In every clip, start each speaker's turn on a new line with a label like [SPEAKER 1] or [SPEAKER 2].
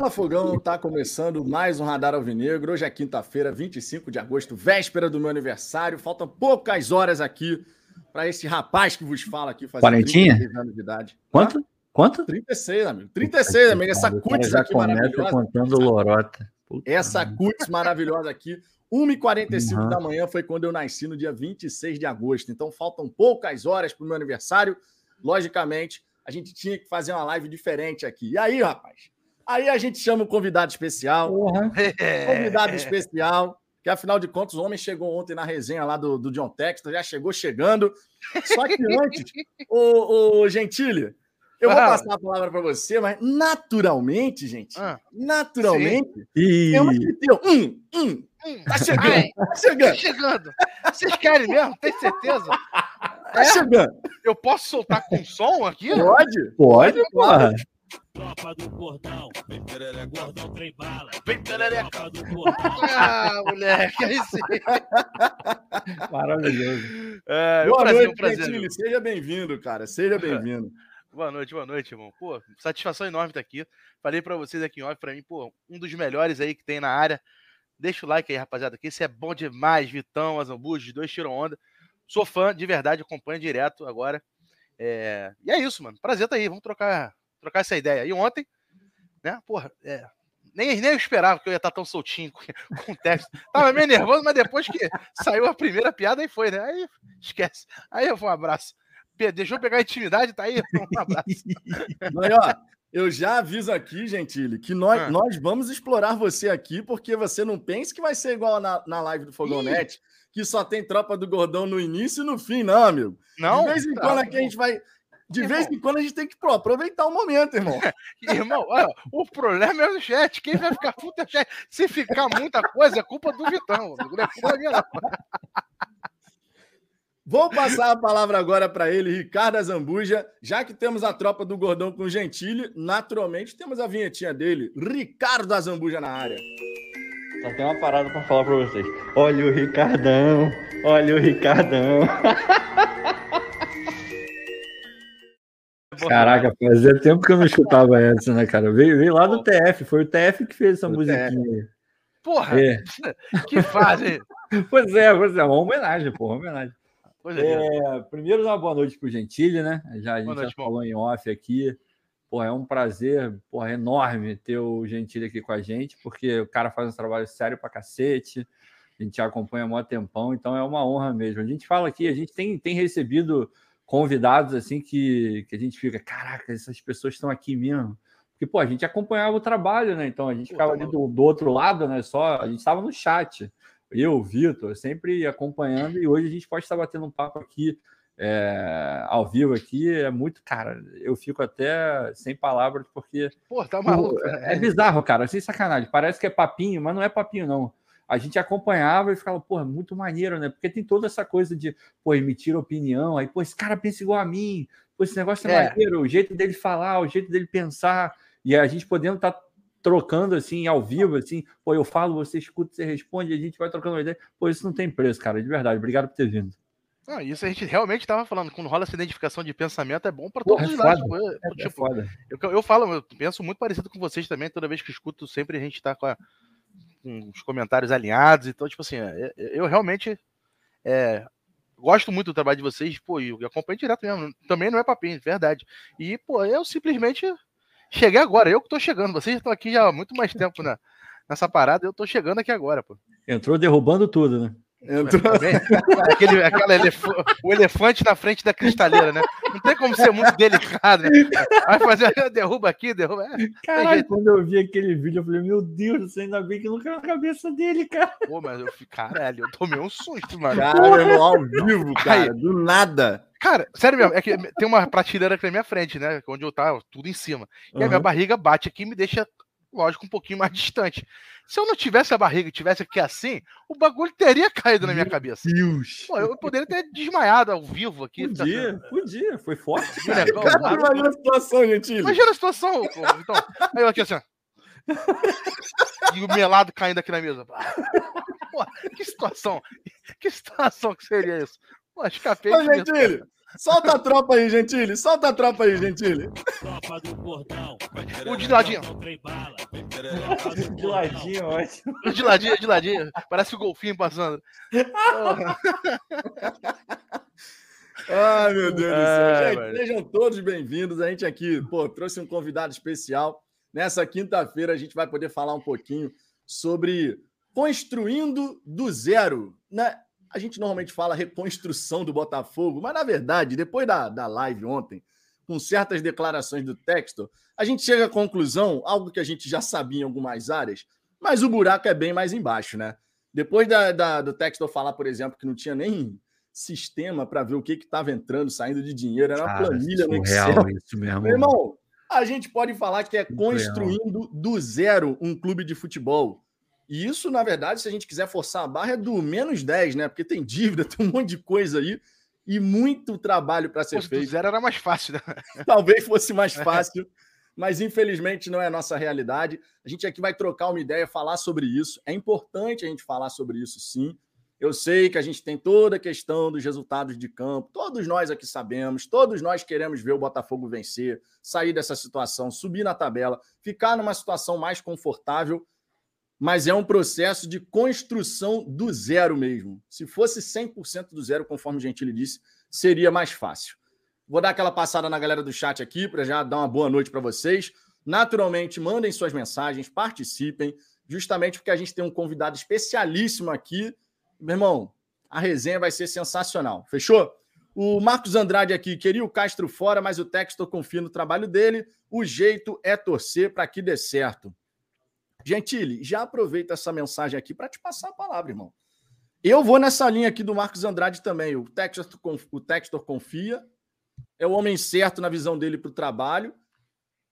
[SPEAKER 1] Fala Fogão, tá começando mais um Radar Alvinegro. Hoje é quinta-feira, 25 de agosto, véspera do meu aniversário. Faltam poucas horas aqui para esse rapaz que vos fala aqui
[SPEAKER 2] fazer Quarentinha?
[SPEAKER 1] anos de idade.
[SPEAKER 2] Quanto? Tá? Quanto?
[SPEAKER 1] 36, amigo. 36, amigo. Essa cutis aqui maravilhosa.
[SPEAKER 2] contando lorota.
[SPEAKER 1] Puta Essa cutis maravilhosa aqui. 1h45 uhum. da manhã foi quando eu nasci, no dia 26 de agosto. Então faltam poucas horas para o meu aniversário. Logicamente, a gente tinha que fazer uma live diferente aqui. E aí, rapaz? Aí a gente chama um convidado especial. Uhum. Convidado especial, que afinal de contas, o homem chegou ontem na resenha lá do, do John Textor, já chegou chegando. Só que antes, o, o Gentili, eu vou passar a palavra para você, mas naturalmente, gente, ah, naturalmente, sim. temos que ter um, um, um. Tá chegando, Ai, tá chegando. Tá
[SPEAKER 3] chegando. Vocês querem mesmo? Tem certeza?
[SPEAKER 1] Tá é? chegando.
[SPEAKER 3] Eu posso soltar com som aqui?
[SPEAKER 1] Pode.
[SPEAKER 2] Pode, porra.
[SPEAKER 4] Tropa do Gordão, vem pereré, gordão, trem bala.
[SPEAKER 3] Vem pereré. Tropa do Gordão. Ah, moleque, aí sim.
[SPEAKER 1] Maravilhoso. É, boa prazer, noite, um prazer, Seja bem-vindo, cara. Seja bem-vindo.
[SPEAKER 3] boa noite, boa noite, irmão. Pô, satisfação enorme estar aqui. Falei para vocês aqui em off, para mim, pô, um dos melhores aí que tem na área. Deixa o like aí, rapaziada, que esse é bom demais. Vitão, Azambuja, os dois tiram onda. Sou fã, de verdade, acompanho direto agora. É... E é isso, mano. Prazer estar tá aí. Vamos trocar trocar essa ideia. E ontem, né, porra, é, nem, nem eu esperava que eu ia estar tão soltinho com, com o texto. Tava meio nervoso, mas depois que saiu a primeira piada, aí foi, né? Aí esquece. Aí eu vou um abraço. Deixou eu pegar a intimidade, tá aí, um abraço.
[SPEAKER 1] Mas, ó, eu já aviso aqui, Gentile, que nós, ah. nós vamos explorar você aqui, porque você não pensa que vai ser igual na, na live do Fogonete, que só tem tropa do Gordão no início e no fim, não, amigo.
[SPEAKER 3] Não.
[SPEAKER 1] De vez em quando aqui a gente vai de vez em quando a gente tem que pô, aproveitar o momento, irmão.
[SPEAKER 3] irmão, olha, o problema é o chat. Quem vai ficar puta é chat. Se ficar muita coisa, é culpa do Vitão. Não é culpa minha, não.
[SPEAKER 1] Vou passar a palavra agora para ele, Ricardo Azambuja. Já que temos a tropa do Gordão com Gentili, naturalmente temos a vinhetinha dele, Ricardo Azambuja na área.
[SPEAKER 2] Só tem uma parada para falar para vocês. Olha o Ricardão, olha o Ricardão. Caraca, fazia tempo que eu não escutava essa, né, cara? Veio, veio lá do TF, foi o TF que fez essa o musiquinha.
[SPEAKER 3] Porra! É. Que fase!
[SPEAKER 2] pois é, pois é, uma homenagem, porra, uma homenagem. É, é, primeiro, uma boa noite pro Gentili, né? Já, a gente noite, já falou em off aqui. Porra, é um prazer porra, enorme ter o Gentili aqui com a gente, porque o cara faz um trabalho sério pra cacete. A gente acompanha há maior tempão, então é uma honra mesmo. A gente fala aqui, a gente tem, tem recebido convidados assim que, que a gente fica, caraca, essas pessoas estão aqui mesmo. Porque, pô, a gente acompanhava o trabalho, né? Então a gente ficava ali do, do outro lado, né? Só a gente estava no chat. Eu, o Vitor, sempre acompanhando, e hoje a gente pode estar batendo um papo aqui é, ao vivo aqui. É muito, cara, eu fico até sem palavras, porque.
[SPEAKER 3] Pô, tá maluco.
[SPEAKER 2] É, é bizarro, cara, sem sacanagem. Parece que é papinho, mas não é papinho, não a gente acompanhava e ficava, pô, muito maneiro, né? Porque tem toda essa coisa de, pô, emitir opinião, aí, pô, esse cara pensa igual a mim, pô, esse negócio é, é. maneiro, o jeito dele falar, o jeito dele pensar, e a gente podendo estar tá trocando assim ao vivo, assim, pô, eu falo, você escuta, você responde, a gente vai trocando uma ideia. Pô, isso não tem preço, cara, de verdade. Obrigado por ter vindo.
[SPEAKER 3] Ah, isso a gente realmente estava falando, quando rola essa identificação de pensamento, é bom para todos os lados. Tipo, é, é, tipo, é eu, eu falo, eu penso muito parecido com vocês também, toda vez que escuto, sempre a gente está com a com os comentários alinhados. Então, tipo assim, é, é, eu realmente é, gosto muito do trabalho de vocês, pô, e acompanho direto mesmo. Também não é papinho, verdade. E, pô, eu simplesmente cheguei agora, eu que tô chegando. Vocês estão aqui já há muito mais tempo na, nessa parada, eu tô chegando aqui agora, pô.
[SPEAKER 2] Entrou derrubando tudo, né?
[SPEAKER 3] Entrou... Aquele, aquela elef... O elefante na frente da cristaleira, né? Não tem como ser muito delicado, né? Vai fazer, derruba aqui, derruba. É,
[SPEAKER 2] Caralho, quando eu vi aquele vídeo, eu falei, meu Deus, você ainda bem que não caiu na cabeça dele, cara.
[SPEAKER 3] Pô, mas eu caralho, eu tomei um susto, mano.
[SPEAKER 1] Caralho, ao vivo, cara, Aí, do nada.
[SPEAKER 3] Cara, sério mesmo, é que tem uma prateleira aqui na minha frente, né? Onde eu tava, tudo em cima. E uhum. a minha barriga bate aqui e me deixa lógico, um pouquinho mais distante. Se eu não tivesse a barriga e tivesse aqui assim, o bagulho teria caído na minha Meu cabeça.
[SPEAKER 2] Deus.
[SPEAKER 3] Pô, eu poderia ter desmaiado ao vivo aqui.
[SPEAKER 2] Podia, assim. podia. Foi forte.
[SPEAKER 1] Cara. Cara, imagina a situação, gente.
[SPEAKER 3] Imagina a situação. Pô, então, aí eu aqui assim, e o melado caindo aqui na mesa. Pô, que situação. Que situação que seria isso? Pô, escapei.
[SPEAKER 1] Ô, Gentili, Solta a tropa aí, Gentili. Solta a tropa aí, Gentili.
[SPEAKER 3] Tropa do portão. O de ladinho.
[SPEAKER 2] De ladinho, ótimo.
[SPEAKER 3] De ladinho, de ladinho. Parece o golfinho passando.
[SPEAKER 1] Ai, meu Deus do céu. Gente, sejam todos bem-vindos. A gente aqui, pô, trouxe um convidado especial. Nessa quinta-feira a gente vai poder falar um pouquinho sobre construindo do zero. Né? A gente normalmente fala reconstrução do Botafogo, mas na verdade, depois da, da live ontem, com certas declarações do Textor, a gente chega à conclusão, algo que a gente já sabia em algumas áreas, mas o buraco é bem mais embaixo, né? Depois da, da do Textor falar, por exemplo, que não tinha nem sistema para ver o que estava entrando, saindo de dinheiro, era uma Cara, planilha no Excel. Isso mesmo. Meu irmão, a gente pode falar que é construindo do zero um clube de futebol. E isso, na verdade, se a gente quiser forçar a barra, é do menos 10, né? Porque tem dívida, tem um monte de coisa aí e muito trabalho para ser Poxa, feito.
[SPEAKER 3] Zero era mais fácil, né?
[SPEAKER 1] Talvez fosse mais fácil, mas infelizmente não é a nossa realidade. A gente aqui vai trocar uma ideia, falar sobre isso. É importante a gente falar sobre isso, sim. Eu sei que a gente tem toda a questão dos resultados de campo, todos nós aqui sabemos, todos nós queremos ver o Botafogo vencer, sair dessa situação, subir na tabela, ficar numa situação mais confortável, mas é um processo de construção do zero mesmo. Se fosse 100% do zero, conforme o Gentili disse, seria mais fácil. Vou dar aquela passada na galera do chat aqui para já dar uma boa noite para vocês. Naturalmente, mandem suas mensagens, participem, justamente porque a gente tem um convidado especialíssimo aqui meu irmão, a resenha vai ser sensacional. Fechou? O Marcos Andrade aqui queria o Castro fora, mas o Textor confia no trabalho dele. O jeito é torcer para que dê certo. Gentile, já aproveita essa mensagem aqui para te passar a palavra, irmão. Eu vou nessa linha aqui do Marcos Andrade também. O Textor, o Textor confia, é o homem certo na visão dele para o trabalho.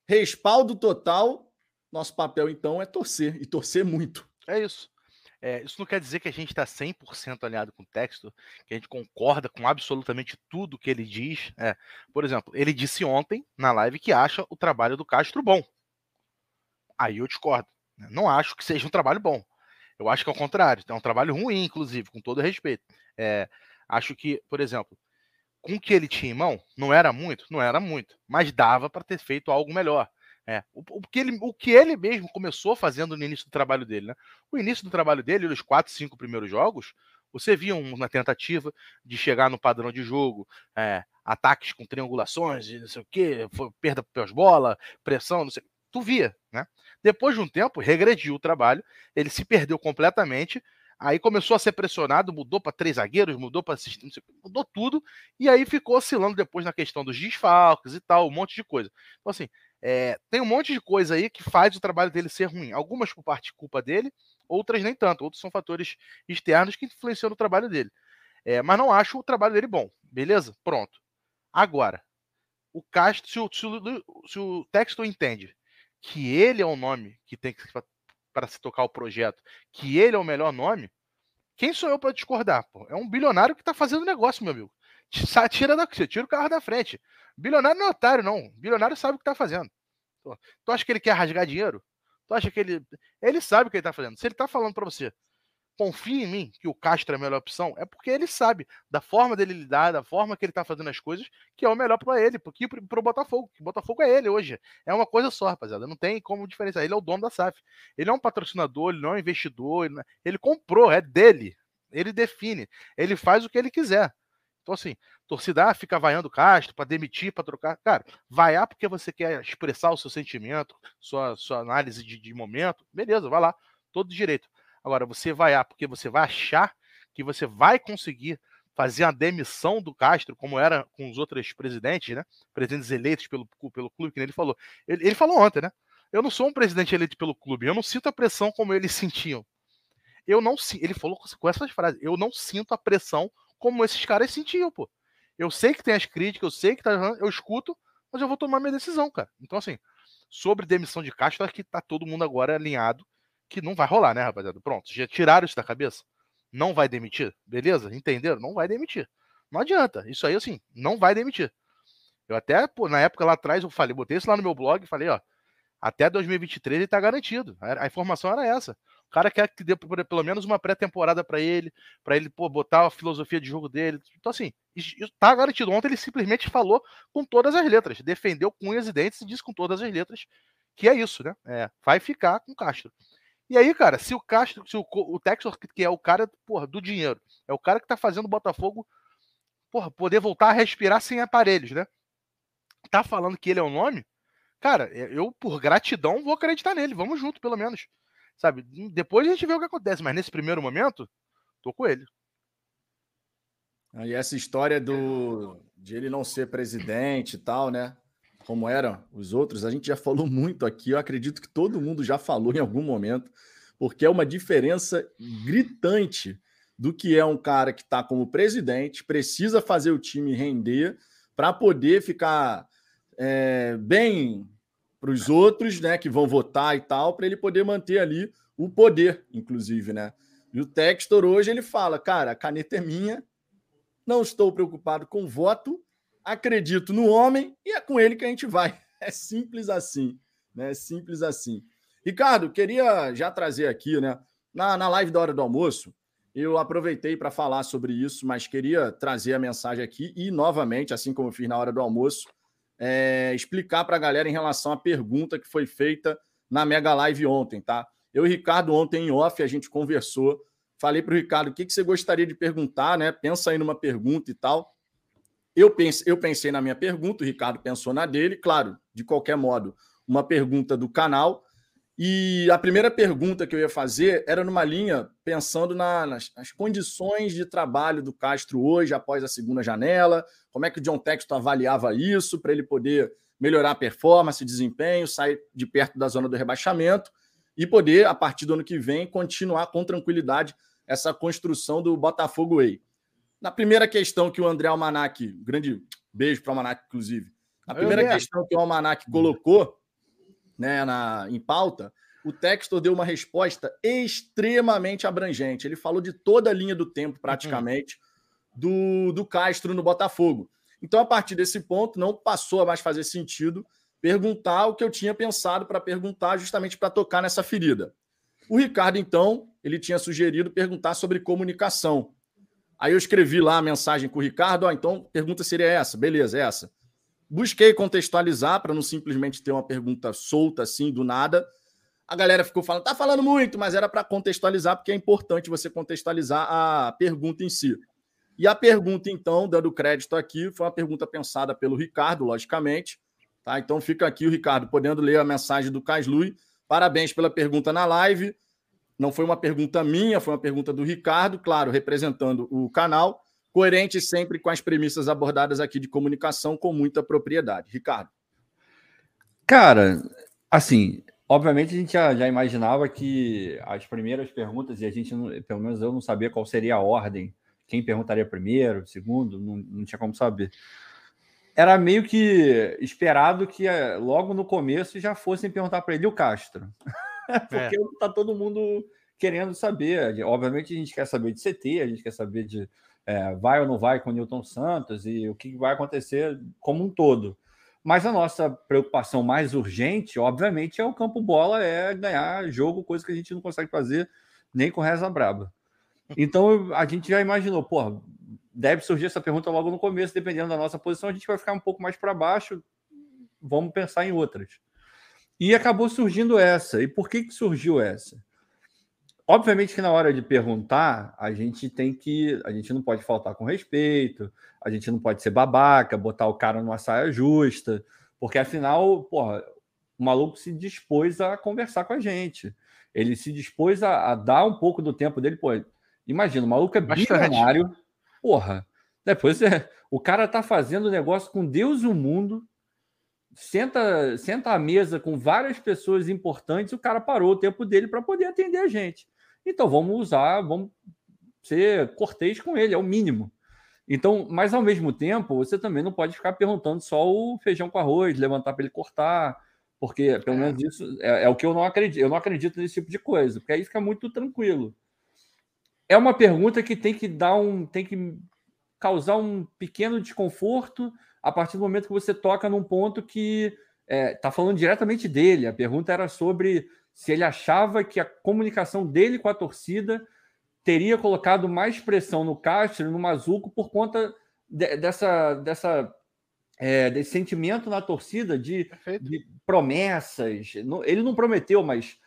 [SPEAKER 1] Respaldo total. Nosso papel, então, é torcer, e torcer muito.
[SPEAKER 3] É isso. É, isso não quer dizer que a gente está 100% alinhado com o texto, que a gente concorda com absolutamente tudo que ele diz. É, por exemplo, ele disse ontem na live que acha o trabalho do Castro bom. Aí eu discordo. Né? Não acho que seja um trabalho bom. Eu acho que é o contrário. É um trabalho ruim, inclusive, com todo respeito. É, acho que, por exemplo, com o que ele tinha em mão, não era muito? Não era muito. Mas dava para ter feito algo melhor. É, o, o, que ele, o que ele mesmo começou fazendo no início do trabalho dele, né? O início do trabalho dele, nos quatro, cinco primeiros jogos, você via uma tentativa de chegar no padrão de jogo, é, ataques com triangulações, não sei o quê, perda pós-bola, pressão, não sei. Tu via, né? Depois de um tempo, regrediu o trabalho, ele se perdeu completamente, aí começou a ser pressionado, mudou para três zagueiros, mudou para mudou tudo, e aí ficou oscilando depois na questão dos desfalques e tal, um monte de coisa. Então, assim, é, tem um monte de coisa aí que faz o trabalho dele ser ruim. Algumas por parte culpa dele, outras nem tanto. Outros são fatores externos que influenciam no trabalho dele. É, mas não acho o trabalho dele bom. Beleza? Pronto. Agora, o Castro, se o, se o, se o texto entende que ele é o nome que tem que para se tocar o projeto, que ele é o melhor nome, quem sou eu para discordar? Pô? É um bilionário que está fazendo negócio, meu amigo. Tira, da, tira o carro da frente. Bilionário não é otário, não. Bilionário sabe o que está fazendo. Tu acha que ele quer rasgar dinheiro? Tu acha que ele. Ele sabe o que ele está fazendo. Se ele está falando para você, confia em mim que o Castro é a melhor opção, é porque ele sabe da forma dele lidar, da forma que ele está fazendo as coisas, que é o melhor para ele, porque para o Botafogo. Que Botafogo é ele hoje. É uma coisa só, rapaziada. Não tem como diferenciar. Ele é o dono da SAF. Ele é um patrocinador, ele não é um investidor. Ele. É, ele comprou, é dele. Ele define. Ele faz o que ele quiser. Então, assim, torcida ah, fica vaiando o Castro para demitir, para trocar. Cara, vaiar porque você quer expressar o seu sentimento, sua, sua análise de, de momento, beleza, vai lá, todo direito. Agora, você vaiar porque você vai achar que você vai conseguir fazer a demissão do Castro, como era com os outros presidentes, né? Presidentes eleitos pelo, pelo clube, que ele falou. Ele, ele falou ontem, né? Eu não sou um presidente eleito pelo clube, eu não sinto a pressão como eles sentiam. Eu não ele falou com essas frases, eu não sinto a pressão como esses caras sentiam, pô. Eu sei que tem as críticas, eu sei que tá, eu escuto, mas eu vou tomar minha decisão, cara. Então, assim, sobre demissão de Castro, acho que tá todo mundo agora alinhado que não vai rolar, né, rapaziada? Pronto, já tiraram isso da cabeça? Não vai demitir? Beleza? Entenderam? Não vai demitir. Não adianta. Isso aí, assim, não vai demitir. Eu até, pô, na época lá atrás, eu falei, botei isso lá no meu blog e falei, ó, até 2023 ele tá garantido. A informação era essa. O cara quer que dê pelo menos uma pré-temporada para ele, para ele pô, botar a filosofia de jogo dele. Então, assim, tá garantido. Ontem ele simplesmente falou com todas as letras, defendeu com unhas e dentes e disse com todas as letras que é isso, né? É, vai ficar com Castro. E aí, cara, se o Castro, se o, o que é o cara porra, do dinheiro, é o cara que tá fazendo o Botafogo porra, poder voltar a respirar sem aparelhos, né? Tá falando que ele é o nome? Cara, eu, por gratidão, vou acreditar nele. Vamos junto, pelo menos. Sabe? Depois a gente vê o que acontece, mas nesse primeiro momento, tô com ele.
[SPEAKER 1] E essa história do de ele não ser presidente e tal, né? Como eram os outros, a gente já falou muito aqui. Eu acredito que todo mundo já falou em algum momento, porque é uma diferença gritante do que é um cara que está como presidente, precisa fazer o time render para poder ficar é, bem para os outros, né, que vão votar e tal, para ele poder manter ali o poder, inclusive, né? E o Textor hoje ele fala, cara, a caneta é minha, não estou preocupado com o voto, acredito no homem e é com ele que a gente vai. É simples assim, né? É simples assim. Ricardo, queria já trazer aqui, né? Na, na live da hora do almoço, eu aproveitei para falar sobre isso, mas queria trazer a mensagem aqui e, novamente, assim como eu fiz na hora do almoço, é, explicar para a galera em relação à pergunta que foi feita na Mega Live ontem, tá? Eu e Ricardo, ontem em off, a gente conversou. Falei para o Ricardo o que, que você gostaria de perguntar, né? Pensa aí numa pergunta e tal. Eu, pense, eu pensei na minha pergunta, o Ricardo pensou na dele, claro, de qualquer modo, uma pergunta do canal. E a primeira pergunta que eu ia fazer era numa linha pensando na, nas, nas, condições de trabalho do Castro hoje, após a segunda janela, como é que o John Texton avaliava isso para ele poder melhorar a performance, desempenho, sair de perto da zona do rebaixamento e poder, a partir do ano que vem, continuar com tranquilidade essa construção do Botafogo Way. Na primeira questão que o André Almanac, grande beijo para o Almanac, inclusive, na primeira questão que o Almanac colocou, né, na, em pauta, o Textor deu uma resposta extremamente abrangente. Ele falou de toda a linha do tempo, praticamente, uhum. do, do Castro no Botafogo. Então, a partir desse ponto, não passou a mais fazer sentido perguntar o que eu tinha pensado para perguntar, justamente para tocar nessa ferida. O Ricardo, então, ele tinha sugerido perguntar sobre comunicação. Aí eu escrevi lá a mensagem com o Ricardo, ó, então pergunta seria essa, beleza, é essa. Busquei contextualizar para não simplesmente ter uma pergunta solta assim do nada. A galera ficou falando, tá falando muito, mas era para contextualizar, porque é importante você contextualizar a pergunta em si. E a pergunta, então, dando crédito aqui, foi uma pergunta pensada pelo Ricardo, logicamente. Tá? Então fica aqui o Ricardo podendo ler a mensagem do Caslui. Parabéns pela pergunta na live. Não foi uma pergunta minha, foi uma pergunta do Ricardo, claro, representando o canal coerente sempre com as premissas abordadas aqui de comunicação com muita propriedade. Ricardo.
[SPEAKER 2] Cara, assim, obviamente a gente já, já, imaginava que as primeiras perguntas, e a gente, pelo menos eu não sabia qual seria a ordem, quem perguntaria primeiro, segundo, não, não tinha como saber. Era meio que esperado que eh, logo no começo já fossem perguntar para ele o Castro. Porque é. tá todo mundo querendo saber. Obviamente a gente quer saber de CT, a gente quer saber de é, vai ou não vai com o Newton Santos e o que vai acontecer como um todo. Mas a nossa preocupação mais urgente, obviamente, é o campo bola, é ganhar jogo, coisa que a gente não consegue fazer nem com reza braba. Então a gente já imaginou, pô, deve surgir essa pergunta logo no começo, dependendo da nossa posição, a gente vai ficar um pouco mais para baixo, vamos pensar em outras. E acabou surgindo essa. E por que, que surgiu essa? Obviamente que na hora de perguntar, a gente tem que. A gente não pode faltar com respeito, a gente não pode ser babaca, botar o cara numa saia justa, porque afinal, porra, o maluco se dispôs a conversar com a gente. Ele se dispôs a, a dar um pouco do tempo dele. Pô, imagina, o maluco é bilionário, porra. Depois é, o cara tá fazendo negócio com Deus e o mundo, senta, senta à mesa com várias pessoas importantes, o cara parou o tempo dele para poder atender a gente. Então vamos usar, vamos ser cortês com ele, é o mínimo. Então, mas ao mesmo tempo, você também não pode ficar perguntando só o feijão com arroz, levantar para ele cortar, porque pelo é. menos isso é, é, o que eu não acredito. Eu não acredito nesse tipo de coisa, porque aí fica muito tranquilo. É uma pergunta que tem que dar um, tem que causar um pequeno desconforto a partir do momento que você toca num ponto que está é, tá falando diretamente dele. A pergunta era sobre se ele achava que a comunicação dele com a torcida teria colocado mais pressão no Castro, no Mazuco, por conta de, dessa, dessa é, desse sentimento na torcida de, de promessas. Ele não prometeu, mas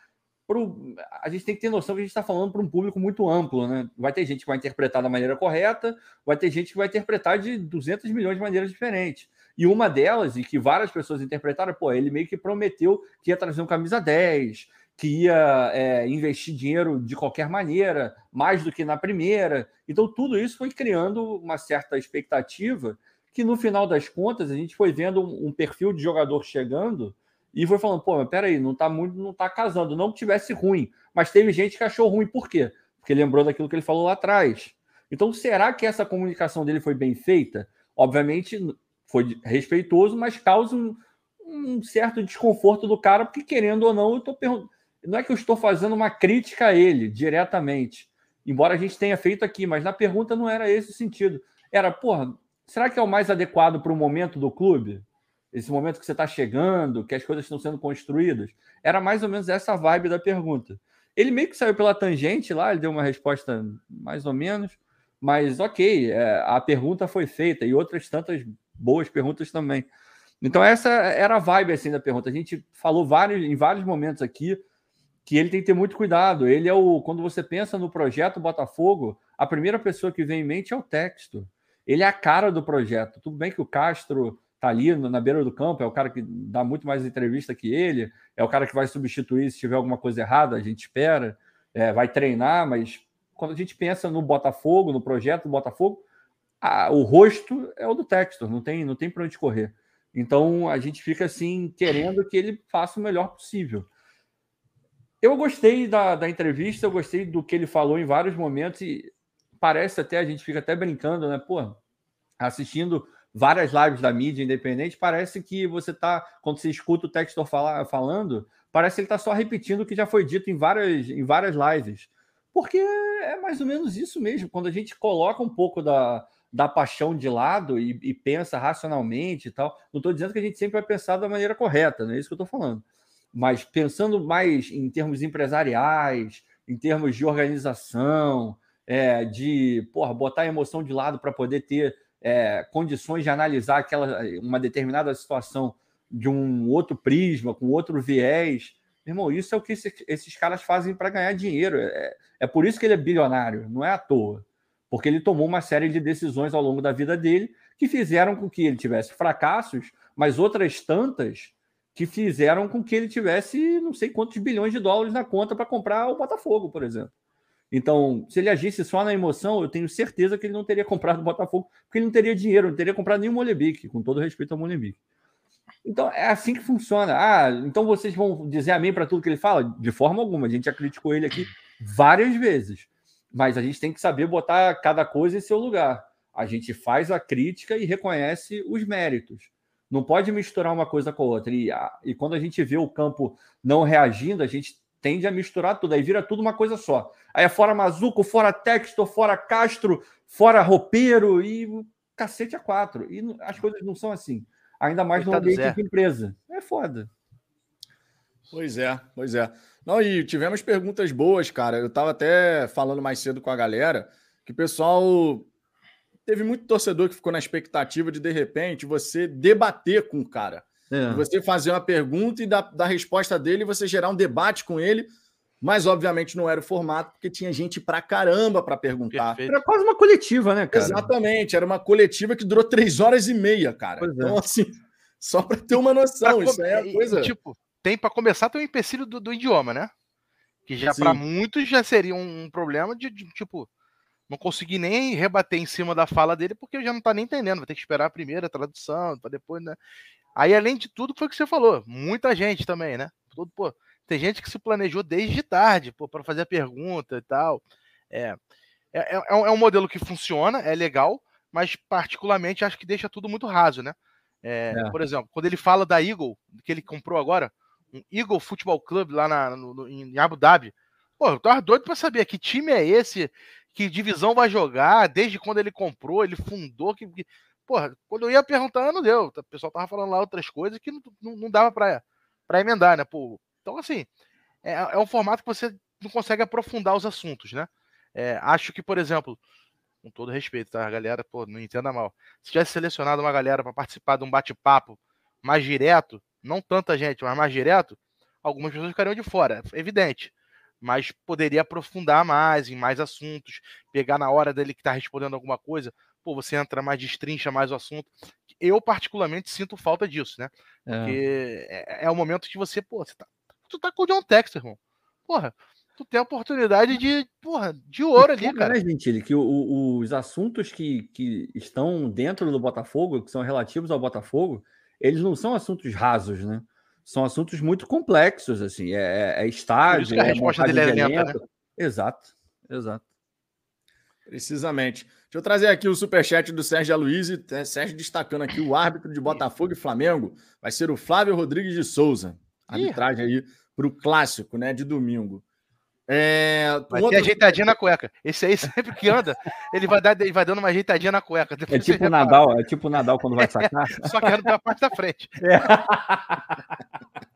[SPEAKER 2] pro, a gente tem que ter noção que a gente está falando para um público muito amplo. Né? Vai ter gente que vai interpretar da maneira correta, vai ter gente que vai interpretar de 200 milhões de maneiras diferentes. E uma delas, e que várias pessoas interpretaram, pô, ele meio que prometeu que ia trazer um camisa 10, que ia é, investir dinheiro de qualquer maneira, mais do que na primeira. Então, tudo isso foi criando uma certa expectativa que, no final das contas, a gente foi vendo um, um perfil de jogador chegando e foi falando, pô, mas peraí, não tá muito, não tá casando, não que tivesse ruim, mas teve gente que achou ruim, por quê? Porque lembrou daquilo que ele falou lá atrás. Então, será que essa comunicação dele foi bem feita? Obviamente, foi respeitoso, mas causa um, um certo desconforto do cara, porque querendo ou não, eu tô perguntando. Não é que eu estou fazendo uma crítica a ele diretamente, embora a gente tenha feito aqui, mas na pergunta não era esse o sentido. Era, porra, será que é o mais adequado para o momento do clube? Esse momento que você está chegando, que as coisas estão sendo construídas. Era mais ou menos essa vibe da pergunta. Ele meio que saiu pela tangente lá, ele deu uma resposta mais ou menos, mas ok, é, a pergunta foi feita e outras tantas boas perguntas também. Então essa era a vibe assim da pergunta. A gente falou vários, em vários momentos aqui que ele tem que ter muito cuidado. Ele é o quando você pensa no projeto Botafogo, a primeira pessoa que vem em mente é o texto. Ele é a cara do projeto. Tudo bem que o Castro tá ali na beira do campo, é o cara que dá muito mais entrevista que ele, é o cara que vai substituir se tiver alguma coisa errada, a gente espera, é, vai treinar, mas quando a gente pensa no Botafogo, no projeto do Botafogo, a, o rosto é o do Textor, não tem, não tem para onde correr. Então a gente fica assim, querendo que ele faça o melhor possível. Eu gostei da, da entrevista, eu gostei do que ele falou em vários momentos, e parece até, a gente fica até brincando, né? Pô, assistindo várias lives da mídia independente, parece que você está, quando você escuta o Textor falar, falando, parece que ele está só repetindo o que já foi dito em várias, em várias lives. Porque é mais ou menos isso mesmo. Quando a gente coloca um pouco da, da paixão de lado e, e pensa racionalmente e tal, não estou dizendo que a gente sempre vai pensar da maneira correta, não é isso que eu estou falando. Mas pensando mais em termos empresariais, em termos de organização, é, de porra, botar a emoção de lado para poder ter é, condições de analisar aquela, uma determinada situação de um outro prisma, com outro viés. Irmão, isso é o que esse, esses caras fazem para ganhar dinheiro. É, é por isso que ele é bilionário, não é à toa. Porque ele tomou uma série de decisões ao longo da vida dele que fizeram com que ele tivesse fracassos, mas outras tantas que fizeram com que ele tivesse não sei quantos bilhões de dólares na conta para comprar o Botafogo, por exemplo. Então, se ele agisse só na emoção, eu tenho certeza que ele não teria comprado o Botafogo, porque ele não teria dinheiro, não teria comprado nenhum Molebique, com todo respeito ao Molebique. Então, é assim que funciona. Ah, então vocês vão dizer amém para tudo que ele fala? De forma alguma. A gente já criticou ele aqui várias vezes. Mas a gente tem que saber botar cada coisa em seu lugar. A gente faz a crítica e reconhece os méritos. Não pode misturar uma coisa com a outra. E, e quando a gente vê o campo não reagindo, a gente tende a misturar tudo, aí vira tudo uma coisa só. Aí é fora Mazuco, fora Texto, fora Castro, fora Roupeiro e cacete a quatro. E as coisas não são assim. Ainda mais no ambiente de empresa. É foda.
[SPEAKER 1] Pois é, pois é. Não, e tivemos perguntas boas, cara. Eu tava até falando mais cedo com a galera que o pessoal teve muito torcedor que ficou na expectativa de de repente você debater com o cara. É. Você fazer uma pergunta e da, da resposta dele você gerar um debate com ele, mas obviamente não era o formato, porque tinha gente pra caramba para perguntar.
[SPEAKER 2] Perfeito. Era quase uma coletiva, né, cara?
[SPEAKER 1] Exatamente, era uma coletiva que durou três horas e meia, cara. Pois é. então, é. assim, só para ter uma noção, isso é a coisa.
[SPEAKER 3] Tipo, tem para começar, tem o um empecilho do, do, idioma, né? Que já para muitos já seria um problema de, de, tipo, não conseguir nem rebater em cima da fala dele, porque já não tá nem entendendo, vai ter que esperar a primeira tradução, para depois, né? Aí, além de tudo, foi o que você falou. Muita gente também, né? Todo, pô, tem gente que se planejou desde tarde, pô, para fazer a pergunta e tal. É, é, é, é, um modelo que funciona, é legal, mas particularmente acho que deixa tudo muito raso, né? É, é. Por exemplo, quando ele fala da Eagle, que ele comprou agora, um Eagle Football Club lá na, no, em Abu Dhabi. Pô, eu tava doido para saber que time é esse, que divisão vai jogar, desde quando ele comprou, ele fundou, que, que porra, quando eu ia perguntando, não deu. O pessoal tava falando lá outras coisas que não, não, não dava para emendar, né? Pô, então, assim, é, é um formato que você não consegue aprofundar os assuntos, né? É, acho que, por exemplo, com todo respeito, tá, galera? Pô, não entenda mal. Se tivesse selecionado uma galera para participar de um bate-papo mais direto, não tanta gente, mas mais direto, algumas pessoas ficariam de fora, é evidente. Mas poderia aprofundar mais em mais assuntos, pegar na hora dele que está respondendo alguma coisa, pô, você entra mais, destrincha mais o assunto. Eu, particularmente, sinto falta disso, né? É. Porque é, é, é o momento que você, pô, você tá, tu tá com o John Texas, irmão. Porra, tu tem a oportunidade de, porra, de ouro ali, cara.
[SPEAKER 2] Né, Gentili, que o, o, os assuntos que, que estão dentro do Botafogo, que são relativos ao Botafogo, eles não são assuntos rasos, né? São assuntos muito complexos, assim. É, é, é estágio.
[SPEAKER 3] a é resposta dele é lenta, né?
[SPEAKER 2] Exato, exato.
[SPEAKER 1] Precisamente. Deixa eu trazer aqui o superchat do Sérgio Aloysio. Sérgio destacando aqui o árbitro de Botafogo e Flamengo. Vai ser o Flávio Rodrigues de Souza. Arbitragem aí para o clássico, né? De domingo.
[SPEAKER 3] É, vai outro... ajeitadinha na cueca. Esse aí sempre que anda, ele vai, dar, ele vai dando uma ajeitadinha na cueca.
[SPEAKER 2] é tipo o Nadal, é tipo o Nadal quando vai sacar.
[SPEAKER 3] Só que anda pela parte da frente. É.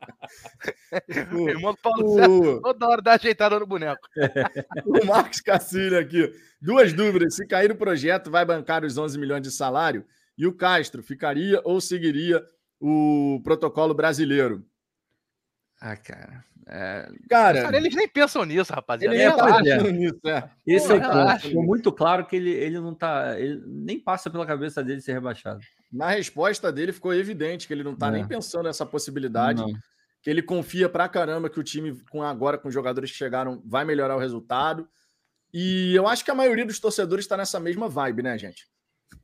[SPEAKER 3] o irmão do Paulo o... César, toda hora dá ajeitada no boneco.
[SPEAKER 1] o Marcos Cacilho aqui. Duas dúvidas. Se cair o projeto, vai bancar os 11 milhões de salário? E o Castro ficaria ou seguiria o protocolo brasileiro?
[SPEAKER 2] Ah, cara. É...
[SPEAKER 3] Cara, cara, eles nem pensam nisso, rapaziada.
[SPEAKER 2] Ele nem nisso, é. Esse Pô, é o ponto. Ficou muito claro que ele, ele não tá. Ele nem passa pela cabeça dele ser rebaixado.
[SPEAKER 1] Na resposta dele ficou evidente que ele não tá é. nem pensando nessa possibilidade. Não. Ele confia pra caramba que o time, com agora, com os jogadores que chegaram, vai melhorar o resultado. E eu acho que a maioria dos torcedores está nessa mesma vibe, né, gente?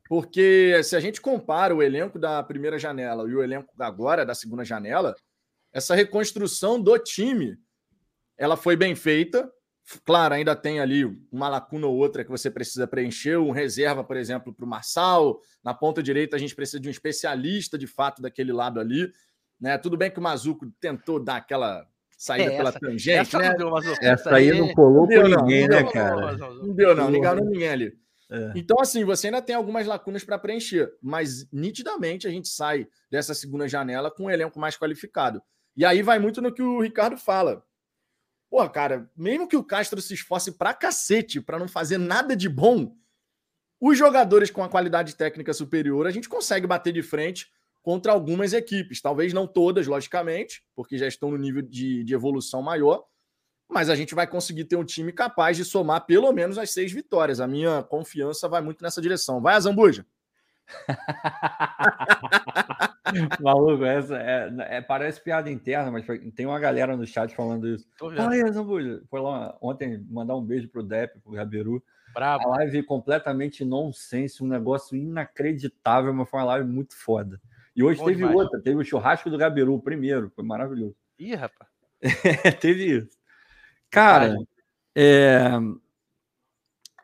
[SPEAKER 1] Porque se a gente compara o elenco da primeira janela e o elenco agora da segunda janela, essa reconstrução do time, ela foi bem feita. Claro, ainda tem ali uma lacuna ou outra que você precisa preencher, um reserva, por exemplo, para o Marçal. Na ponta direita, a gente precisa de um especialista de fato daquele lado ali. Né? Tudo bem que o Mazuco tentou dar aquela saída é, pela tangente, essa né?
[SPEAKER 2] Deu, essa aí não colou com ninguém, né, cara?
[SPEAKER 1] Não deu, não, não enganou ninguém ali. É. Então, assim, você ainda tem algumas lacunas para preencher, mas nitidamente a gente sai dessa segunda janela com um elenco mais qualificado. E aí vai muito no que o Ricardo fala. Pô, cara, mesmo que o Castro se esforce pra cacete para não fazer nada de bom, os jogadores com a qualidade técnica superior, a gente consegue bater de frente contra algumas equipes. Talvez não todas, logicamente, porque já estão no nível de, de evolução maior, mas a gente vai conseguir ter um time capaz de somar pelo menos as seis vitórias. A minha confiança vai muito nessa direção. Vai, Zambuja!
[SPEAKER 2] Maluco, essa é, é, parece piada interna, mas tem uma galera no chat falando isso. Olha, Zambuja, foi lá ontem mandar um beijo pro Depp, pro Gabiru. Bravo. A live completamente nonsense, um negócio inacreditável, mas foi uma live muito foda. E hoje Bom teve demais. outra, teve o churrasco do Gabiru, primeiro, foi maravilhoso.
[SPEAKER 3] Ih, rapaz.
[SPEAKER 2] teve isso. Cara, é,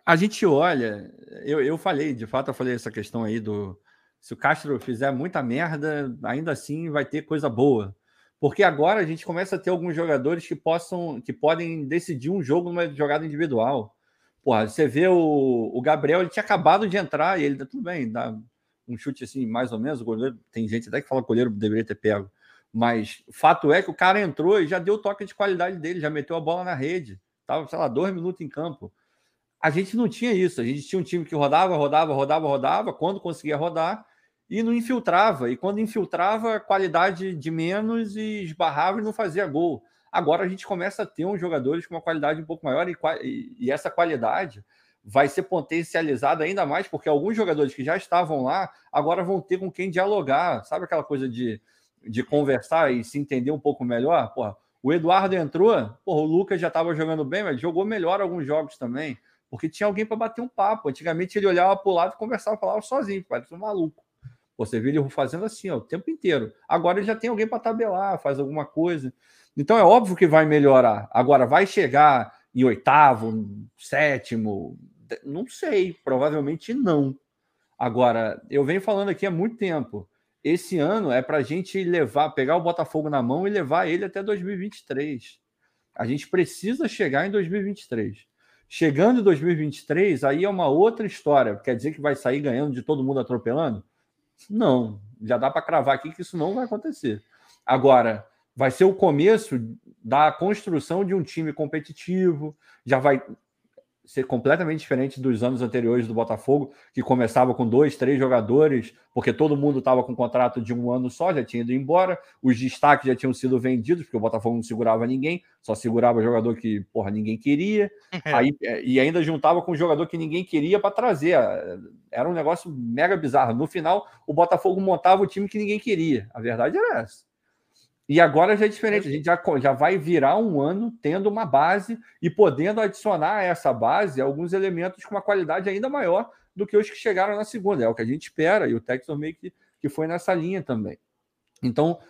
[SPEAKER 2] a gente olha, eu, eu falei, de fato, eu falei essa questão aí do se o Castro fizer muita merda, ainda assim vai ter coisa boa. Porque agora a gente começa a ter alguns jogadores que possam, que podem decidir um jogo numa jogada individual. Porra, você vê o, o Gabriel, ele tinha acabado de entrar e ele tá tudo bem, dá um chute assim, mais ou menos. O goleiro, tem gente até que fala que o goleiro deveria ter pego. Mas o fato é que o cara entrou e já deu o toque de qualidade dele, já meteu a bola na rede. Tava, sei lá, dois minutos em campo. A gente não tinha isso. A gente tinha um time que rodava, rodava, rodava, rodava. Quando conseguia rodar, e não infiltrava. E quando infiltrava, qualidade de menos e esbarrava e não fazia gol. Agora a gente começa a ter uns jogadores com uma qualidade um pouco maior e, e essa qualidade vai ser potencializada ainda mais porque alguns jogadores que já estavam lá agora vão ter com quem dialogar. Sabe aquela coisa de, de conversar e se entender um pouco melhor? Porra, o Eduardo entrou, porra, o Lucas já estava jogando bem, mas jogou melhor alguns jogos também, porque tinha alguém para bater um papo. Antigamente ele olhava para o lado e conversava, falava sozinho, parece um maluco. Você vê ele fazendo assim ó, o tempo inteiro. Agora ele já tem alguém para tabelar, faz alguma coisa. Então é óbvio que vai melhorar. Agora, vai chegar em oitavo, sétimo? Não sei, provavelmente não. Agora, eu venho falando aqui há muito tempo. Esse ano é para a gente levar, pegar o Botafogo na mão e levar ele até 2023. A gente precisa chegar em 2023. Chegando em 2023, aí é uma outra história. Quer dizer que vai sair ganhando de todo mundo atropelando? Não, já dá para cravar aqui que isso não vai acontecer. Agora, vai ser o começo da construção de um time competitivo, já vai ser completamente diferente dos anos anteriores do Botafogo, que começava com dois, três jogadores, porque todo mundo estava com contrato de um ano só, já tinha ido embora, os destaques já tinham sido vendidos, porque o Botafogo não segurava ninguém, só segurava jogador que, porra, ninguém queria, aí, é, e ainda juntava com um jogador que ninguém queria para trazer. Era um negócio mega bizarro. No final, o Botafogo montava o time que ninguém queria. A verdade era essa. E agora já é diferente, a gente já, já vai virar um ano tendo uma base e podendo adicionar a essa base alguns elementos com uma qualidade ainda maior do que os que chegaram na segunda. É o que a gente espera, e o Texas meio que, que foi nessa linha também. Então,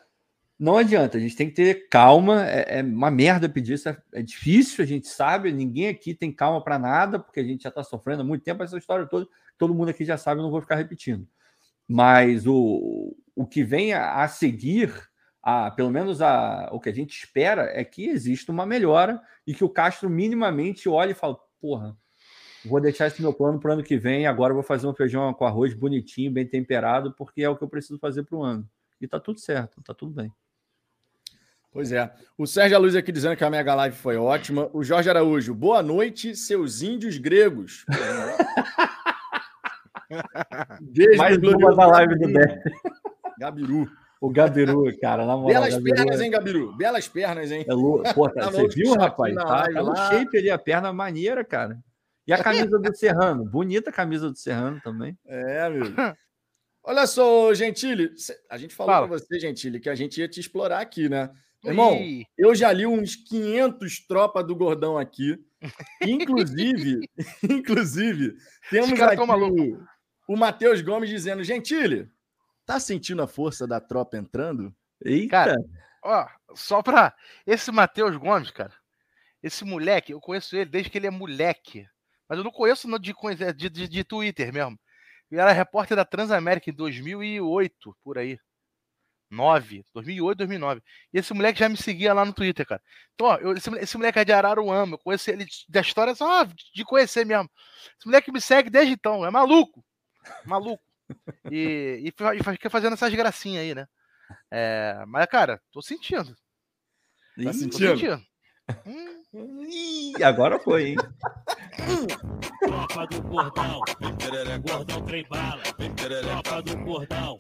[SPEAKER 2] não adianta, a gente tem que ter calma. É, é uma merda pedir isso, é, é, difícil, a gente sabe. Ninguém aqui tem calma para nada, porque a gente já está sofrendo há muito tempo essa história toda. Todo mundo aqui já sabe, não vou ficar repetindo. Mas o, o que vem a, a seguir a, pelo menos a, o que a gente espera é que exista uma melhora e que o Castro minimamente olhe e fale: porra, vou deixar esse meu plano para o ano que vem. Agora vou fazer um feijão com arroz bonitinho, bem temperado, porque é o que eu preciso fazer para o ano. E tá tudo certo, tá tudo bem.
[SPEAKER 1] Pois é. O Sérgio Luz aqui dizendo que a Mega Live foi ótima. O Jorge Araújo, boa noite, seus índios gregos.
[SPEAKER 2] Beijo Mais uma da live do
[SPEAKER 1] Dé. Gabiru.
[SPEAKER 2] O Gabiru, cara, na
[SPEAKER 1] moral. Belas Gabiru, pernas, hein, Gabiru? Belas pernas, hein? É
[SPEAKER 2] lou... Pô, tá, você viu, rapaz? Tá, tá no shape ali, a perna maneira, cara. E a camisa do Serrano? Bonita a camisa do Serrano também.
[SPEAKER 1] É, meu. Olha só, Gentili, a gente falou Fala. para você, Gentili, que a gente ia te explorar aqui, né? Irmão, Ui. eu já li uns 500 tropas do Gordão aqui. Inclusive, inclusive, temos aqui o, o Matheus Gomes dizendo, Gentili, Tá sentindo a força da tropa entrando?
[SPEAKER 3] Eita! Cara, ó, só pra. Esse Matheus Gomes, cara. Esse moleque, eu conheço ele desde que ele é moleque. Mas eu não conheço de, de, de, de Twitter mesmo. Ele era repórter da Transamérica em 2008, por aí. 9, 2008, 2009. E esse moleque já me seguia lá no Twitter, cara. Então, ó, eu, esse, esse, moleque é de Araruama, eu conheço ele da história só de conhecer mesmo. Esse moleque me segue desde então, é maluco. Maluco. E, e, e fica fazendo essas gracinhas aí, né? É, mas, cara, tô sentindo.
[SPEAKER 1] Tá sentindo? sentindo.
[SPEAKER 2] Hum. agora foi, hein?
[SPEAKER 4] Tropa do Gordão, Gordão trem bala, Tropa do Gordão.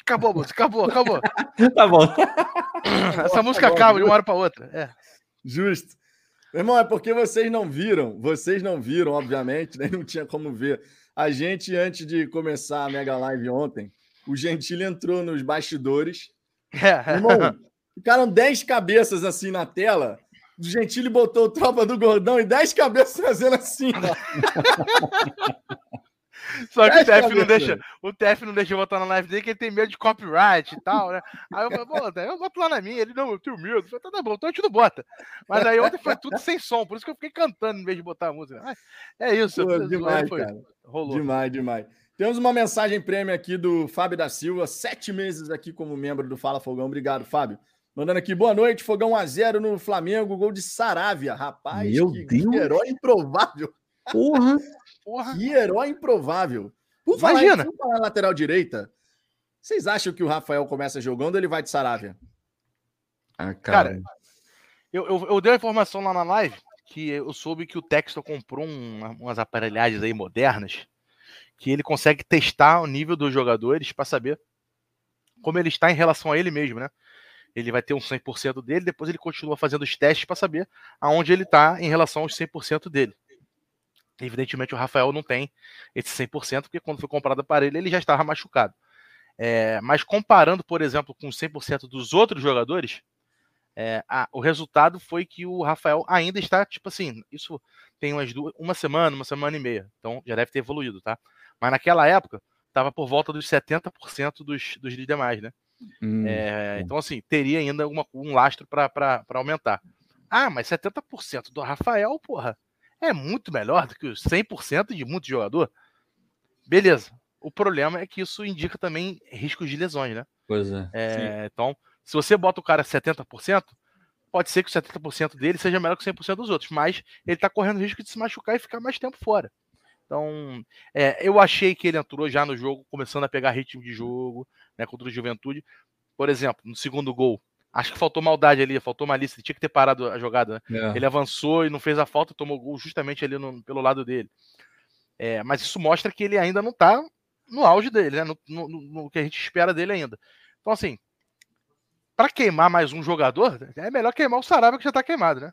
[SPEAKER 3] Acabou a música, acabou, acabou.
[SPEAKER 2] tá bom.
[SPEAKER 3] Essa música acaba de uma hora para outra. É.
[SPEAKER 1] Justo. irmão, é porque vocês não viram, vocês não viram, obviamente, nem né? não tinha como ver. A gente, antes de começar a Mega Live ontem, o Gentili entrou nos bastidores. Irmão, ficaram 10 cabeças assim na tela. O Gentili botou o tropa do gordão e 10 cabeças fazendo assim.
[SPEAKER 3] Só que o TF não deixa, o TF não deixa eu botar na live dele, que ele tem medo de copyright e tal, né? Aí eu falei, eu boto lá na minha, ele não, eu tenho medo. Eu falei, tá, tá bom, então a gente não bota. Mas aí ontem foi tudo sem som, por isso que eu fiquei cantando em vez de botar a música. É isso,
[SPEAKER 1] Pô, demais, foi, cara. Rolou. Demais, demais. Temos uma mensagem prêmio aqui do Fábio da Silva, sete meses aqui como membro do Fala Fogão. Obrigado, Fábio. Mandando aqui, boa noite, Fogão 1x0 no Flamengo, gol de Saravia. Rapaz,
[SPEAKER 2] Meu que, Deus.
[SPEAKER 1] herói improvável.
[SPEAKER 2] Porra!
[SPEAKER 1] Porra. Que herói improvável.
[SPEAKER 3] Por Imagina.
[SPEAKER 1] Falar, falar lateral direita, vocês acham que o Rafael começa jogando ou ele vai de Saravia?
[SPEAKER 3] Ah, cara. cara eu, eu, eu, dei a informação lá na live que eu soube que o Texto comprou um, umas aparelhagens aí modernas que ele consegue testar o nível dos jogadores para saber como ele está em relação a ele mesmo, né? Ele vai ter um 100% dele, depois ele continua fazendo os testes para saber aonde ele está em relação aos 100% dele. Evidentemente, o Rafael não tem esse 100%, porque quando foi comprado para ele, ele já estava machucado. É, mas comparando, por exemplo, com 100% dos outros jogadores, é, a, o resultado foi que o Rafael ainda está, tipo assim, isso tem umas duas, uma semana, uma semana e meia. Então já deve ter evoluído, tá? Mas naquela época, estava por volta dos 70% dos, dos demais, né? Hum, é, então, assim, teria ainda uma, um lastro para aumentar. Ah, mas 70% do Rafael, porra, é muito melhor do que os 100% de muito jogador. Beleza. O problema é que isso indica também riscos de lesões, né?
[SPEAKER 2] Pois é.
[SPEAKER 3] é então, se você bota o cara 70%, pode ser que o 70% dele seja melhor que 100% dos outros, mas ele está correndo risco de se machucar e ficar mais tempo fora. Então, é, eu achei que ele entrou já no jogo, começando a pegar ritmo de jogo, né, contra o Juventude. Por exemplo, no segundo gol, Acho que faltou maldade ali, faltou malícia. Ele tinha que ter parado a jogada. Né? É. Ele avançou e não fez a falta, tomou gol justamente ali no, pelo lado dele. É, mas isso mostra que ele ainda não tá no auge dele, né? No, no, no que a gente espera dele ainda. Então, assim, para queimar mais um jogador, é melhor queimar o Sarabia que já tá queimado, né?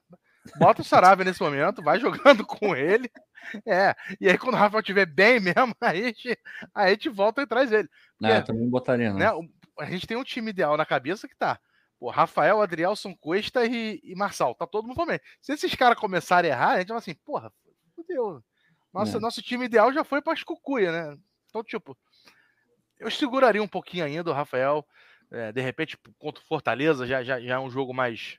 [SPEAKER 3] Bota o Sarabia nesse momento, vai jogando com ele. É, e aí quando o Rafael estiver bem mesmo, aí a gente, aí a gente volta e traz ele.
[SPEAKER 2] Porque, não, eu também botaria, não.
[SPEAKER 3] Né, a gente tem um time ideal na cabeça que tá. Pô, Rafael, Adrielson Cuesta e, e Marçal. Tá todo mundo bem. Se esses caras começarem a errar, a gente vai assim, porra, fudeu. Nossa, é. Nosso time ideal já foi para cucuia, né? Então, tipo, eu seguraria um pouquinho ainda o Rafael. É, de repente, contra o Fortaleza, já, já, já é um jogo mais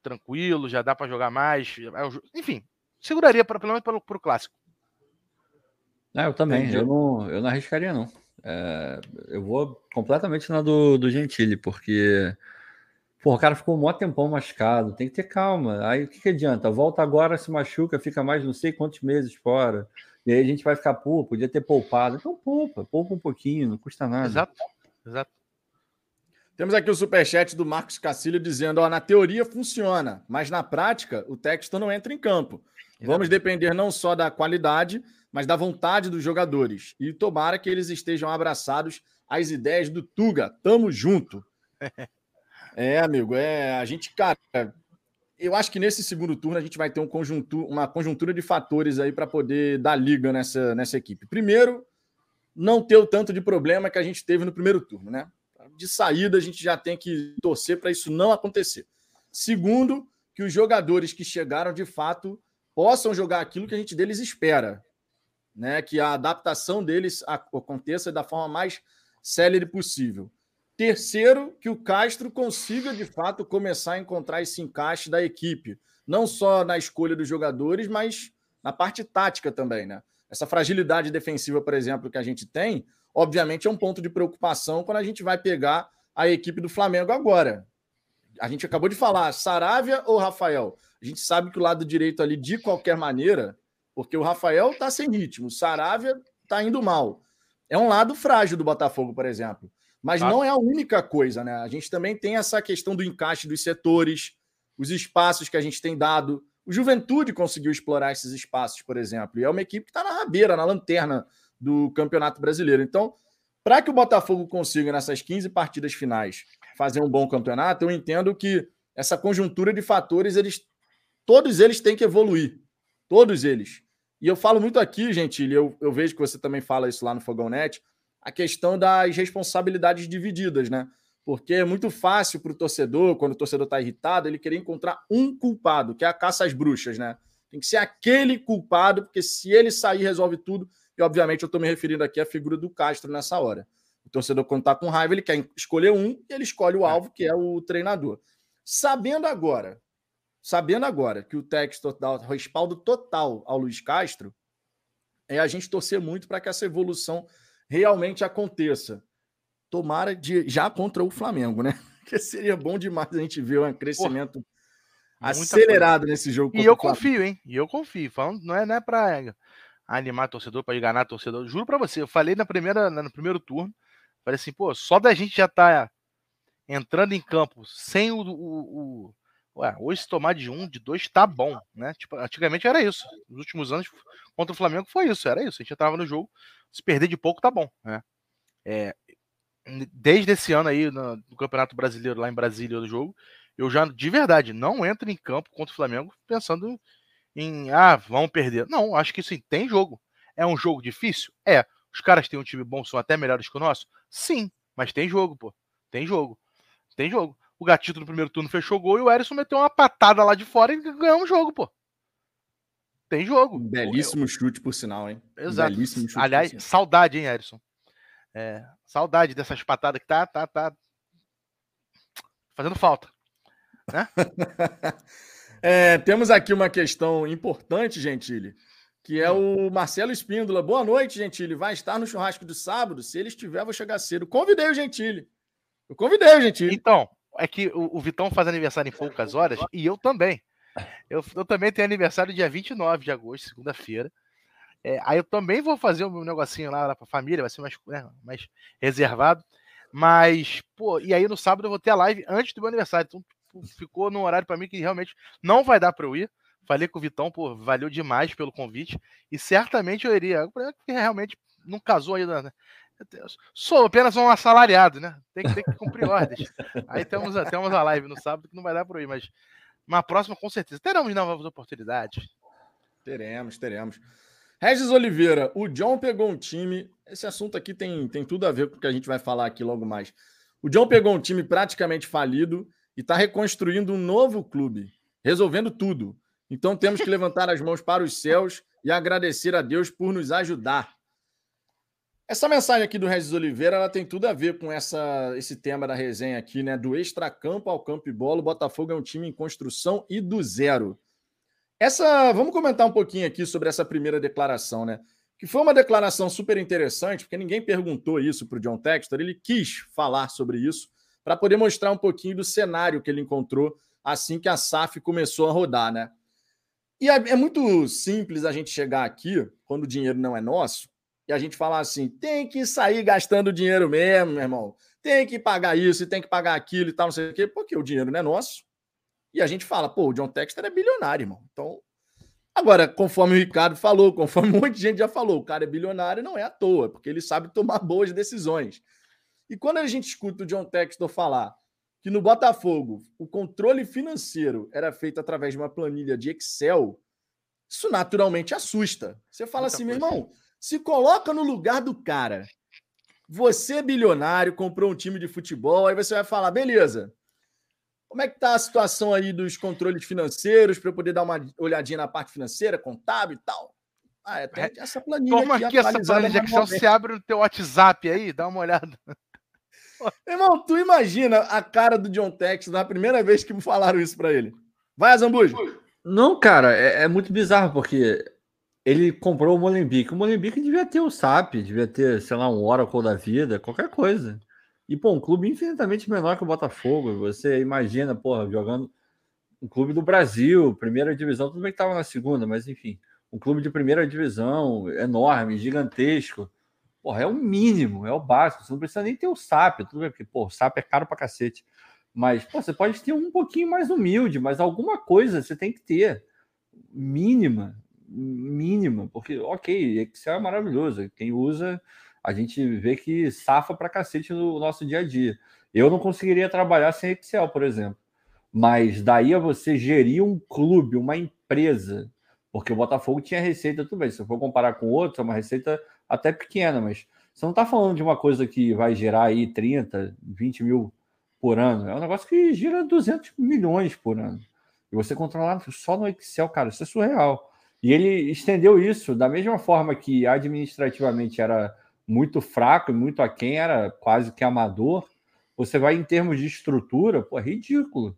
[SPEAKER 3] tranquilo, já dá para jogar mais. É enfim, seguraria pra, pelo menos para o clássico.
[SPEAKER 2] É, eu também. Eu não, eu não arriscaria, não. É, eu vou completamente na do, do Gentili, porque pô, o cara ficou um maior tempão machucado, tem que ter calma. Aí o que, que adianta? Volta agora, se machuca, fica mais não sei quantos meses fora. E aí a gente vai ficar, pô, podia ter poupado. Então poupa, poupa um pouquinho, não custa nada.
[SPEAKER 3] Exato, exato.
[SPEAKER 1] Temos aqui o superchat do Marcos Cacilho dizendo: ó, na teoria funciona, mas na prática o texto não entra em campo. Vamos depender não só da qualidade, mas da vontade dos jogadores. E tomara que eles estejam abraçados às ideias do Tuga. Tamo junto. é, amigo, é a gente, cara, eu acho que nesse segundo turno a gente vai ter um uma conjuntura de fatores aí para poder dar liga nessa, nessa equipe. Primeiro, não ter o tanto de problema que a gente teve no primeiro turno, né? De saída, a gente já tem que torcer para isso não acontecer. Segundo, que os jogadores que chegaram de fato possam jogar aquilo que a gente deles espera né, que a adaptação deles aconteça da forma mais célere possível. Terceiro, que o Castro consiga de fato começar a encontrar esse encaixe da equipe, não só na escolha dos jogadores, mas na parte tática também, né? Essa fragilidade defensiva, por exemplo, que a gente tem, obviamente é um ponto de preocupação quando a gente vai pegar a equipe do Flamengo agora. A gente acabou de falar, Saravia ou Rafael? A gente sabe que o lado direito ali, de qualquer maneira, porque o Rafael está sem ritmo, o Saravia está indo mal. É um lado frágil do Botafogo, por exemplo. Mas tá. não é a única coisa, né? A gente também tem essa questão do encaixe dos setores, os espaços que a gente tem dado. O Juventude conseguiu explorar esses espaços, por exemplo. E é uma equipe que está na rabeira, na lanterna do Campeonato Brasileiro. Então, para que o Botafogo consiga, nessas 15 partidas finais, fazer um bom campeonato, eu entendo que essa conjuntura de fatores, eles todos eles têm que evoluir. Todos eles. E eu falo muito aqui, gente, eu, eu vejo que você também fala isso lá no Fogão Net, a questão das responsabilidades divididas, né? Porque é muito fácil para o torcedor, quando o torcedor está irritado, ele querer encontrar um culpado, que é a caça às bruxas, né? Tem que ser aquele culpado, porque se ele sair, resolve tudo. E, obviamente, eu estou me referindo aqui à figura do Castro nessa hora. O torcedor, quando está com raiva, ele quer escolher um e ele escolhe o é. alvo, que é o treinador. Sabendo agora sabendo agora que o texto dá respaldo total ao Luiz Castro, é a gente torcer muito para que essa evolução realmente aconteça. Tomara de já contra o Flamengo, né? Que seria bom demais a gente ver um crescimento Porra, acelerado nesse jogo.
[SPEAKER 3] E eu confio, hein? E eu confio. Falando, não é, não é para animar torcedor, para enganar torcedor. Juro para você, eu falei na primeira, no primeiro turno, falei assim, pô, só da gente já tá entrando em campo sem o, o, o Ué, hoje se tomar de um, de dois, tá bom, né? Tipo, antigamente era isso. Nos últimos anos, contra o Flamengo foi isso, era isso. A gente entrava no jogo, se perder de pouco, tá bom, né? É, desde esse ano aí, no, no, Campeonato Brasileiro, lá em Brasília, do jogo, eu já, de verdade, não entro em campo contra o Flamengo pensando em, ah, vamos perder. Não, acho que sim, tem jogo. É um jogo difícil? É. Os caras têm um time bom, são até melhores que o nosso? Sim, mas tem jogo, pô. Tem jogo. Tem jogo. O Gatito no primeiro turno fechou gol e o Erisson meteu uma patada lá de fora e ganhou um jogo, pô. Tem jogo.
[SPEAKER 1] belíssimo chute, por sinal, hein?
[SPEAKER 3] Exato. belíssimo chute. Aliás, saudade, hein, Erisson? É, saudade dessas patadas que tá, tá, tá fazendo falta. Né?
[SPEAKER 1] é, temos aqui uma questão importante, Gentili, que é hum. o Marcelo Espíndola. Boa noite, Gentili. Vai estar no churrasco de sábado? Se ele estiver, vou chegar cedo. Convidei o Gentili. Eu convidei o Gentili.
[SPEAKER 3] Então, é que o, o Vitão faz aniversário em poucas horas e eu também. Eu, eu também tenho aniversário dia 29 de agosto, segunda-feira. É, aí eu também vou fazer um negocinho lá, lá para a família, vai ser mais, né, mais reservado. Mas, pô, e aí no sábado eu vou ter a live antes do meu aniversário. Então ficou num horário para mim que realmente não vai dar para eu ir. Falei com o Vitão, pô, valeu demais pelo convite. E certamente eu iria. Porque realmente não casou ainda, né? Sou apenas um assalariado, né? Tem que, ter que cumprir ordens. Aí temos, temos a live no sábado que não vai dar para ir, mas na próxima, com certeza, teremos novas oportunidades.
[SPEAKER 1] Teremos, teremos. Regis Oliveira, o John pegou um time. Esse assunto aqui tem, tem tudo a ver com o que a gente vai falar aqui logo mais. O John pegou um time praticamente falido e está reconstruindo um novo clube, resolvendo tudo. Então temos que levantar as mãos para os céus e agradecer a Deus por nos ajudar. Essa mensagem aqui do Regis Oliveira ela tem tudo a ver com essa, esse tema da resenha aqui, né? Do extracampo ao campo e bola. Botafogo é um time em construção e do zero. Essa, vamos comentar um pouquinho aqui sobre essa primeira declaração, né? Que foi uma declaração super interessante, porque ninguém perguntou isso para o John Textor. Ele quis falar sobre isso para poder mostrar um pouquinho do cenário que ele encontrou assim que a SAF começou a rodar, né? E é, é muito simples a gente chegar aqui, quando o dinheiro não é nosso, e a gente falar assim: tem que sair gastando dinheiro mesmo, meu irmão. Tem que pagar isso e tem que pagar aquilo e tal, não sei o quê, porque o dinheiro não é nosso. E a gente fala, pô, o John Texter é bilionário, irmão. Então, agora, conforme o Ricardo falou, conforme um monte de gente já falou, o cara é bilionário não é à toa, porque ele sabe tomar boas decisões. E quando a gente escuta o John Textor falar que no Botafogo o controle financeiro era feito através de uma planilha de Excel, isso naturalmente assusta. Você fala Muita assim, coisa. meu irmão, se coloca no lugar do cara. Você, é bilionário, comprou um time de futebol, aí você vai falar, beleza. Como é que tá a situação aí dos controles financeiros para eu poder dar uma olhadinha na parte financeira, contábil e tal?
[SPEAKER 3] Ah, é, tem essa planilha Toma aqui, aqui essa planilha de Excel, você abre no teu WhatsApp aí, dá uma olhada.
[SPEAKER 1] Irmão, tu imagina a cara do John Tex na primeira vez que me falaram isso para ele. Vai, Zambujo.
[SPEAKER 2] Não, cara, é, é, muito bizarro, porque ele comprou o Molenbeek. O Molenbeek devia ter o SAP, devia ter, sei lá, um Oracle da vida, qualquer coisa. E, pô, um clube infinitamente menor que o Botafogo. Você imagina, porra, jogando um clube do Brasil, primeira divisão, tudo bem que estava na segunda, mas enfim, um clube de primeira divisão, enorme, gigantesco. Porra, é o mínimo, é o básico. Você não precisa nem ter o SAP, tudo bem, porque, pô, o SAP é caro pra cacete. Mas, pô, você pode ter um pouquinho mais humilde, mas alguma coisa você tem que ter. Mínima, mínima, porque, ok, Excel é maravilhoso, quem usa, a gente vê que safa para cacete no nosso dia a dia. Eu não conseguiria trabalhar sem Excel, por exemplo. Mas daí a você gerir um clube, uma empresa, porque o Botafogo tinha receita, tudo bem. Se eu for comparar com outros, é uma receita até pequena, mas você não está falando de uma coisa que vai gerar aí 30, 20 mil por ano. É um negócio que gira 200 milhões por ano. E você controlar só no Excel, cara, isso é surreal. E ele estendeu isso da mesma forma que administrativamente era muito fraco e muito aquém, era quase que amador. Você vai em termos de estrutura, pô, é ridículo.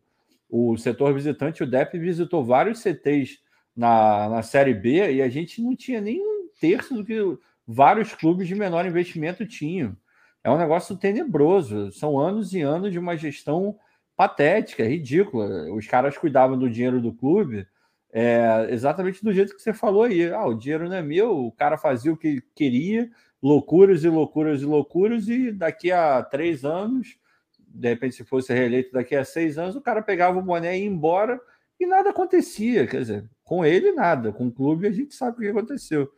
[SPEAKER 2] O setor visitante, o DEP, visitou vários CTs na, na Série B e a gente não tinha nem um terço do que vários clubes de menor investimento tinham. É um negócio tenebroso. São anos e anos de uma gestão patética, ridícula. Os caras cuidavam do dinheiro do clube é, exatamente do jeito que você falou aí. Ah, o dinheiro não é meu, o cara fazia o que queria, loucuras e loucuras e loucuras, e daqui a três anos, de repente, se fosse reeleito daqui a seis anos, o cara pegava o boné e ia embora e nada acontecia. Quer dizer, com ele nada, com o clube a gente sabe o que aconteceu.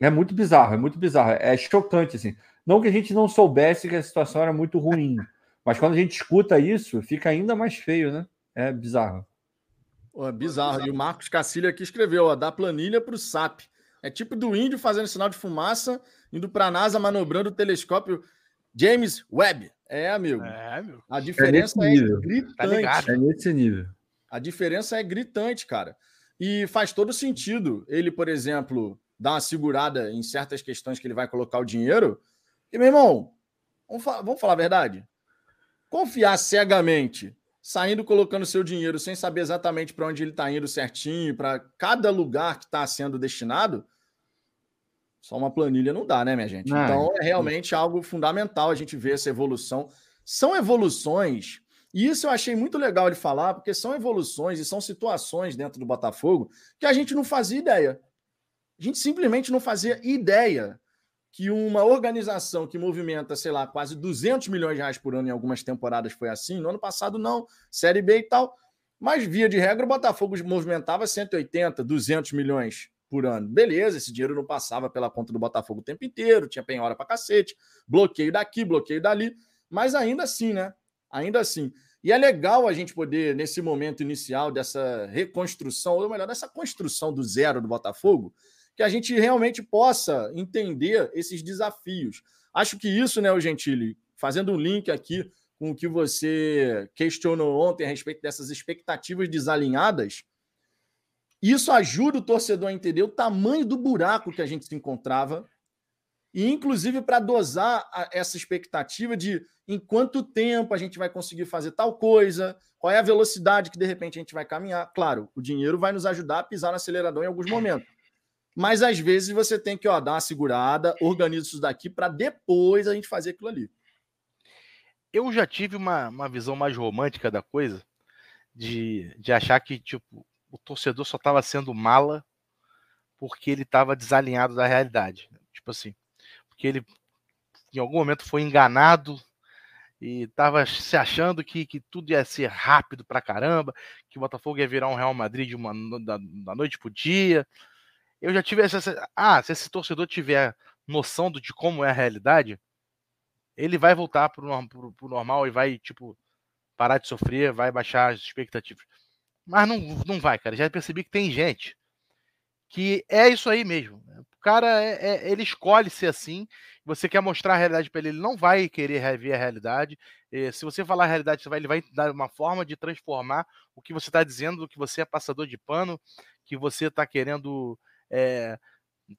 [SPEAKER 2] É muito bizarro, é muito bizarro, é chocante assim. Não que a gente não soubesse que a situação era muito ruim, mas quando a gente escuta isso, fica ainda mais feio, né? É bizarro.
[SPEAKER 1] Oh, bizarro. E o Marcos Cacilha aqui escreveu: ó, dá planilha para o SAP. É tipo do índio fazendo sinal de fumaça, indo para a NASA manobrando o telescópio James Webb. É, amigo. É, meu. A diferença é, é gritante. Tá
[SPEAKER 2] é nesse nível.
[SPEAKER 1] A diferença é gritante, cara. E faz todo sentido ele, por exemplo, dar uma segurada em certas questões que ele vai colocar o dinheiro. E, meu irmão, vamos, falar, vamos falar a verdade? Confiar cegamente saindo colocando seu dinheiro sem saber exatamente para onde ele está indo certinho, para cada lugar que está sendo destinado, só uma planilha não dá, né, minha gente? Não. Então é realmente algo fundamental a gente ver essa evolução. São evoluções, e isso eu achei muito legal de falar, porque são evoluções e são situações dentro do Botafogo que a gente não fazia ideia. A gente simplesmente não fazia ideia que uma organização que movimenta, sei lá, quase 200 milhões de reais por ano em algumas temporadas foi assim, no ano passado não, Série B e tal, mas via de regra o Botafogo movimentava 180, 200 milhões por ano. Beleza, esse dinheiro não passava pela conta do Botafogo o tempo inteiro, tinha penhora para cacete, bloqueio daqui, bloqueio dali, mas ainda assim, né? Ainda assim. E é legal a gente poder, nesse momento inicial dessa reconstrução, ou melhor, dessa construção do zero do Botafogo, que a gente realmente possa entender esses desafios. Acho que isso, né, o Gentili, fazendo um link aqui com o que você questionou ontem a respeito dessas expectativas desalinhadas, isso ajuda o torcedor a entender o tamanho do buraco que a gente se encontrava e, inclusive, para dosar essa expectativa de em quanto tempo a gente vai conseguir fazer tal coisa, qual é a velocidade que de repente a gente vai caminhar. Claro, o dinheiro vai nos ajudar a pisar no acelerador em alguns momentos. Mas às vezes você tem que ó, dar uma segurada, organizar isso daqui para depois a gente fazer aquilo ali.
[SPEAKER 3] Eu já tive uma, uma visão mais romântica da coisa, de, de achar que tipo, o torcedor só estava sendo mala porque ele estava desalinhado da realidade. Tipo assim, porque ele em algum momento foi enganado e estava se achando que, que tudo ia ser rápido pra caramba, que o Botafogo ia virar um Real Madrid uma, da, da noite pro dia. Eu já tive essa. Ah, se esse torcedor tiver noção de como é a realidade, ele vai voltar pro, pro, pro normal e vai, tipo, parar de sofrer, vai baixar as expectativas. Mas não, não vai, cara. Já percebi que tem gente que é isso aí mesmo. O cara, é, é, ele escolhe ser assim. Você quer mostrar a realidade para ele, ele não vai querer rever a realidade. E, se você falar a realidade, vai, ele vai dar uma forma de transformar o que você está dizendo, que você é passador de pano, que você está querendo é,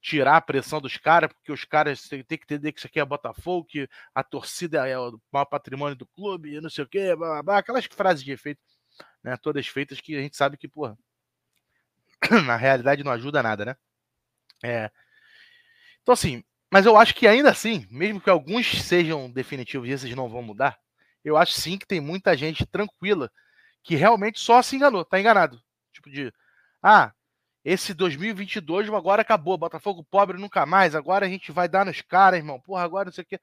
[SPEAKER 3] tirar a pressão dos caras, porque os caras têm que entender que isso aqui é Botafogo, que a torcida é o maior patrimônio do clube, não sei o quê, blá, blá, blá, aquelas frases de efeito, né, todas feitas que a gente sabe que, porra, na realidade não ajuda nada, né? É. Então, assim, mas eu acho que ainda assim, mesmo que alguns sejam definitivos e esses não vão mudar, eu acho sim que tem muita gente tranquila que realmente só se enganou, tá enganado. Tipo de, ah, esse 2022 agora acabou, Botafogo pobre nunca mais, agora a gente vai dar nos caras, irmão, porra, agora não sei o quê.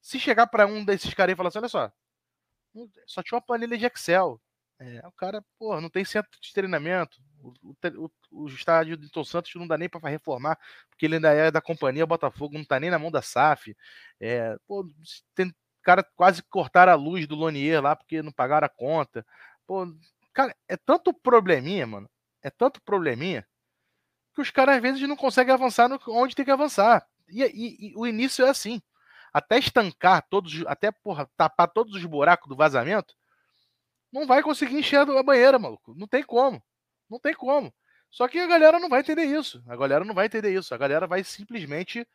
[SPEAKER 3] Se chegar para um desses caras e falar assim, olha só, só tinha uma planilha de Excel, é, o cara, porra, não tem centro de treinamento, o, o, o estádio de Tom Santos não dá nem para reformar, porque ele ainda é da companhia Botafogo, não tá nem na mão da SAF. É, pô, tem cara quase cortar a luz do Lonier lá porque não pagaram a conta. Pô, cara, é tanto probleminha, mano. É tanto probleminha que os caras às vezes não conseguem avançar onde tem que avançar. E, e, e, o início é assim. Até estancar todos, até porra, tapar todos os buracos do vazamento, não vai conseguir encher a banheira, maluco. Não tem como. Não tem como. Só que a galera não vai entender isso. A galera não vai entender isso. A galera vai simplesmente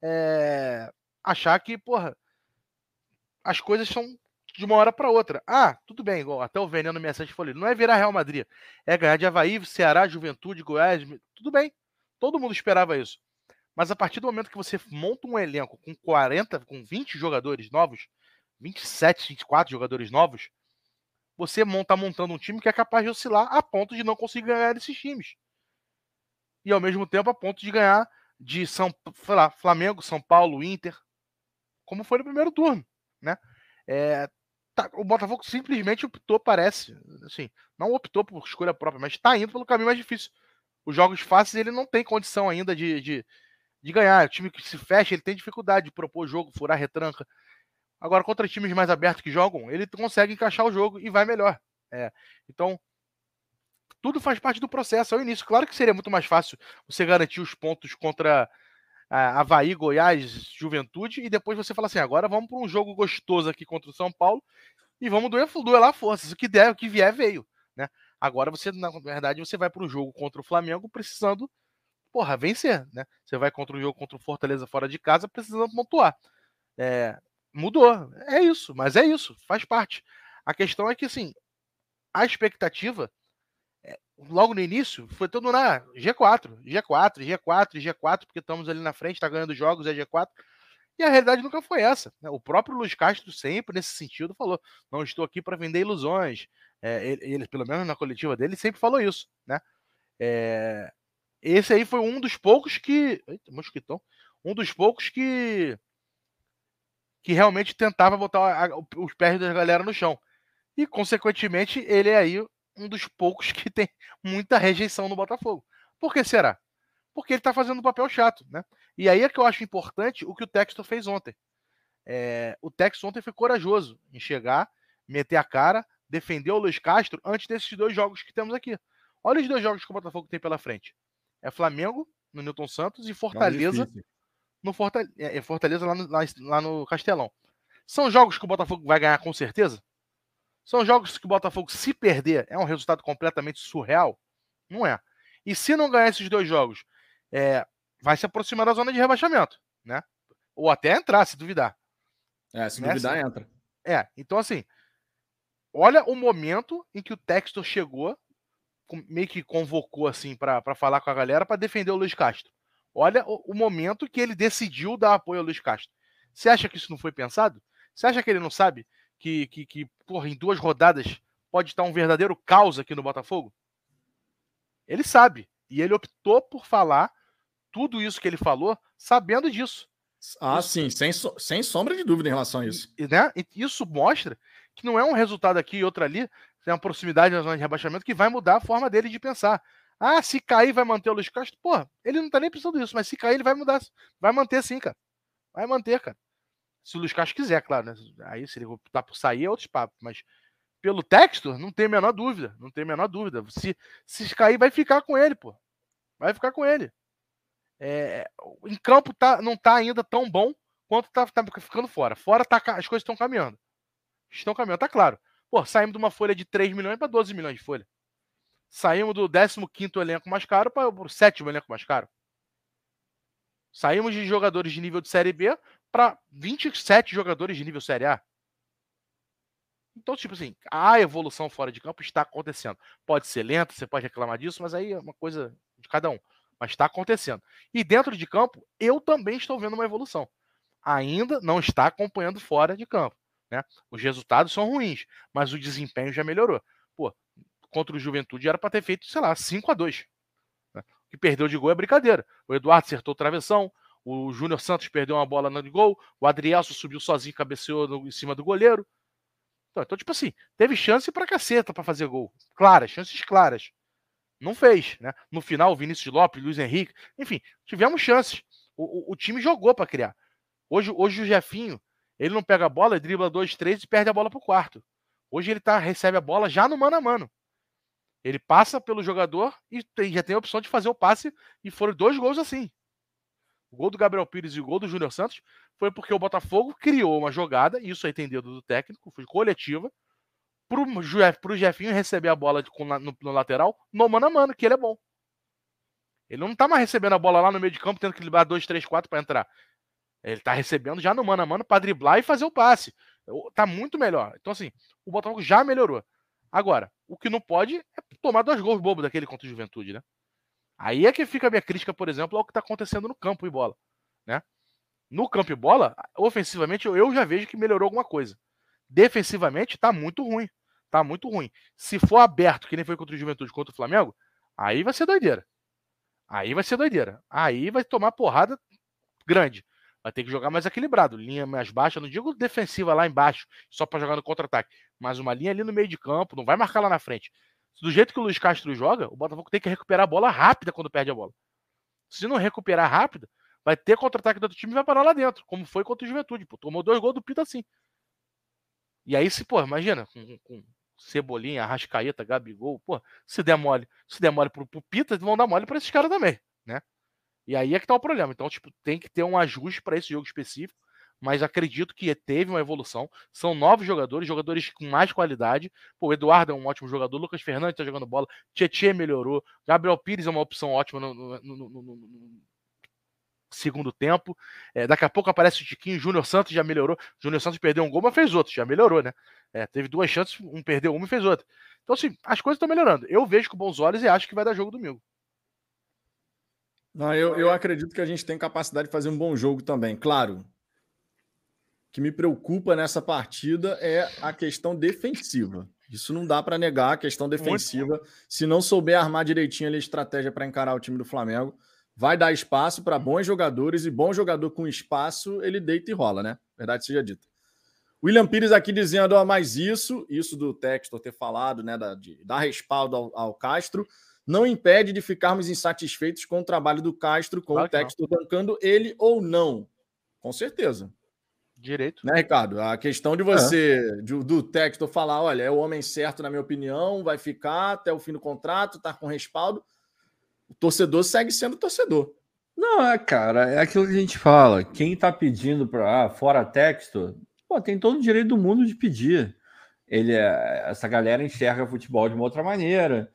[SPEAKER 3] é, achar que, porra, as coisas são de uma hora para outra. Ah, tudo bem, igual até o Veneno Mensagem falou, não é virar Real Madrid, é ganhar de Havaí, Ceará, Juventude, Goiás, tudo bem. Todo mundo esperava isso. Mas a partir do momento que você monta um elenco com 40, com 20 jogadores novos, 27, 24 jogadores novos, você monta montando um time que é capaz de oscilar a ponto de não conseguir ganhar esses times. E ao mesmo tempo a ponto de ganhar de São, lá, Flamengo, São Paulo, Inter, como foi no primeiro turno, né? É, tá, o Botafogo simplesmente optou, parece, assim, não optou por escolha própria, mas está indo pelo caminho mais difícil. Os jogos fáceis ele não tem condição ainda de, de, de ganhar. O time que se fecha, ele tem dificuldade de propor jogo, furar retranca. Agora, contra times mais abertos que jogam, ele consegue encaixar o jogo e vai melhor. É. Então, tudo faz parte do processo. Ao início, claro que seria muito mais fácil você garantir os pontos contra a Havaí, Goiás, Juventude, e depois você fala assim: agora vamos para um jogo gostoso aqui contra o São Paulo e vamos duelar forças. O que der, o que vier, veio. Né? Agora você, na verdade, você vai para um jogo contra o Flamengo precisando, porra, vencer. Né? Você vai contra o jogo contra o Fortaleza fora de casa precisando pontuar. É, mudou. É isso, mas é isso, faz parte. A questão é que, assim, a expectativa, é, logo no início, foi todo na G4, G4, G4, G4, porque estamos ali na frente, está ganhando jogos, é G4. E a realidade nunca foi essa. Né? O próprio Luiz Castro sempre, nesse sentido, falou: não estou aqui para vender ilusões. É, ele, ele, pelo menos na coletiva dele, sempre falou isso. Né? É, esse aí foi um dos poucos que. Eita, mosquitão Um dos poucos que que realmente tentava botar a, os pés da galera no chão. E, consequentemente, ele aí um dos poucos que tem muita rejeição no Botafogo. Por que será? Porque ele está fazendo um papel chato, né? E aí é que eu acho importante o que o Textor fez ontem. É, o Textor ontem foi corajoso em chegar, meter a cara, defender o Luiz Castro antes desses dois jogos que temos aqui. Olha os dois jogos que o Botafogo tem pela frente. É Flamengo, no Newton Santos, e Fortaleza, no Fortaleza, é, é, Fortaleza lá no, lá, lá no Castelão. São jogos que o Botafogo vai ganhar com certeza? São jogos que o Botafogo, se perder, é um resultado completamente surreal? Não é. E se não ganhar esses dois jogos, é, vai se aproximar da zona de rebaixamento, né? Ou até entrar, se duvidar.
[SPEAKER 1] É, se né? duvidar, assim, entra.
[SPEAKER 3] É, então assim, olha o momento em que o Textor chegou, meio que convocou assim para falar com a galera para defender o Luiz Castro. Olha o, o, momento que ele decidiu dar apoio ao Luiz Castro. Você acha que isso não foi pensado? Você acha que ele não sabe que, que, que porra, em duas rodadas pode estar um verdadeiro caos aqui no Botafogo? Ele sabe. E ele optou por falar tudo isso que ele falou, sabendo disso.
[SPEAKER 1] Ah, isso, sim, sem, sem sombra de dúvida em relação a isso.
[SPEAKER 3] E, né? Isso mostra que não é um resultado aqui e outro ali, tem uma proximidade na zona de rebaixamento que vai mudar a forma dele de pensar. Ah, se cair vai manter o Luiz Castro. Pô, ele não tá nem precisando disso, mas se cair ele vai mudar. Vai manter sim, cara. Vai manter, cara. Se o Luiz Castro quiser, claro. Né? Aí se ele optar por sair é outro papo. Mas pelo texto, não tem a menor dúvida. Não tem a menor dúvida. Se, se cair, vai ficar com ele, pô. Vai ficar com ele. É, em campo tá, não tá ainda tão bom quanto tá, tá ficando fora. Fora tá, as coisas estão caminhando. Estão caminhando, tá claro. Pô, saímos de uma folha de 3 milhões para 12 milhões de folha. Saímos do 15 elenco mais caro para o sétimo elenco mais caro. Saímos de jogadores de nível de Série B para 27 jogadores de nível Série A. Então, tipo assim, a evolução fora de campo está acontecendo. Pode ser lenta, você pode reclamar disso, mas aí é uma coisa de cada um. Mas está acontecendo. E dentro de campo, eu também estou vendo uma evolução. Ainda não está acompanhando fora de campo. Né? Os resultados são ruins, mas o desempenho já melhorou. Pô, contra o Juventude era para ter feito, sei lá, 5 a 2 né? O que perdeu de gol é brincadeira. O Eduardo acertou travessão, o Júnior Santos perdeu uma bola no gol, o Adrielso subiu sozinho, cabeceou no, em cima do goleiro. Então, então, tipo assim, teve chance para caceta para fazer gol. Claras, chances claras. Não fez, né? No final, o Vinícius Lopes, Luiz Henrique, enfim, tivemos chances. O, o, o time jogou para criar. Hoje, hoje o Jefinho, ele não pega a bola, dribla dois, três e perde a bola pro quarto. Hoje ele tá, recebe a bola já no mano a mano. Ele passa pelo jogador e tem, já tem a opção de fazer o passe e foram dois gols assim. O gol do Gabriel Pires e o gol do Júnior Santos foi porque o Botafogo criou uma jogada, isso é entendido do técnico, foi coletiva, pro, pro Jefinho receber a bola de, no, no, lateral no mano a mano, que ele é bom. Ele não tá mais recebendo a bola lá no meio de campo, tendo que librar 2, 3, 4 para entrar. Ele tá recebendo já no mano a mano para driblar e fazer o passe. Tá muito melhor. Então, assim, o Botafogo já melhorou. Agora, o que não pode é tomar dois gols bobos daquele contra o Juventude, né? Aí é que fica a minha crítica, por exemplo, ao que está acontecendo no campo e bola, né? No campo e bola, ofensivamente, eu já vejo que melhorou alguma coisa. Defensivamente, tá muito ruim. Tá muito ruim. Se for aberto, que nem foi contra o Juventude, contra o Flamengo, aí vai ser doideira. Aí vai ser doideira. Aí vai tomar porrada grande. Vai ter que jogar mais equilibrado. Linha mais baixa, não digo defensiva lá embaixo, só para jogar no contra-ataque, mas uma linha ali no meio de campo, não vai marcar lá na frente. Do jeito que o Luiz Castro joga, o Botafogo tem que recuperar a bola rápida quando perde a bola. Se não recuperar rápido, vai ter contra-ataque do outro time e vai parar lá dentro, como foi contra o Juventude. Pô, tomou dois gols do Pita assim. E aí, se, pô, imagina, com, com Cebolinha, Arrascaeta, Gabigol, pô, se der mole, se der mole pro, pro Pita, vão dar mole para esses caras também, né? E aí é que tá o problema. Então, tipo, tem que ter um ajuste para esse jogo específico, mas acredito que teve uma evolução. São novos jogadores, jogadores com mais qualidade. Pô, o Eduardo é um ótimo jogador, Lucas Fernandes tá jogando bola, Tietê melhorou, Gabriel Pires é uma opção ótima no, no, no, no segundo tempo. É, daqui a pouco aparece o Tiquinho, Júnior Santos já melhorou. Júnior Santos perdeu um gol, mas fez outro, já melhorou, né? É, teve duas chances, um perdeu uma e fez outra. Então, assim, as coisas estão melhorando. Eu vejo com bons olhos e acho que vai dar jogo domingo.
[SPEAKER 1] Não, eu, eu acredito que a gente tem capacidade de fazer um bom jogo também. Claro, que me preocupa nessa partida é a questão defensiva. Isso não dá para negar a questão defensiva. Se não souber armar direitinho a estratégia para encarar o time do Flamengo, vai dar espaço para bons jogadores e bom jogador com espaço, ele deita e rola, né? Verdade seja dita. William Pires aqui dizendo, ó, mas isso, isso do Textor ter falado, né, da, de dar respaldo ao, ao, Castro, não impede de ficarmos insatisfeitos com o trabalho do Castro, com claro o Textor bancando ele ou não. Com certeza.
[SPEAKER 3] Direito.
[SPEAKER 1] Né, Ricardo? A questão de você, é. de, do Textor falar, olha, é o homem certo, na minha opinião, vai ficar até o fim do contrato, tá com respaldo. O torcedor segue sendo torcedor.
[SPEAKER 2] Não, é, cara, é aquilo que a gente fala. Quem tá pedindo para ah, fora Textor, pô, tem todo o direito do mundo de pedir. Ele, é, essa galera enxerga futebol de uma outra maneira,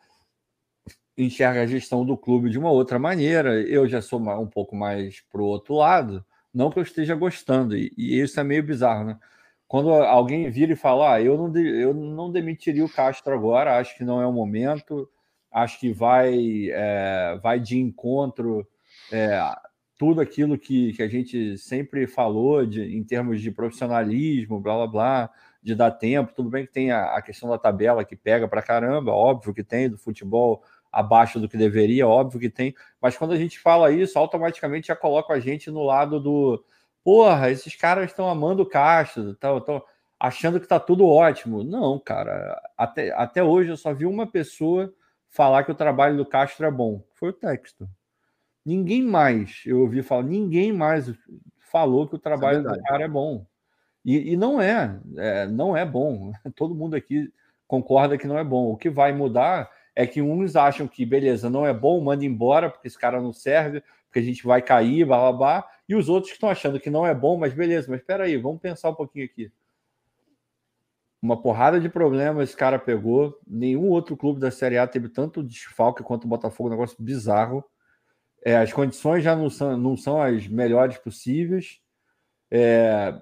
[SPEAKER 2] enxerga a gestão do clube de uma outra maneira. Eu já sou um pouco mais pro outro lado, não que eu esteja gostando, e, e isso é meio bizarro, né? Quando alguém vira e fala, ah, eu não, eu não demitiria o Castro agora, acho que não é o momento, acho que vai, é, vai de encontro é, tudo aquilo que, que a gente sempre falou de, em termos de profissionalismo, blá blá blá, de dar tempo. Tudo bem que tem a, a questão da tabela que pega para caramba, óbvio que tem, do futebol abaixo do que deveria, óbvio que tem, mas quando a gente fala isso, automaticamente já coloca a gente no lado do porra, esses caras estão amando o Castro, estão achando que está tudo ótimo. Não, cara, até, até hoje eu só vi uma pessoa falar que o trabalho do Castro é bom. Foi o texto. Ninguém mais, eu ouvi falar, ninguém mais falou que o trabalho é do cara é bom. E, e não é, é, não é bom. Todo mundo aqui concorda que não é bom. O que vai mudar é que uns acham que, beleza, não é bom, manda embora, porque esse cara não serve, porque a gente vai cair, blá blá blá. E os outros que estão achando que não é bom, mas beleza, mas espera aí, vamos pensar um pouquinho aqui. Uma porrada de problemas esse cara pegou. Nenhum outro clube da Série A teve tanto desfalque quanto o Botafogo, um negócio bizarro. É, as condições já não são, não são as melhores possíveis. É,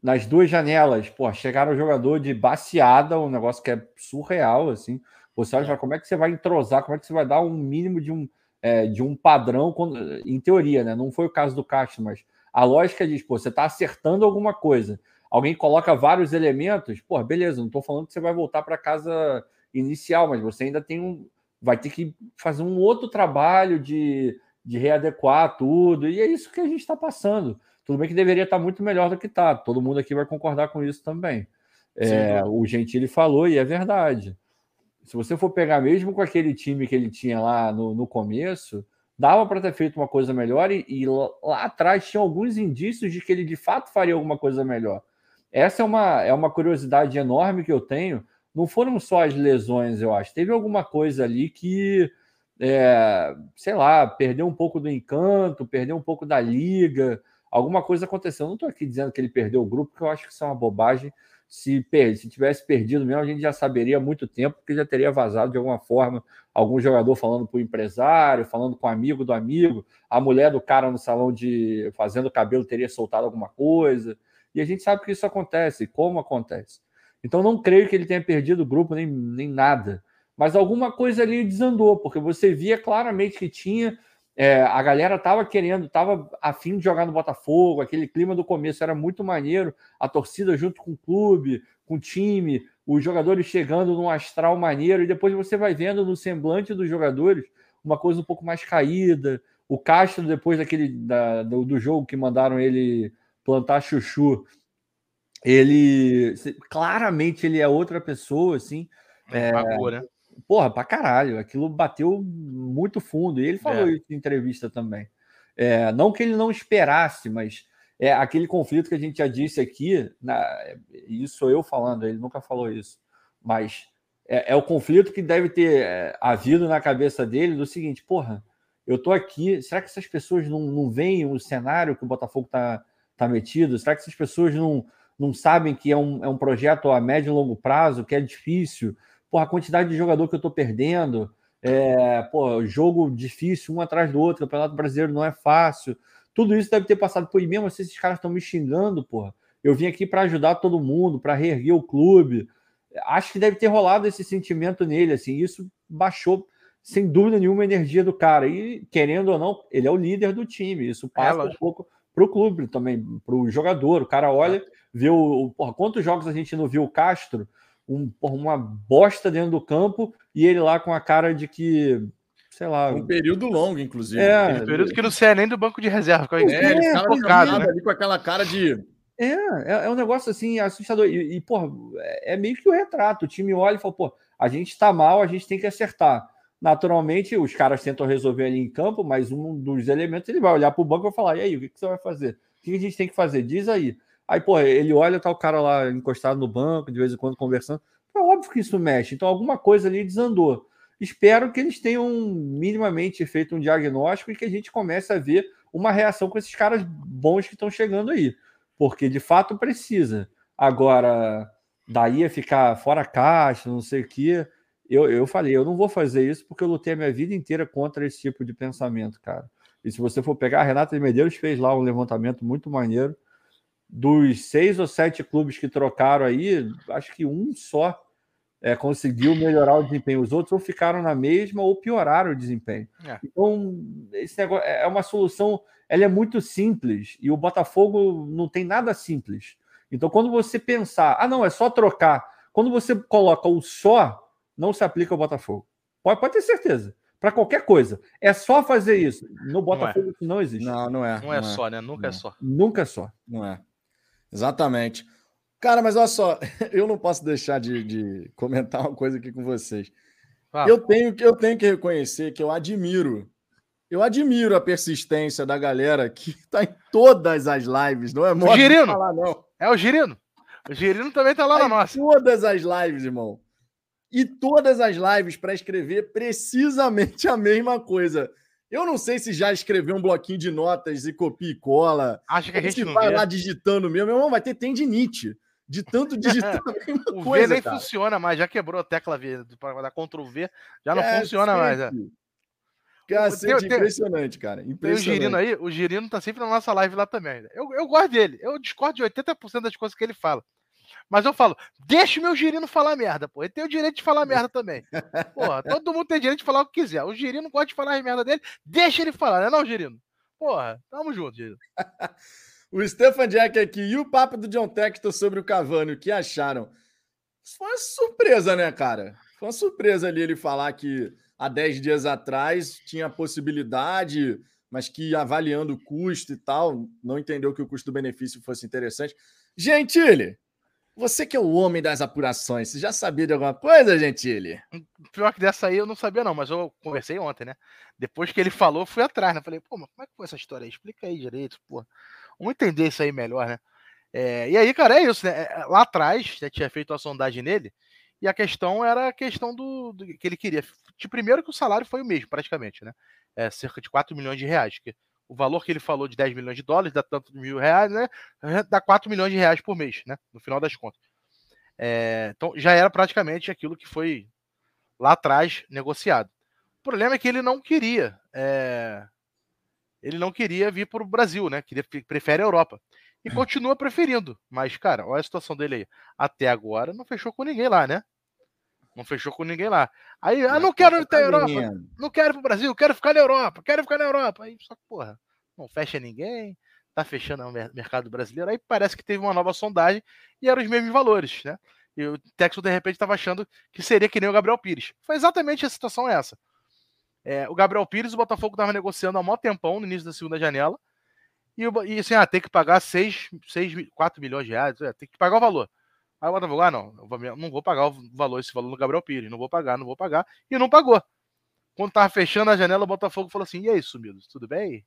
[SPEAKER 2] nas duas janelas, pô, chegaram o jogador de baseada, um negócio que é surreal, assim. Você olha como é que você vai entrosar, como é que você vai dar um mínimo de um, é, de um padrão, quando, em teoria, né? Não foi o caso do Castro, mas a lógica diz, pô, você está acertando alguma coisa. Alguém coloca vários elementos, pô, beleza, não estou falando que você vai voltar para casa inicial, mas você ainda tem um, vai ter que fazer um outro trabalho de, de readequar tudo, e é isso que a gente está passando. Tudo bem que deveria estar tá muito melhor do que está, todo mundo aqui vai concordar com isso também. É, o Gentili falou, e é verdade. Se você for pegar mesmo com aquele time que ele tinha lá no, no começo, dava para ter feito uma coisa melhor, e, e lá, atrás tinha alguns indícios de que ele de fato faria alguma coisa melhor. Essa é uma, é uma curiosidade enorme que eu tenho, não foram só as lesões, eu acho. Teve alguma coisa ali que, é, sei lá, perdeu um pouco do encanto, perdeu um pouco da liga, alguma coisa aconteceu. Eu não estou aqui dizendo que ele perdeu o grupo, porque eu acho que isso é uma bobagem. Se, se tivesse perdido mesmo, a gente já saberia há muito tempo, porque já teria vazado de alguma forma algum jogador falando para o empresário, falando com o amigo do amigo, a mulher do cara no salão de fazendo cabelo teria soltado alguma coisa. E a gente sabe que isso acontece, como acontece. Então não creio que ele tenha perdido o grupo nem, nem nada. Mas alguma coisa ali desandou, porque você via claramente que tinha. É, a galera estava querendo, estava afim de jogar no Botafogo, aquele clima do começo era muito maneiro, a torcida junto com o clube, com o time, os jogadores chegando num astral maneiro, e depois você vai vendo no semblante dos jogadores uma coisa um pouco mais caída. O Castro, depois daquele da, do, do jogo que mandaram ele plantar chuchu, ele claramente ele é outra pessoa, assim. É, né? Porra, pra caralho. Aquilo bateu muito fundo. E ele falou é. isso em entrevista também. É, não que ele não esperasse, mas é aquele conflito que a gente já disse aqui. Na, isso sou eu falando, ele nunca falou isso. Mas é, é o conflito que deve ter é, havido na cabeça dele do seguinte: porra, eu tô aqui. Será que essas pessoas não, não veem o cenário que o Botafogo tá, tá metido? Será que essas pessoas não não sabem que é um, é um projeto a médio e longo prazo, que é difícil. Porra, a quantidade de jogador que eu estou perdendo, é, pô, jogo difícil um atrás do outro, o Campeonato Brasileiro não é fácil. Tudo isso deve ter passado por mesmo assim, esses caras estão me xingando, porra. Eu vim aqui para ajudar todo mundo, para reerguer o clube. Acho que deve ter rolado esse sentimento nele, assim, isso baixou sem dúvida nenhuma a energia do cara. E querendo ou não, ele é o líder do time. Isso passa é, um pouco para o clube também, para o jogador. O cara olha, vê o. Porra, quantos jogos a gente não viu o Castro? Um, uma bosta dentro do campo e ele lá com a cara de que sei lá.
[SPEAKER 1] Um período longo, inclusive.
[SPEAKER 3] É, um período que não sai nem do banco de reserva. É, é ele
[SPEAKER 1] focado, né? ali com aquela cara de.
[SPEAKER 2] É, é, é, um negócio assim assustador. E, e pô, é, é meio que o retrato. O time olha e fala, pô, a gente tá mal, a gente tem que acertar. Naturalmente, os caras tentam resolver ali em campo, mas um dos elementos ele vai olhar para o banco e vai falar: e aí, o que, que você vai fazer? O que a gente tem que fazer? Diz aí. Aí, pô, ele olha, tá o cara lá encostado no banco, de vez em quando conversando. É óbvio que isso mexe. Então, alguma coisa ali desandou. Espero que eles tenham minimamente feito um diagnóstico e que a gente comece a ver uma reação com esses caras bons que estão chegando aí. Porque de fato precisa. Agora, daí a ficar fora caixa, não sei o quê. Eu, eu falei, eu não vou fazer isso porque eu lutei a minha vida inteira contra esse tipo de pensamento, cara. E se você for pegar, a Renata de Medeiros fez lá um levantamento muito maneiro. Dos seis ou sete clubes que trocaram aí, acho que um só é, conseguiu melhorar o desempenho. Os outros ou ficaram na mesma ou pioraram o desempenho. É. Então, esse negócio é uma solução, ela é muito simples e o Botafogo não tem nada simples. Então, quando você pensar, ah, não, é só trocar. Quando você coloca o só, não se aplica ao Botafogo. Pode, pode ter certeza. Para qualquer coisa. É só fazer isso. No Botafogo não, é. não existe.
[SPEAKER 1] Não, não é.
[SPEAKER 3] Não, é não é, só, né? Nunca é não. é só.
[SPEAKER 2] Nunca é só.
[SPEAKER 1] Não é. Exatamente. Cara, mas olha só, eu não posso deixar de, de comentar uma coisa aqui com vocês. Ah. Eu, tenho, eu tenho que reconhecer que eu admiro, eu admiro a persistência da galera que está em todas as lives, não é
[SPEAKER 3] modo o Girino. falar, não. É o Girino. O Girino também está lá tá na nossa.
[SPEAKER 1] Todas as lives, irmão. E todas as lives para escrever precisamente a mesma coisa. Eu não sei se já escreveu um bloquinho de notas e copia e cola.
[SPEAKER 3] Acho que a gente se
[SPEAKER 1] não vai vê. lá digitando mesmo. Meu irmão, vai ter tendinite de tanto digitar a mesma
[SPEAKER 3] o
[SPEAKER 1] coisa.
[SPEAKER 3] V nem cara. funciona mais, já quebrou a tecla V para dar Ctrl V, já não é, funciona mais. É.
[SPEAKER 1] Cacete, tem, impressionante, cara. Impressionante. Tem o
[SPEAKER 3] Girino aí, o Girino tá sempre na nossa live lá também. Eu, eu gosto dele, eu discordo de 80% das coisas que ele fala. Mas eu falo, deixa o meu girino falar merda, pô. Ele tem o direito de falar merda também. Porra, todo mundo tem direito de falar o que quiser. O girino gosta de falar as merda dele, deixa ele falar, né, não, girino? Porra, tamo junto, girino.
[SPEAKER 1] O Stefan Jack aqui. E o papo do John Textor sobre o Cavani, o que acharam? Isso foi uma surpresa, né, cara? Foi uma surpresa ali ele falar que há 10 dias atrás tinha possibilidade, mas que avaliando o custo e tal, não entendeu que o custo-benefício fosse interessante. Gentile, você que é o homem das apurações, você já sabia de alguma coisa, Gentile?
[SPEAKER 3] Pior que dessa aí eu não sabia, não, mas eu conversei ontem, né? Depois que ele falou, fui atrás, né? Falei, pô, mas como é que foi essa história aí? Explica aí direito, pô. Vamos entender isso aí melhor, né? É, e aí, cara, é isso, né? É, lá atrás, já tinha feito a sondagem nele, e a questão era a questão do, do que ele queria. De primeiro que o salário foi o mesmo, praticamente, né? É, cerca de 4 milhões de reais. Que o valor que ele falou de 10 milhões de dólares dá tanto de mil reais, né? Dá 4 milhões de reais por mês, né? No final das contas. É, então já era praticamente aquilo que foi lá atrás negociado. O problema é que ele não queria. É, ele não queria vir para o Brasil, né? Queria, prefere a Europa. E hum. continua preferindo. Mas, cara, olha a situação dele aí. Até agora não fechou com ninguém lá, né? Não fechou com ninguém lá. Aí, ah, não quero ir para a Europa. Não quero ir para o Brasil, quero ficar na Europa, quero ficar na Europa. Aí, só que, porra, não fecha ninguém, tá fechando o mercado brasileiro. Aí parece que teve uma nova sondagem e eram os mesmos valores, né? E o Texas, de repente, estava achando que seria que nem o Gabriel Pires. Foi exatamente a situação essa. É, o Gabriel Pires, o Botafogo estava negociando há maior tempão no início da segunda janela. E, e assim, ah, tem que pagar 6, 6, 4 milhões de reais, é, tem que pagar o valor. Aí o Botafogo, ah, não, não vou pagar o valor, esse valor no Gabriel Pires, não vou pagar, não vou pagar. E não pagou. Quando tava fechando a janela, o Botafogo falou assim: e aí, sumidos, tudo bem?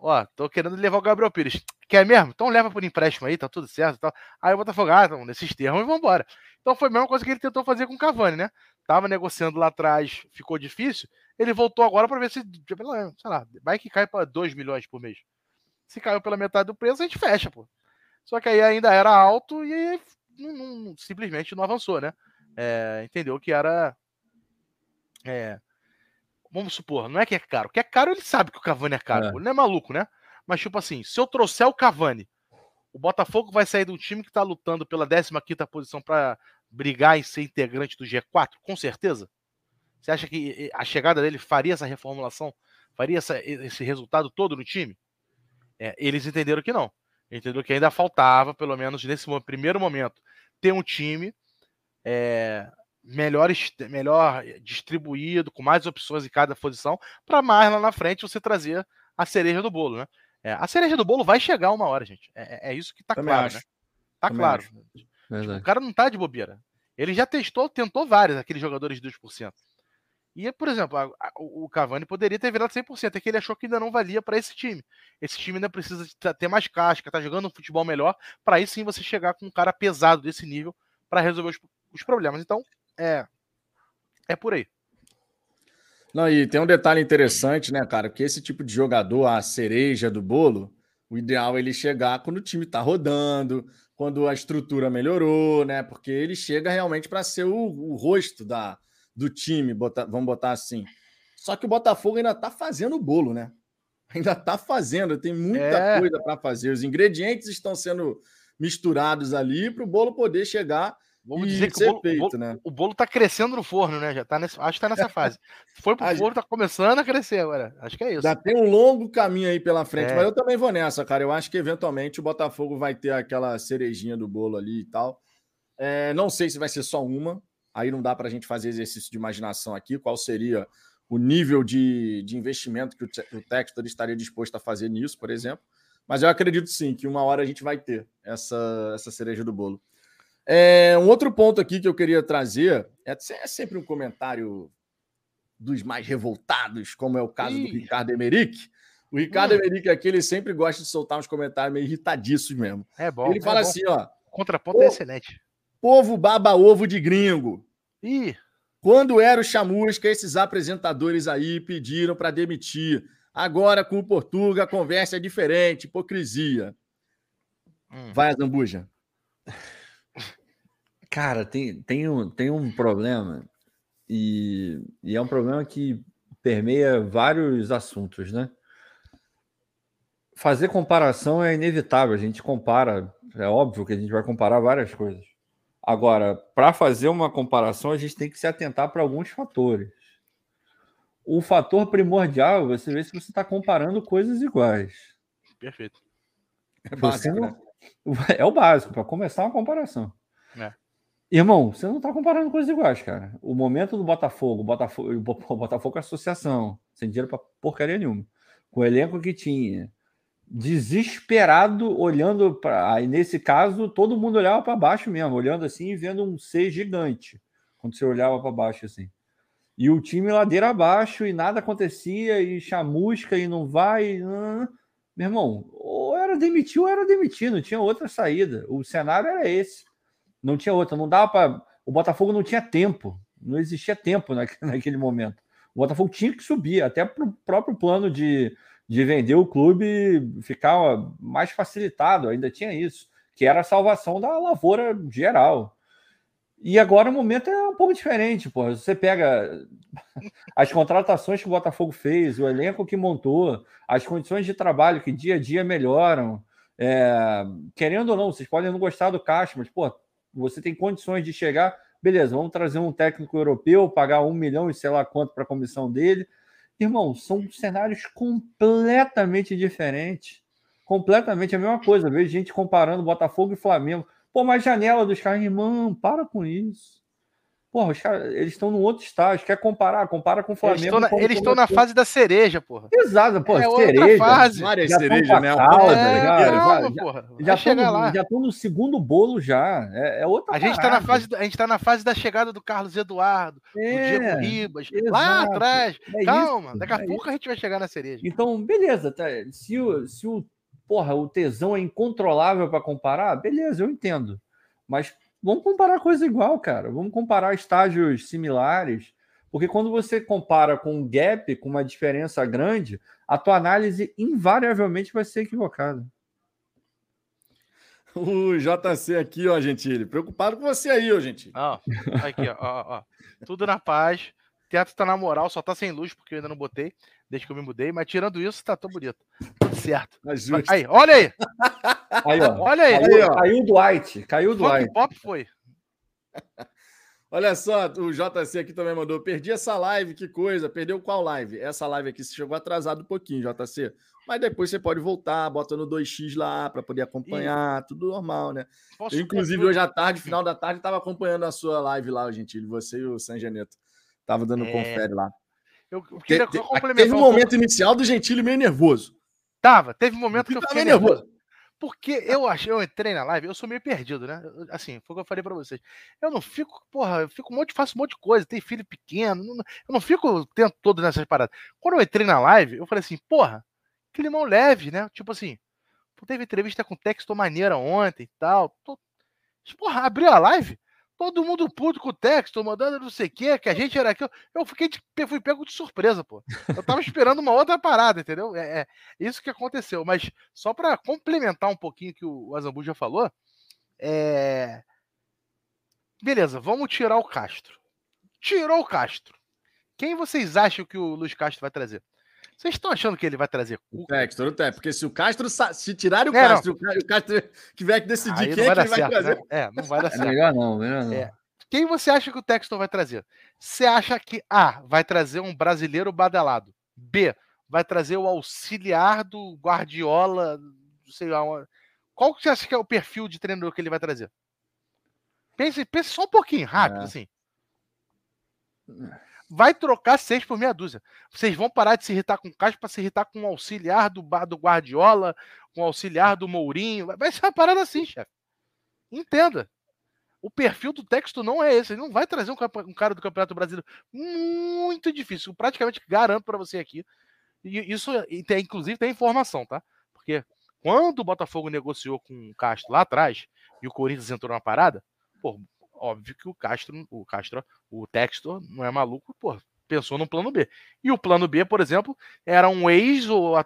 [SPEAKER 3] Ó, tô querendo levar o Gabriel Pires. Quer mesmo? Então leva por empréstimo aí, tá tudo certo. Tá. Aí o Botafogo, ah, então, nesses termos, vamos embora. Então foi a mesma coisa que ele tentou fazer com o Cavani, né? Tava negociando lá atrás, ficou difícil. Ele voltou agora para ver se, sei lá, vai que cai para 2 milhões por mês. Se caiu pela metade do preço, a gente fecha, pô. Só que aí ainda era alto e não, não, simplesmente não avançou, né? É, entendeu que era. É, vamos supor, não é que é caro. Que é caro, ele sabe que o Cavani é caro. É. Ele não é maluco, né? Mas, tipo assim, se eu trouxer o Cavani, o Botafogo vai sair de um time que tá lutando pela 15 posição para brigar em ser integrante do G4? Com certeza. Você acha que a chegada dele faria essa reformulação? Faria essa, esse resultado todo no time? É, eles entenderam que não. Entenderam que ainda faltava, pelo menos nesse primeiro momento, ter um time é, melhor, melhor distribuído, com mais opções em cada posição, para mais lá na frente você trazer a cereja do bolo, né? É, a cereja do bolo vai chegar uma hora, gente. É, é, é isso que tá Também claro, acho. né? Tá Também claro. Tipo, o cara não tá de bobeira. Ele já testou, tentou vários, aqueles jogadores de 2%. E, por exemplo, a, a, o Cavani poderia ter virado 100%, é que ele achou que ainda não valia para esse time. Esse time ainda precisa ter mais casca, tá jogando um futebol melhor, para aí sim você chegar com um cara pesado desse nível para resolver os, os, problemas. Então, é é por aí.
[SPEAKER 1] Não, e tem um detalhe interessante, né, cara? Que esse tipo de jogador, a cereja do bolo, o ideal é ele chegar quando o time tá rodando, quando a estrutura melhorou, né? Porque ele chega realmente para ser o, o rosto da, do time, botar, vamos botar assim. Só que o Botafogo ainda está fazendo o bolo, né? Ainda está fazendo, tem muita é. coisa para fazer. Os ingredientes estão sendo misturados ali para o bolo poder chegar
[SPEAKER 3] Vamos dizer que o bolo, feito, o, né? o bolo tá crescendo no forno, né? Já tá nesse, acho que tá nessa fase. Foi pro forno, tá começando a crescer agora. Acho que é isso.
[SPEAKER 1] Já tem um longo caminho aí pela frente, é. mas eu também vou nessa, cara. Eu acho que eventualmente o Botafogo vai ter aquela cerejinha do bolo ali e tal. É, não sei se vai ser só uma, Aí não dá para a gente fazer exercício de imaginação aqui, qual seria o nível de, de investimento que o, o Textor estaria disposto a fazer nisso, por exemplo. Mas eu acredito sim que uma hora a gente vai ter essa, essa cereja do bolo. É, um outro ponto aqui que eu queria trazer é, é sempre um comentário dos mais revoltados, como é o caso Ih. do Ricardo Emerick. O Ricardo hum. Emerick aqui, ele sempre gosta de soltar uns comentários meio irritadiços mesmo.
[SPEAKER 3] É bom.
[SPEAKER 1] Ele fala
[SPEAKER 3] é
[SPEAKER 1] bom. assim, ó.
[SPEAKER 3] Contraponto é excelente.
[SPEAKER 1] Povo baba ovo de gringo.
[SPEAKER 3] Ih.
[SPEAKER 1] Quando era o Chamusca, esses apresentadores aí pediram para demitir. Agora, com o Portuga, a conversa é diferente, hipocrisia. Hum. Vai, Zambuja.
[SPEAKER 2] Cara, tem, tem, um, tem um problema, e, e é um problema que permeia vários assuntos, né? Fazer comparação é inevitável, a gente compara, é óbvio que a gente vai comparar várias coisas. Agora, para fazer uma comparação, a gente tem que se atentar para alguns fatores. O fator primordial, você vê se você está comparando coisas iguais.
[SPEAKER 3] Perfeito.
[SPEAKER 2] É, básico, não... né? é o básico, para começar uma comparação.
[SPEAKER 3] É.
[SPEAKER 2] Irmão, você não está comparando coisas iguais, cara. O momento do Botafogo, o Botafogo, o Botafogo é associação, sem dinheiro para porcaria nenhuma. Com o elenco que tinha, desesperado, olhando para. Aí, nesse caso, todo mundo olhava para baixo mesmo, olhando assim e vendo um C gigante, quando você olhava para baixo assim. E o time ladeira abaixo e nada acontecia, e chamusca e não vai. Meu irmão, ou era demitir ou era demitir, não tinha outra saída. O cenário era esse. Não tinha outra, não dava para. O Botafogo não tinha tempo, não existia tempo naquele momento. O Botafogo tinha que subir, até para o próprio plano de de vender o clube ficar mais facilitado, ainda tinha isso, que era a salvação da lavoura geral. E agora o momento é um pouco diferente, pô. Você pega as contratações que o Botafogo fez, o elenco que montou, as condições de trabalho que dia a dia melhoram. É... querendo ou não, vocês podem não gostar do Caixa, mas pô, você tem condições de chegar, beleza, vamos trazer um técnico europeu, pagar um milhão e sei lá quanto para a comissão dele, Irmão, são cenários completamente diferentes. Completamente a mesma coisa. Vejo gente comparando Botafogo e Flamengo. Pô, mas janela dos caras, irmão, para com isso. Porra, os caras, eles estão num outro estágio. Quer comparar? Compara com o Flamengo.
[SPEAKER 3] Eles estão na, na, fase da cereja, porra.
[SPEAKER 2] Exato, pô. É cereja.
[SPEAKER 3] Fase.
[SPEAKER 1] Várias cerejas, né?
[SPEAKER 2] É, já, já, já, já estão no segundo bolo já. É, é outra
[SPEAKER 3] a gente, tá na fase, a gente tá na fase da chegada do Carlos Eduardo, é, do Diego Ribas, exato. lá atrás. É Calma, isso, daqui a é pouco isso. a gente vai chegar na cereja.
[SPEAKER 2] Então, beleza. Tá, se, o, se o, porra, o tesão é incontrolável para comparar, beleza, eu entendo. Mas Vamos comparar coisa igual, cara. Vamos comparar estágios similares. Porque quando você compara com um gap, com uma diferença grande, a tua análise invariavelmente vai ser equivocada.
[SPEAKER 1] O JC aqui, ó, Gentili. Preocupado com você aí, ó, Gentili.
[SPEAKER 3] Ó, aqui, ó, ó, ó. Tudo na paz. O teatro tá na moral, só tá sem luz, porque eu ainda não botei, desde que eu me mudei. Mas tirando isso, tá tão bonito. Tudo certo. Aí, olha aí.
[SPEAKER 2] Aí, ó. Olha aí. aí ó. Caiu o Dwight. Caiu o Dwight.
[SPEAKER 3] Pop foi.
[SPEAKER 1] Olha só, o JC aqui também mandou. Perdi essa live, que coisa. Perdeu qual live? Essa live aqui se chegou atrasado um pouquinho, JC. Mas depois você pode voltar, bota no 2x lá para poder acompanhar, e... tudo normal, né? Eu, inclusive, hoje à tarde, final da tarde, estava acompanhando a sua live lá, Gentili. Você e o San Geneto. Tava dando é... confere lá. Eu, eu queria Te, complementar. Teve um momento inicial do Gentili meio nervoso.
[SPEAKER 3] Tava, teve um momento que eu fiquei nervoso. nervoso. Porque eu achei, eu entrei na live, eu sou meio perdido, né? Assim, foi o que eu falei para vocês. Eu não fico, porra, eu fico um monte, faço um monte de coisa, tem filho pequeno, não, eu não fico o tempo todo nessas paradas. Quando eu entrei na live, eu falei assim, porra, que limão leve, né? Tipo assim, teve entrevista com texto maneira ontem e tal. Tô... Porra, abriu a live, todo mundo puto com o texto, mandando não sei o que, que a gente era aquilo. Eu fiquei de, fui pego de surpresa, pô. Eu tava esperando uma outra parada, entendeu? É, é isso que aconteceu. Mas só para complementar um pouquinho que o Azambu já falou, é. Beleza, vamos tirar o Castro. Tirou o Castro. Quem vocês acham que o Luiz Castro vai trazer? Vocês estão achando que ele vai trazer
[SPEAKER 1] o Textor, o Textor, porque se o Castro, se tirarem o é, Castro, não. o Castro tiver que decidir Aí quem é que ele vai certo, trazer. Né?
[SPEAKER 3] É, não vai dar
[SPEAKER 2] é
[SPEAKER 3] certo.
[SPEAKER 2] melhor não, melhor não. É.
[SPEAKER 3] Quem você acha que o Textor vai trazer? Você acha que A, vai trazer um brasileiro badalado? B, vai trazer o auxiliar do Guardiola, sei lá, uma... qual que você acha que é o perfil de treinador que ele vai trazer? Pense, pense só um pouquinho, rápido, é. assim vai trocar seis por meia dúzia. Vocês vão parar de se irritar com o Castro para se irritar com o auxiliar do, do Guardiola, com o auxiliar do Mourinho. Vai ser uma parada assim, chefe. Entenda. O perfil do texto não é esse. Ele não vai trazer um, um cara do Campeonato Brasileiro. Muito difícil. praticamente garanto para você aqui. E isso, inclusive, tem informação, tá? Porque quando o Botafogo negociou com o Castro lá atrás e o Corinthians entrou na parada, pô, óbvio que o Castro, o Castro, o Textor não é maluco, pô, pensou no plano B. E o plano B, por exemplo, era um ex, ou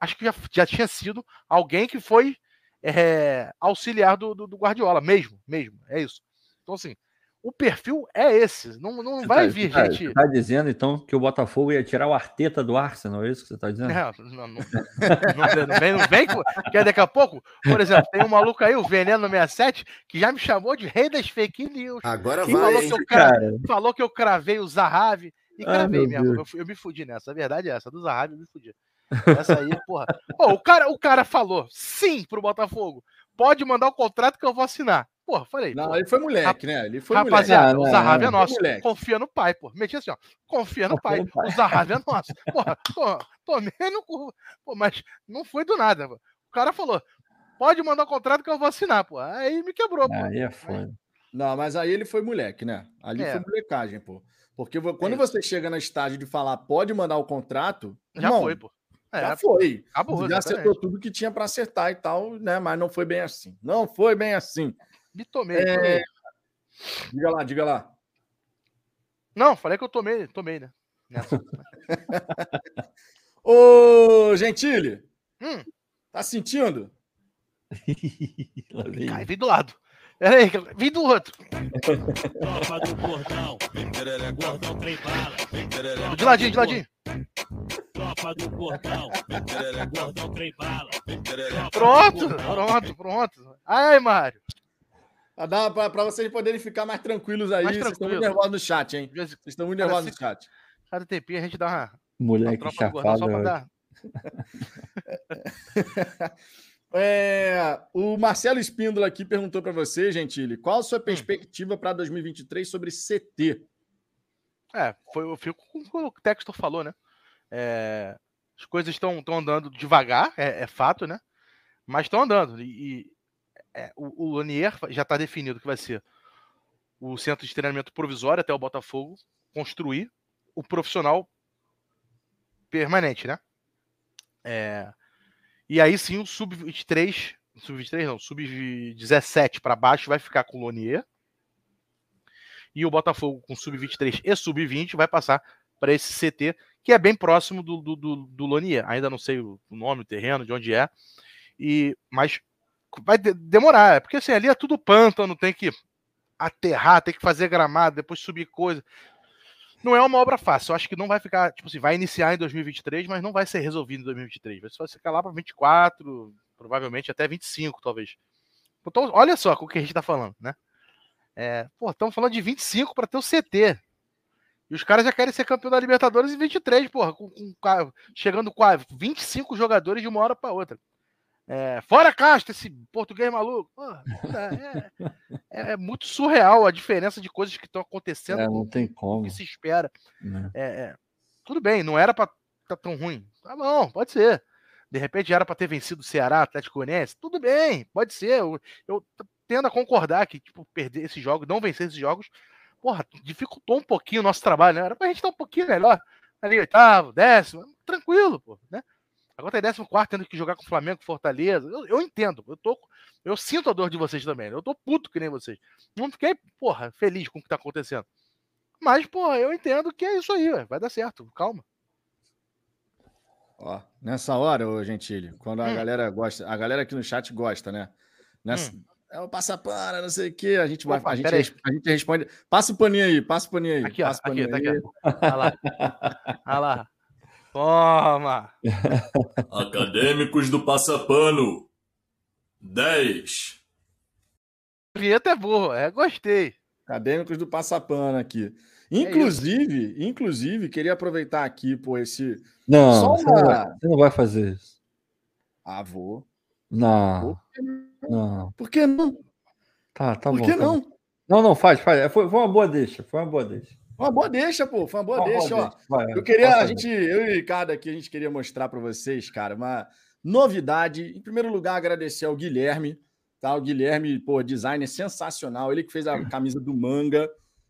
[SPEAKER 3] acho que já, já tinha sido alguém que foi é, auxiliar do, do, do, Guardiola, mesmo, mesmo, é isso. Então, assim, o perfil é esse. Não, não vai tá, vir,
[SPEAKER 2] tá,
[SPEAKER 3] gente.
[SPEAKER 2] Você tá dizendo, então, que o Botafogo ia tirar o Arteta do Arsenal, é isso que você tá dizendo?
[SPEAKER 3] Não, não, não, não, vem, não vem, porque daqui a pouco, por exemplo, tem um maluco aí, o Veneno 67, que já me chamou de rei das fake news.
[SPEAKER 1] Agora vai,
[SPEAKER 3] falou que, eu cara. falou que eu cravei o Zahavi. E cravei mesmo. Eu, eu, me fudi nessa. A verdade é essa. Do Zahavi eu me fudi. Essa aí, porra. Pô, o, cara, o cara falou sim pro Botafogo. Pode mandar o contrato que eu vou assinar. Porra, falei.
[SPEAKER 1] Não, ele foi moleque, né? Ele foi
[SPEAKER 3] Rapaziada, moleque. o Zahavi é nosso. Confia no pai, pô. Meti assim, ó. Confia no pai. O Zahavi é nosso. Porra, tô, tomei no cu. Pô, mas não foi do nada. Pô. O cara falou: pode mandar o contrato que eu vou assinar, pô. Aí me quebrou, pô.
[SPEAKER 2] Aí é foda.
[SPEAKER 1] Não, mas aí ele foi moleque, né? Ali é. foi molecagem, pô. Porque quando é você chega na estágio de falar pode mandar o contrato.
[SPEAKER 3] Já irmão, foi, pô.
[SPEAKER 1] É, já foi. Acabou, já acertou tudo que tinha para acertar e tal, né? Mas não foi bem assim. Não foi bem assim.
[SPEAKER 3] Me tomei. É...
[SPEAKER 1] Diga lá, diga lá.
[SPEAKER 3] Não, falei que eu tomei, tomei, né?
[SPEAKER 1] Ô, Gentile. Hum. Tá sentindo?
[SPEAKER 3] Cai, vem do lado. Pera aí, vem do outro. De ladinho, de ladinho. Pronto, pronto, pronto. Ai, Mário.
[SPEAKER 1] Para vocês poderem ficar mais tranquilos aí. Mais vocês estão muito nervosos no chat, hein? Vocês estão muito nervosos no chat.
[SPEAKER 3] Cada tempinho a gente dá uma.
[SPEAKER 2] Moleque uma chafado. Só pra dar.
[SPEAKER 1] é, o Marcelo Espíndola aqui perguntou para você, Gentili, qual a sua hum. perspectiva para 2023 sobre CT?
[SPEAKER 3] É, foi, eu fico com o que o Textor falou, né? É, as coisas estão andando devagar, é, é, fato, né? Mas estão andando. E, é, o, o Lanier já está definido que vai ser o centro de treinamento provisório até o Botafogo construir o profissional permanente, né? É, e aí sim o sub-23, sub-23 não, sub-17 para baixo vai ficar com o Lonier. E o Botafogo com sub-23 e sub-20 vai passar para esse CT, que é bem próximo do, do, do, do Lonier. Ainda não sei o nome, o terreno, de onde é. E, mas vai demorar, é porque assim, ali é tudo pântano, tem que aterrar, tem que fazer gramado, depois subir coisa. Não é uma obra fácil, eu acho que não vai ficar, tipo assim, vai iniciar em 2023, mas não vai ser resolvido em 2023. Vai ficar lá para 24, provavelmente até 25, talvez. Então, olha só com o que a gente está falando, né? É, pô, estamos falando de 25 para ter o CT. E os caras já querem ser campeão da Libertadores em 23, porra, com, com, chegando com 25 jogadores de uma hora para outra. É, fora Castro, esse português maluco. Porra, é, é, é, muito surreal a diferença de coisas que estão acontecendo. É,
[SPEAKER 2] não tem como.
[SPEAKER 3] que se espera. Né. É, é, tudo bem, não era para estar tá tão ruim. Tá bom, pode ser. De repente era para ter vencido o Ceará, Atlético Goianiense. Tudo bem, pode ser. Eu, eu tendo a concordar que, tipo, perder esses jogos, não vencer esses jogos, porra, dificultou um pouquinho o nosso trabalho, né? Era pra gente estar um pouquinho melhor. Ali, oitavo, décimo, tranquilo, pô, né? Agora tá em décimo quarto, tendo que jogar com o Flamengo, Fortaleza. Eu, eu, entendo, eu tô. Eu sinto a dor de vocês também. Eu tô puto que nem vocês. Não fiquei, porra, feliz com o que tá acontecendo. Mas, porra, eu entendo que é isso aí, ué, vai dar certo. Calma.
[SPEAKER 1] Ó, nessa hora, ô Gentili, quando a hum. galera gosta, a galera aqui no chat gosta, né? Nessa, hum é o passapana, não sei o quê. A gente vai. Opa, a, gente, a gente responde. Passa o paninho aí, passa o paninho aí.
[SPEAKER 3] Aqui, ó.
[SPEAKER 1] Passa
[SPEAKER 3] aqui, tá aqui. Olha lá. Olha lá. Toma!
[SPEAKER 4] Acadêmicos do Passapano. 10.
[SPEAKER 3] Vinheta é boa, é, gostei.
[SPEAKER 1] Acadêmicos do Passapano aqui. É inclusive, é inclusive, queria aproveitar aqui, pô, esse.
[SPEAKER 2] Não, uma... você, não vai, você não vai fazer isso.
[SPEAKER 1] Ah, vou.
[SPEAKER 2] Não. Não.
[SPEAKER 1] Por que não?
[SPEAKER 2] Tá, tá
[SPEAKER 1] Por
[SPEAKER 2] bom.
[SPEAKER 1] Por que
[SPEAKER 2] tá
[SPEAKER 1] não?
[SPEAKER 2] Bom. Não, não, faz, faz. Foi, foi uma boa deixa. Foi uma boa deixa.
[SPEAKER 1] Uma boa deixa, pô. Foi uma boa uma deixa, boa ó. Deixa. Vai, eu queria, a gente, eu e o Ricardo aqui, a gente queria mostrar para vocês, cara, uma novidade. Em primeiro lugar, agradecer ao Guilherme, tá? O Guilherme, pô, designer sensacional. Ele que fez a camisa do manga,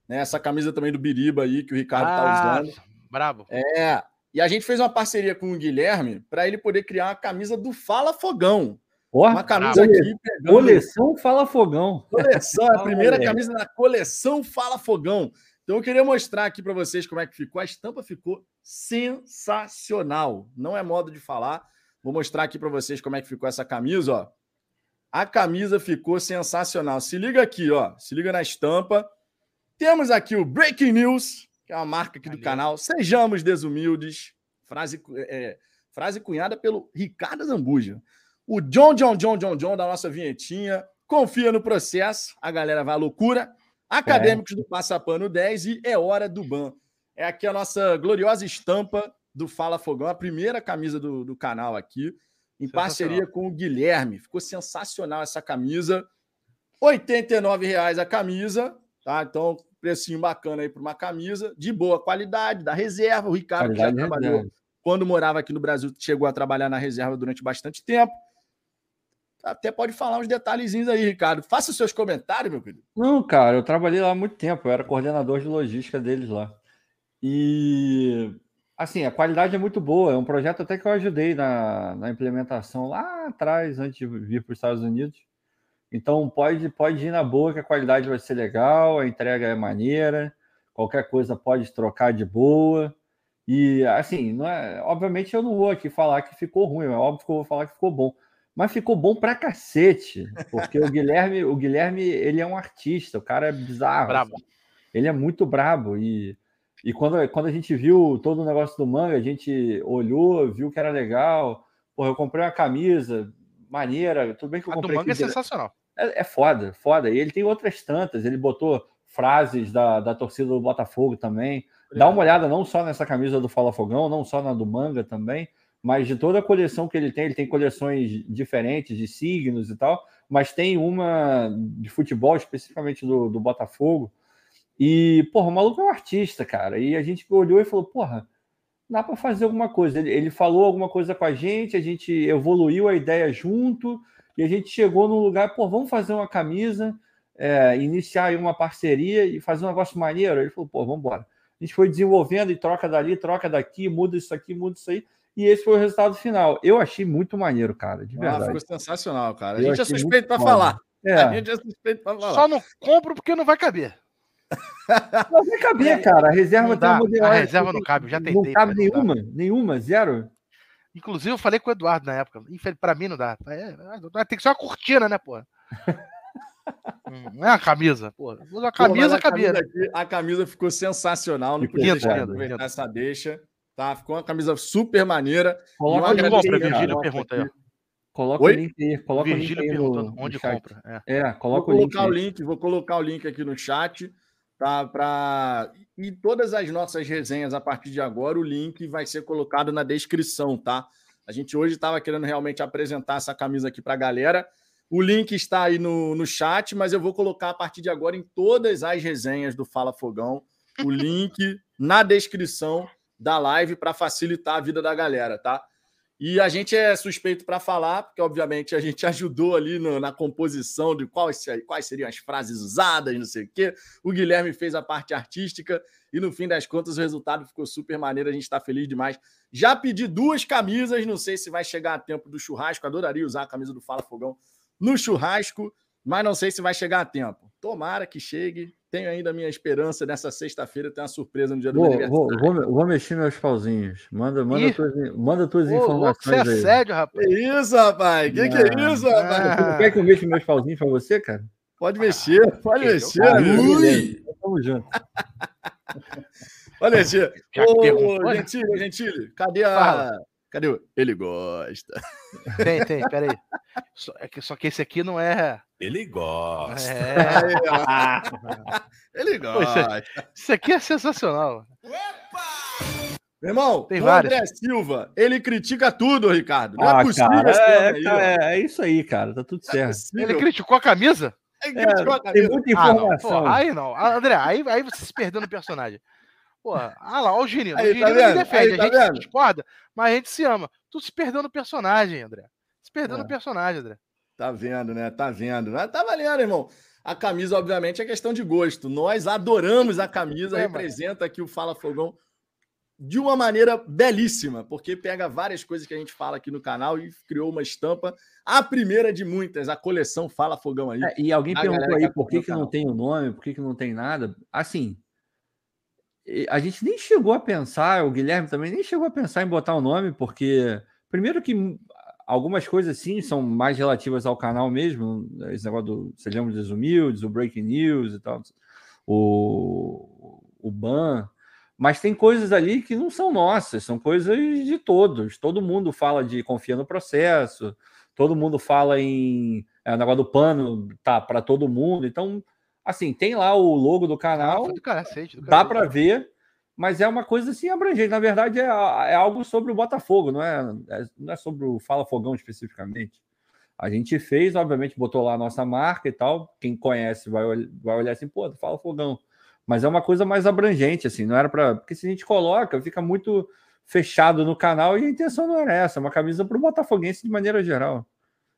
[SPEAKER 1] né? Essa camisa também do Biriba aí, que o Ricardo tá ah, tá usando.
[SPEAKER 3] Brabo.
[SPEAKER 1] É. E a gente fez uma parceria com o Guilherme para ele poder criar uma camisa do Fala Fogão.
[SPEAKER 2] uma camisa aqui pegando... Coleção Fala Fogão.
[SPEAKER 1] Coleção, a primeira camisa da coleção Fala Fogão. Então eu queria mostrar aqui para vocês como é que ficou. A estampa ficou sensacional. Não é modo de falar. Vou mostrar aqui para vocês como é que ficou essa camisa, ó. A camisa ficou sensacional. Se liga aqui, ó. Se liga na estampa. Temos aqui o Breaking News, que é uma marca aqui do canal. Sejamos desumildes. Frase, é, frase cunhada pelo Ricardo Zambuja. O John, John, John, John, John da nossa vinhetinha. Confia no processo. A galera vai à loucura. Acadêmicos é. do Passapano 10 e É Hora do Ban. É aqui a nossa gloriosa estampa do Fala Fogão, a primeira camisa do, do canal aqui, em parceria com o Guilherme. Ficou sensacional essa camisa. R$ reais a camisa, tá? Então, precinho bacana aí para uma camisa, de boa qualidade, da reserva. O Ricardo já trabalhou, quando morava aqui no Brasil, chegou a trabalhar na reserva durante bastante tempo até pode falar uns detalhezinhos aí, Ricardo. Faça os seus comentários, meu querido.
[SPEAKER 2] Não, cara, eu trabalhei lá há muito tempo, eu era coordenador de logística deles lá. E assim, a qualidade é muito boa. É um projeto até que eu ajudei na, na implementação lá atrás, antes de vir para os Estados Unidos. Então pode, pode ir na boa que a qualidade vai ser legal, a entrega é maneira, qualquer coisa pode trocar de boa. E assim, não é, obviamente eu não vou aqui falar que ficou ruim, é óbvio que eu vou falar que ficou bom mas ficou bom pra cacete, porque o Guilherme, o Guilherme, ele é um artista, o cara é bizarro. Bravo. Ele é muito brabo e e quando, quando a gente viu todo o negócio do manga, a gente olhou, viu que era legal. Porra, eu comprei uma camisa maneira, tudo bem que eu comprei.
[SPEAKER 3] A do manga é sensacional.
[SPEAKER 2] É, é, foda, foda. E ele tem outras tantas, ele botou frases da, da torcida do Botafogo também. Dá uma olhada não só nessa camisa do Fala Fogão, não só na do manga também mas de toda a coleção que ele tem, ele tem coleções diferentes de signos e tal, mas tem uma de futebol, especificamente do, do Botafogo. E, porra, o maluco é um artista, cara. E a gente olhou e falou, porra, dá para fazer alguma coisa. Ele, ele falou alguma coisa com a gente, a gente evoluiu a ideia junto, e a gente chegou num lugar, pô, vamos fazer uma camisa, é, iniciar aí uma parceria e fazer um negócio maneiro. Ele falou, pô, vamos embora. A gente foi desenvolvendo e troca dali, troca daqui, muda isso aqui, muda isso aí. E esse foi o resultado final. Eu achei muito maneiro, cara, de ah, verdade. Ah,
[SPEAKER 1] ficou sensacional, cara. A gente é suspeito para falar. É. A gente é suspeito para falar.
[SPEAKER 3] Só não compro porque não vai caber.
[SPEAKER 2] Não vai caber, é, cara. A reserva
[SPEAKER 3] tem uma A reserva não cabe, já tentei.
[SPEAKER 2] Não cabe nenhuma, nenhuma, zero.
[SPEAKER 3] Inclusive, eu falei com o Eduardo na época. Para mim não dá. É, é, tem que ser uma cortina, né, pô? não é uma camisa, pô. A camisa, pô, a camisa,
[SPEAKER 1] aqui, a camisa ficou sensacional. Não podia deixar essa deixa. Tá? Ficou uma camisa super maneira.
[SPEAKER 3] Coloca de compra, Virgílio pergunta aí.
[SPEAKER 2] Coloca Oi? o link aí. Coloca
[SPEAKER 3] Virgílio o link aí no,
[SPEAKER 2] onde
[SPEAKER 3] no
[SPEAKER 2] compra. É, é coloca
[SPEAKER 1] vou o link. Colocar o link. Vou colocar o link aqui no chat. Tá, pra... E todas as nossas resenhas a partir de agora, o link vai ser colocado na descrição, tá? A gente hoje estava querendo realmente apresentar essa camisa aqui para a galera. O link está aí no, no chat, mas eu vou colocar a partir de agora em todas as resenhas do Fala Fogão o link na descrição da live para facilitar a vida da galera, tá? E a gente é suspeito para falar, porque obviamente a gente ajudou ali no, na composição de quais, quais seriam as frases usadas, não sei o quê. O Guilherme fez a parte artística e no fim das contas o resultado ficou super maneiro, a gente está feliz demais. Já pedi duas camisas, não sei se vai chegar a tempo do churrasco, adoraria usar a camisa do Fala Fogão no churrasco, mas não sei se vai chegar a tempo. Tomara que chegue, tenho ainda a minha esperança nessa sexta-feira ter uma surpresa no dia do
[SPEAKER 2] vou, aniversário. Vou, vou, vou, mexer meus pauzinhos. Manda, manda, tuas, manda tuas ô, informações
[SPEAKER 3] você é sério, rapaz.
[SPEAKER 1] Que isso, rapaz? Que, que é isso, rapaz?
[SPEAKER 2] Você quer que eu mexa meus pauzinhos para você, cara?
[SPEAKER 1] Pode mexer, pode mexer. Ui!
[SPEAKER 2] Tamo junto.
[SPEAKER 1] Olha, Gentile. Ô, Gentile, Gentile, cadê a. Fala. Cadê o. Ele gosta.
[SPEAKER 3] Tem, tem, peraí. Só, é que, só que esse aqui não é.
[SPEAKER 1] Ele gosta. É. Ele gosta.
[SPEAKER 3] Pô, isso, aqui é sensacional.
[SPEAKER 1] Meu irmão, Tem o vários. André Silva, ele critica tudo, Ricardo.
[SPEAKER 2] Não é ah, é possível cara, é, aí, é, é, isso aí, cara. Tá tudo certo.
[SPEAKER 3] É ele criticou a camisa?
[SPEAKER 2] Ele criticou a camisa. Tem muita informação.
[SPEAKER 3] Ah, não, aí não. André, aí, aí você se perdeu no personagem. Porra, ah lá, ó o Girinho. Aí, o Girinho tá defende, aí, tá a gente vendo? discorda, mas a gente se ama. Tu se perdeu no personagem, André. Se perdeu é. no personagem, André.
[SPEAKER 1] Tá vendo, né? Tá vendo. Tá valendo, irmão. A camisa, obviamente, é questão de gosto. Nós adoramos a camisa, é, representa aqui o Fala Fogão de uma maneira belíssima, porque pega várias coisas que a gente fala aqui no canal e criou uma estampa, a primeira de muitas, a coleção Fala Fogão aí. É,
[SPEAKER 2] e alguém perguntou aí por que, que não tem o nome, por que, que não tem nada. Assim, a gente nem chegou a pensar, o Guilherme também nem chegou a pensar em botar o nome, porque primeiro que algumas coisas sim são mais relativas ao canal mesmo, esse negócio do Sejamos Desumildes, o Breaking News e tal, o, o Ban, mas tem coisas ali que não são nossas, são coisas de todos. Todo mundo fala de confia no processo, todo mundo fala em é, o negócio do pano, tá para todo mundo, então Assim, tem lá o logo do canal, ah, do cacete, do dá para ver, mas é uma coisa assim abrangente. Na verdade, é, é algo sobre o Botafogo, não é, é, não é sobre o Fala Fogão especificamente. A gente fez, obviamente, botou lá a nossa marca e tal. Quem conhece vai, vai olhar assim, pô, Fala Fogão. Mas é uma coisa mais abrangente, assim, não era para. Porque se a gente coloca, fica muito fechado no canal e a intenção não era essa, é uma camisa para o Botafoguense de maneira geral.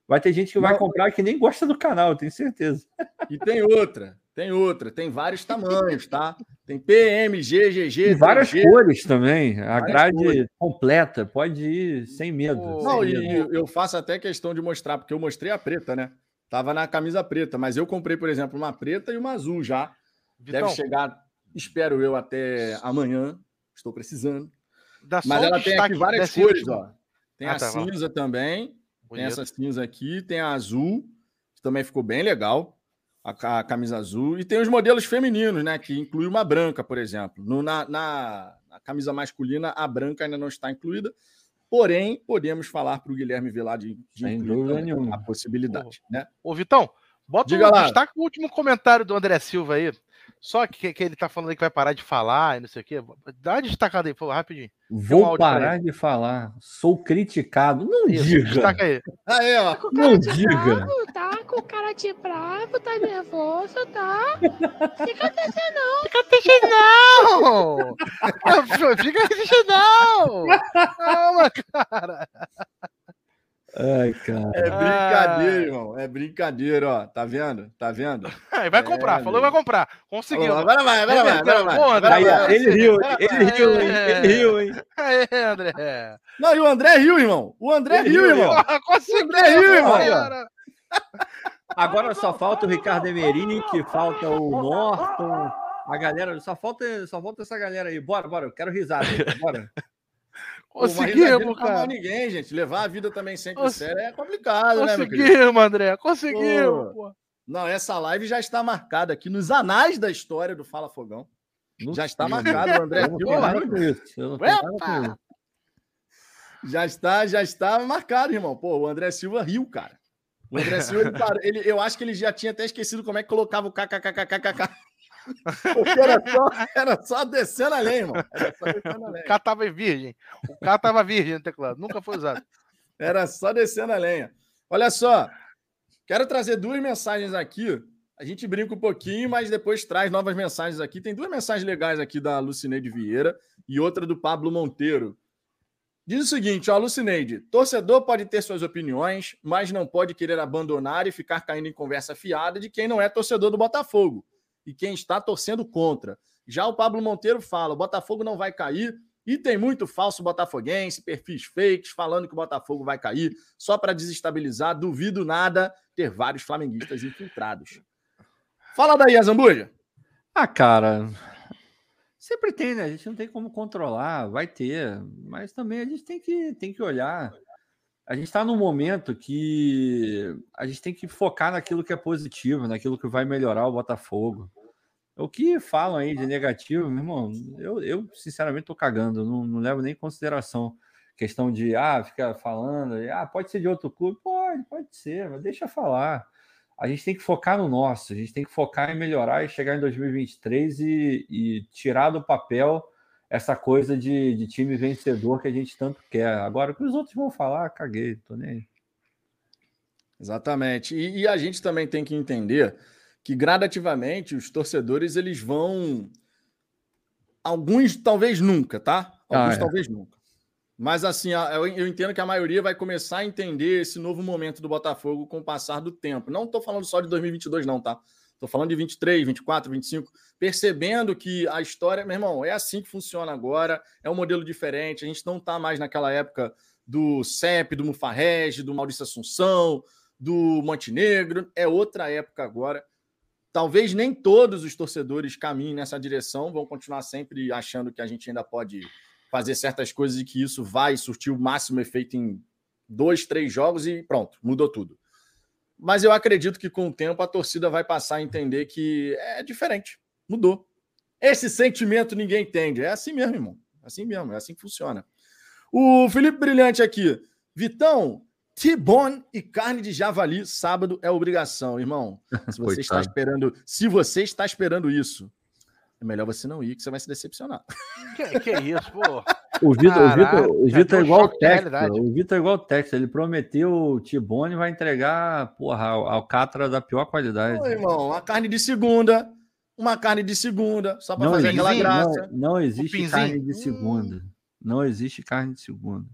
[SPEAKER 2] Vai ter gente que vai comprar que nem gosta do canal, tenho certeza.
[SPEAKER 1] E tem outra, tem outra, tem vários tamanhos, tá? Tem PM, GGG.
[SPEAKER 2] Tem várias 3G, cores também. A grade cores. completa, pode ir sem medo.
[SPEAKER 1] Não,
[SPEAKER 2] sem
[SPEAKER 1] e
[SPEAKER 2] medo.
[SPEAKER 1] eu faço até questão de mostrar, porque eu mostrei a preta, né? Tava na camisa preta, mas eu comprei, por exemplo, uma preta e uma azul já. Vitão. Deve chegar, espero eu, até amanhã. Estou precisando. Mas ela tem aqui várias cores, ó. Tem ah, a tá, cinza também. Bonito. Tem essa cinza aqui, tem a azul, que também ficou bem legal, a, a, camisa azul. E tem os modelos femininos, né? Que inclui uma branca, por exemplo. No, na, na, na camisa masculina, a branca ainda não está incluída. Porém, podemos falar para o Guilherme Velar de, de a possibilidade. Ô, né?
[SPEAKER 3] ô Vitão, bota Diga um, lá. destaca o último comentário do André Silva aí. Só que, que ele tá falando que vai parar de falar e não sei o quê. Dá uma destacada aí, rapidinho.
[SPEAKER 2] Vou um parar de falar. Sou criticado. Não Isso, diga. Destaca
[SPEAKER 1] aí. Aí, ó.
[SPEAKER 5] Tá não diga. Bravo, tá com cara de bravo, tá nervoso, tá? Fica triste não.
[SPEAKER 3] Fica triste não. Fica triste não. Calma, cara.
[SPEAKER 2] Ai, cara.
[SPEAKER 1] É brincadeira, Ai. irmão. É brincadeira, ó. Tá vendo? Tá vendo?
[SPEAKER 3] vai comprar. É, falou que vai comprar. Conseguiu.
[SPEAKER 1] Agora vai, agora vai, agora vai. Pô, André,
[SPEAKER 2] Aí, ele riu, ele riu, hein? Ele riu, hein?
[SPEAKER 3] Aí, André.
[SPEAKER 1] Não, e o André riu, irmão. O André ele riu, irmão.
[SPEAKER 3] Conseguiu, o André riu, irmão.
[SPEAKER 2] Agora só falta o Ricardo Emerick, falta o Norton. A galera, só falta, só falta essa galera aí. Bora, bora, eu quero risada. Bora.
[SPEAKER 1] Conseguimos, cara. Não ninguém, gente. Levar a vida também sempre Cons... sério é complicado,
[SPEAKER 3] Conseguimos, né, Conseguimos, André. Conseguimos, pô.
[SPEAKER 1] Não, essa live já está marcada aqui nos anais da história do Fala Fogão. No já está marcado, o André. Eu não. Já está, já está marcado, irmão. Pô, o André Silva riu, cara. O André Silva, ele, parou, ele, eu acho que ele já tinha até esquecido como é que colocava o kkkkkk. Porque era só, era só descendo a lenha, irmão.
[SPEAKER 3] O K tava virgem. O K tava virgem no teclado. Nunca foi usado.
[SPEAKER 1] Era só descendo a lenha. Olha só. Quero trazer duas mensagens aqui. A gente brinca um pouquinho, mas depois traz novas mensagens aqui. Tem duas mensagens legais aqui da Lucineide Vieira e outra do Pablo Monteiro. Diz o seguinte, ó, Lucineide, torcedor pode ter suas opiniões, mas não pode querer abandonar e ficar caindo em conversa fiada de quem não é torcedor do Botafogo e quem está torcendo contra. Já o Pablo Monteiro fala: o Botafogo não vai cair. E tem muito falso botafoguense, perfis fakes, falando que o Botafogo vai cair só para desestabilizar. Duvido nada ter vários flamenguistas infiltrados. Fala daí, Azambuja.
[SPEAKER 2] Ah, cara, sempre tem, né? A gente não tem como controlar, vai ter, mas também a gente tem que, tem que olhar. A gente está num momento que a gente tem que focar naquilo que é positivo, naquilo que vai melhorar o Botafogo. O que falam aí de negativo, meu irmão, eu, eu sinceramente tô cagando, não, não levo nem em consideração. Questão de, ah, ficar falando, ah, pode ser de outro clube, pode, pode ser, mas deixa falar. A gente tem que focar no nosso, a gente tem que focar em melhorar e chegar em 2023 e, e tirar do papel essa coisa de, de, time vencedor que a gente tanto quer. Agora, o que os outros vão falar, caguei, tô nem aí.
[SPEAKER 1] Exatamente. E, e, a gente também tem que entender que gradativamente os torcedores eles vão. Alguns talvez nunca, tá? Alguns ah, é. talvez nunca. Mas assim, eu entendo que a maioria vai começar a entender esse novo momento do Botafogo com o passar do tempo. Não estou falando só de 2022, não, tá? Estou falando de 23, 24, 25, percebendo que a história, meu irmão, é assim que funciona agora, é um modelo diferente. A gente não está mais naquela época do CEP, do Mufarrege, do Maurício Assunção, do Montenegro, é outra época agora. Talvez nem todos os torcedores caminhem nessa direção, vão continuar sempre achando que a gente ainda pode fazer certas coisas e que isso vai surtir o máximo efeito em dois, três jogos e pronto, mudou tudo. Mas eu acredito que com o tempo a torcida vai passar a entender que é diferente, mudou. Esse sentimento ninguém entende. É assim mesmo, irmão. É assim mesmo, é assim que funciona. O Felipe Brilhante aqui. Vitão, T-bone e carne de javali, sábado é obrigação, irmão. Se você está esperando, se você está esperando isso, é melhor você não ir, que você vai se decepcionar.
[SPEAKER 3] Que, que é isso, pô?
[SPEAKER 2] O Vitor, o Vitor, o Vitor é igual o Texas. O Vitor é igual o Texas. Ele prometeu o T-bone vai entregar, porra, a alcatra da pior qualidade. Ô,
[SPEAKER 1] irmão, a carne de segunda, uma carne de segunda, só para fazer aquela graça.
[SPEAKER 2] Não, não existe carne de segunda. Hum. Não existe carne de segunda.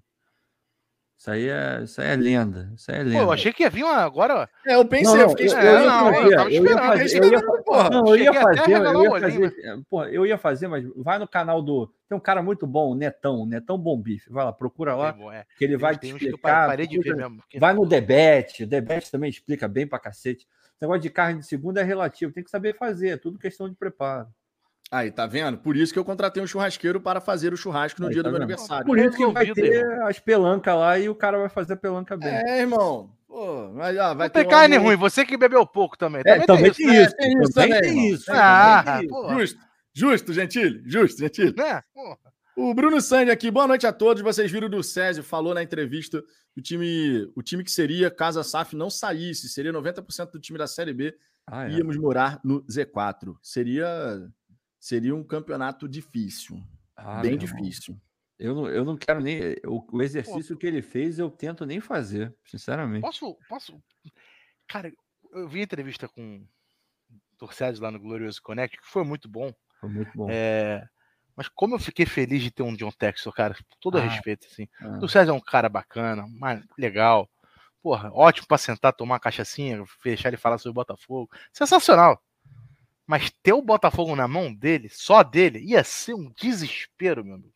[SPEAKER 2] Isso aí é, isso aí é lenda. Isso aí é lenda.
[SPEAKER 3] Pô, eu achei que ia vir uma agora.
[SPEAKER 1] É, eu pensei, não, não, eu fiquei esperando. Eu, não, eu tava esperando. Eu ia fazer, eu ia,
[SPEAKER 2] porra. Não, eu ia fazer, eu ia fazer, porra, eu ia fazer, mas vai no canal do. Tem um cara muito bom, o Netão, Netão Bom Bife. Vai lá, procura lá, é, que ele vai te explicar. Parei de ver mesmo, porque... Vai no Debete, o Debete também explica bem pra cacete. Esse negócio de carne de segunda é relativo, tem que saber fazer, é tudo questão de preparo.
[SPEAKER 1] Aí, tá vendo? Por isso que eu contratei um churrasqueiro para fazer o churrasco no Aí, dia tá do meu aniversário.
[SPEAKER 2] Por isso que vai ter as pelancas lá e o cara vai fazer a pelanca bem.
[SPEAKER 1] É, irmão. Pô, mas,
[SPEAKER 3] ó, vai Não ter tem carne ruim, você que bebeu pouco também.
[SPEAKER 2] É, também, tem, isso. Tem isso, também,
[SPEAKER 1] tem isso. Ah, justo, justo, Gentile, justo, Gentile. Né? O Bruno Sandy aqui, boa noite a todos. Vocês viram do Césio, falou na entrevista o time, o time que seria caso a SAF não saísse, seria 90% do time da Série B. Ah, é. Íamos morar no Z4. Seria seria um campeonato difícil. Ah, bem difícil.
[SPEAKER 2] Eu não, eu não quero nem. O, o exercício Pô. que ele fez, eu tento nem fazer, sinceramente.
[SPEAKER 3] Posso. posso... Cara, eu vi entrevista com Torcedes lá no Glorioso Connect, que foi muito bom.
[SPEAKER 2] Foi muito bom.
[SPEAKER 3] É... Mas como eu fiquei feliz de ter um John Texel, cara, com todo ah, respeito, assim. Ah. O César é um cara bacana, legal. Porra, ótimo para sentar, tomar uma cachaçinha, fechar ele falar sobre o Botafogo. Sensacional. Mas ter o Botafogo na mão dele, só dele, ia ser um desespero, meu amigo.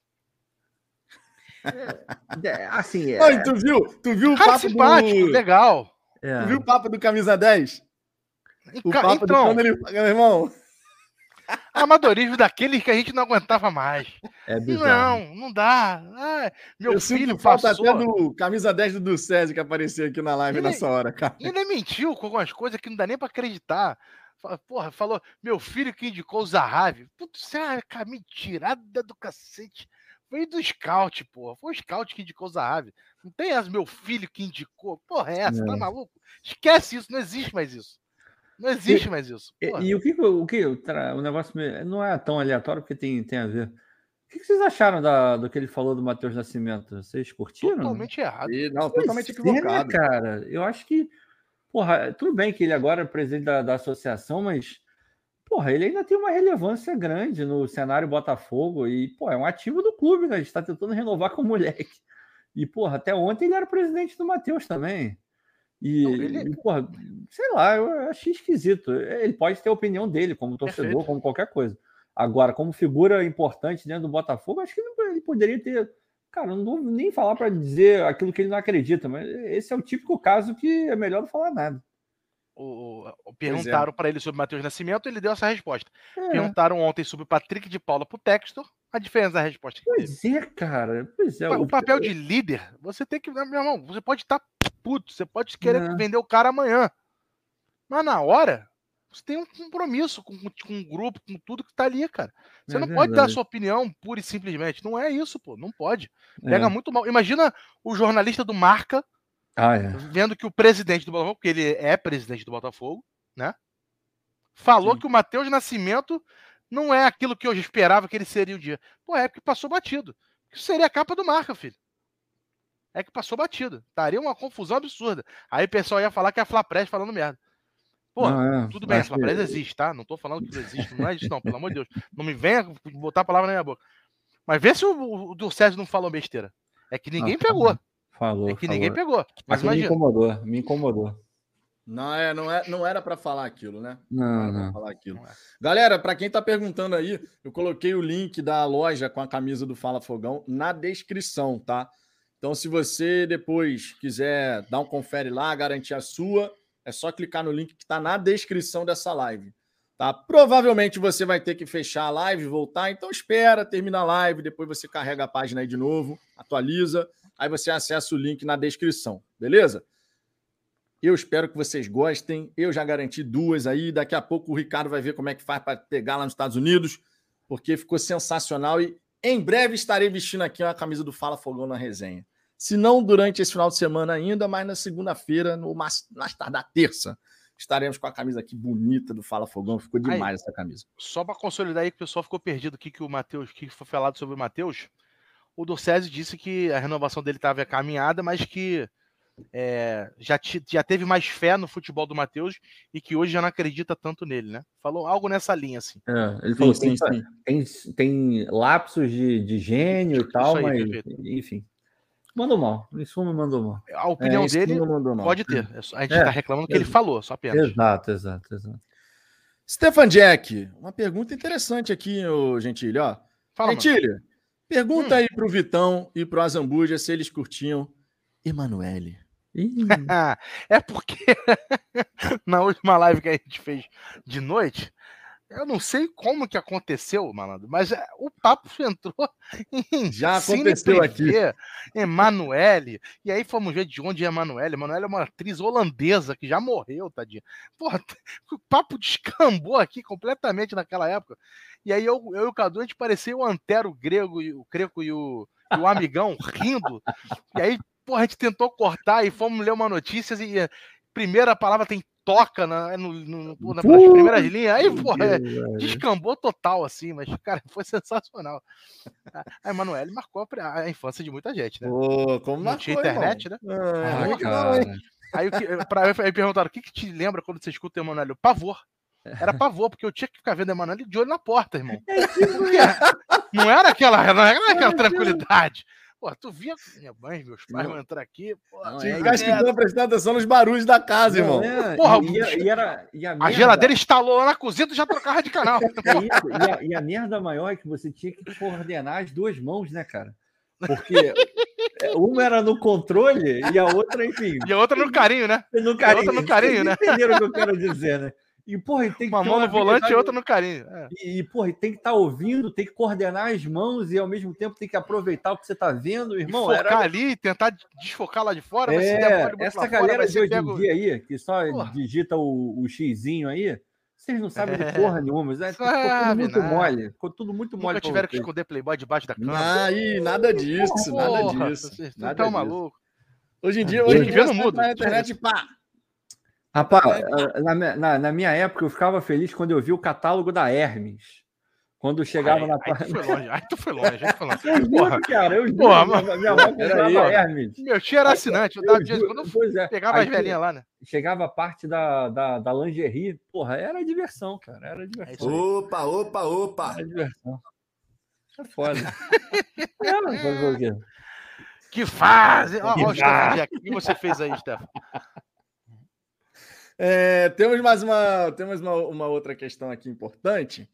[SPEAKER 1] É, é assim, é... Oi, tu viu? Tu viu o
[SPEAKER 3] Cara papo simpático, do... legal.
[SPEAKER 1] É. Tu viu o papo do camisa 10? O papo então, do quando ele, meu irmão.
[SPEAKER 3] Amadorismo daqueles que a gente não aguentava mais. É não, não dá. Ah, meu Eu filho falta
[SPEAKER 1] passou... até do camisa 10 do César que apareceu aqui na live ele, nessa hora, cara.
[SPEAKER 3] Ele mentiu com algumas coisas que não dá nem para acreditar. Porra, falou, meu filho que indicou o Zahavi. Putz, você é cara, mentirada do cacete. Veio do scout, porra. Foi o scout que indicou o Zahavi. Não tem as meu filho que indicou. Porra, é essa? Tá é. Tá maluco? Esquece isso, não existe mais isso. Não existe e, mais isso.
[SPEAKER 2] E, e, o que o que o, negócio não é tão aleatório porque tem, tem a ver. O que vocês acharam da, do que ele falou do Matheus Nascimento? Vocês curtiram?
[SPEAKER 3] Totalmente errado.
[SPEAKER 1] E, não, totalmente equivocado.
[SPEAKER 2] É, cara. Eu acho que, porra, tudo bem que ele agora é presidente da, da associação, mas porra, ele ainda tem uma relevância grande no cenário Botafogo e, pô, é um ativo do clube, né? A gente está tentando renovar com o moleque. E, porra, até ontem ele era presidente do Matheus também. E, Não, ele... e, porra, sei lá, eu achei esquisito. Ele pode ter a opinião dele, como torcedor, Perfeito. como qualquer coisa. Agora, como figura importante dentro do Botafogo, acho que ele poderia ter. Cara, não vou nem falar para dizer aquilo que ele não acredita, mas esse é o típico caso que é melhor não falar nada.
[SPEAKER 3] O, o, perguntaram é. para ele sobre Matheus Nascimento, ele deu essa resposta. É. Perguntaram ontem sobre Patrick de Paula pro Textor, a diferença da resposta.
[SPEAKER 2] Pois é, cara. Pois é.
[SPEAKER 3] O, o papel de líder, você tem que. Meu irmão, você pode estar tá puto, você pode querer é. vender o cara amanhã. Mas na hora, você tem um compromisso com, com um grupo, com tudo que tá ali, cara. Você é não verdade. pode dar sua opinião pura e simplesmente. Não é isso, pô. Não pode. Pega é. muito mal. Imagina o jornalista do Marca
[SPEAKER 2] ah, é.
[SPEAKER 3] Vendo que o presidente do Botafogo, porque ele é presidente do Botafogo, né? Falou Sim. que o Matheus Nascimento não é aquilo que eu esperava que ele seria o dia. Pô, é que passou batido. Isso seria a capa do marca, filho. É que passou batido. Daria uma confusão absurda. Aí o pessoal ia falar que é a Flapress falando merda. Pô, é, tudo bem, a Flapress que... existe, tá? Não tô falando que não existe, não é isso, não, pelo amor de Deus. Não me venha botar a palavra na minha boca. Mas vê se o, o, não falou besteira. É que ninguém ah, pegou.
[SPEAKER 2] Falou. É
[SPEAKER 3] que
[SPEAKER 2] falou.
[SPEAKER 3] ninguém pegou.
[SPEAKER 2] Mas me incomodou, me incomodou.
[SPEAKER 1] Não, é, não, é, não era para falar aquilo, né?
[SPEAKER 2] Não, não.
[SPEAKER 1] Falar aquilo. Não é. Galera, para quem está perguntando aí, eu coloquei o link da loja com a camisa do Fala Fogão na descrição, tá? Então, se você depois quiser dar um confere lá, garantir a sua, é só clicar no link que está na descrição dessa live. Tá? Provavelmente você vai ter que fechar a live, voltar, então espera, termina a live, depois você carrega a página aí de novo, atualiza Aí você acessa o link na descrição, beleza? Eu espero que vocês gostem. Eu já garanti duas aí. Daqui a pouco o Ricardo vai ver como é que faz para pegar lá nos Estados Unidos, porque ficou sensacional. E em breve estarei vestindo aqui uma camisa do Fala Fogão na resenha. Se não durante esse final de semana ainda, mas na segunda-feira, no mais, mais tardar terça, estaremos com a camisa aqui bonita do Fala Fogão. Ficou demais aí, essa camisa.
[SPEAKER 3] Só para consolidar aí que o pessoal ficou perdido, o que, que o Matheus, o que foi falado sobre o Matheus o Dorcésio disse que a renovação dele estava caminhada, mas que é, já, já teve mais fé no futebol do Matheus e que hoje já não acredita tanto nele, né? Falou algo nessa linha, assim.
[SPEAKER 2] É, ele falou sim, sim, tem, tem, tem, lapsos de, de gênio e tal, aí, mas perfeito. enfim. Mandou mal, isso não mandou mal.
[SPEAKER 3] A opinião é, dele pode ter. É a gente está reclamando que ele falou, só apenas.
[SPEAKER 2] Exato, exato, exato.
[SPEAKER 1] Stefan Jack, uma pergunta interessante aqui, ô Gentili, ó. Fala, Gentili, Pergunta hum. aí pro Vitão e pro Azambuja se eles curtiam Emanuele.
[SPEAKER 3] é porque na última live que a gente fez de noite, eu não sei como que aconteceu, malandro, mas é, o papo entrou
[SPEAKER 1] em Já aconteceu aqui.
[SPEAKER 3] Emanuele. E aí fomos ver de onde é Emanuele. Emanuele é uma atriz holandesa que já morreu, tadinha. Porra, o papo descambou aqui completamente naquela época. E aí eu, eu e o Cadu, a gente parecia o Antero grego, o Creco e o, e o amigão rindo. E aí, porra, a gente tentou cortar e fomos ler uma notícia e a primeira palavra tem toca na, no, no, nas primeiras linhas. Aí, porra, é, descambou total, assim, mas, cara, foi sensacional. A Emanuele marcou a, a, infância de muita gente, né?
[SPEAKER 1] Pô, como
[SPEAKER 3] Não
[SPEAKER 1] marcou,
[SPEAKER 3] tinha internet,
[SPEAKER 1] irmão?
[SPEAKER 3] né? Ah, aí, aí, pra, aí perguntaram: o que, que te lembra quando você escuta o Emanuele? Pavor. Era pavor, porque eu tinha que ficar vendo a Emanuele de olho na porta, irmão. É tipo não era aquela, não era aquela é tranquilidade. Pô, tu via minha mãe, meus pais vão entrar aqui.
[SPEAKER 1] Não, é, acho que estão prestando atenção nos barulhos da casa, não, irmão.
[SPEAKER 3] É, Porra, e, e, era, e a, a geladeira instalou lá na cozinha, tu já trocava de canal.
[SPEAKER 2] e, a, e a merda maior é que você tinha que coordenar as duas mãos, né, cara? Porque uma era no controle e a outra, enfim.
[SPEAKER 3] E a outra no carinho, né?
[SPEAKER 2] No carinho. E a outra
[SPEAKER 3] no carinho, né?
[SPEAKER 2] Entenderam o que eu quero dizer, né? E, porra, tem
[SPEAKER 3] que Uma mão no volante e outra no carinho.
[SPEAKER 2] É. E, porra, tem que estar tá ouvindo, tem que coordenar as mãos e ao mesmo tempo tem que aproveitar o que você está vendo, irmão.
[SPEAKER 3] E focar era... ali, tentar desfocar lá de fora.
[SPEAKER 2] É, essa galera fora, de hoje em dia aí, que só porra. digita o, o xizinho aí, Vocês não sabem de porra nenhuma. É, ficou tudo muito nada. mole. Ficou tudo muito mole.
[SPEAKER 3] Nunca tiveram que esconder Playboy debaixo da
[SPEAKER 1] cama. Aí, nada disso, porra, nada disso. Vocês
[SPEAKER 3] nada tá maluco.
[SPEAKER 1] Hoje em dia, hoje em dia não muda. Na internet, pá.
[SPEAKER 2] Rapaz, na, na, na minha época eu ficava feliz quando eu vi o catálogo da Hermes. Quando chegava
[SPEAKER 3] ai,
[SPEAKER 2] na
[SPEAKER 3] parte. Aí tu foi longe, aí tu foi longe, aí tu foi longe.
[SPEAKER 2] Eu juro, cara, eu juro. Porra, minha, minha mãe comprava
[SPEAKER 3] Hermes. Meu tio era assinante, eu, dava dinheiro quando é. pegava aí, as velhinhas lá, né?
[SPEAKER 2] Chegava a parte da, da, da lingerie, porra, era diversão, cara, era diversão. É
[SPEAKER 1] opa, opa, opa!
[SPEAKER 2] Era diversão. É foda. é, fazer
[SPEAKER 3] o quê? Que fase! Ó, Stefan, o que você fez aí, Stefan?
[SPEAKER 1] É, temos mais uma, temos uma, uma outra questão aqui importante.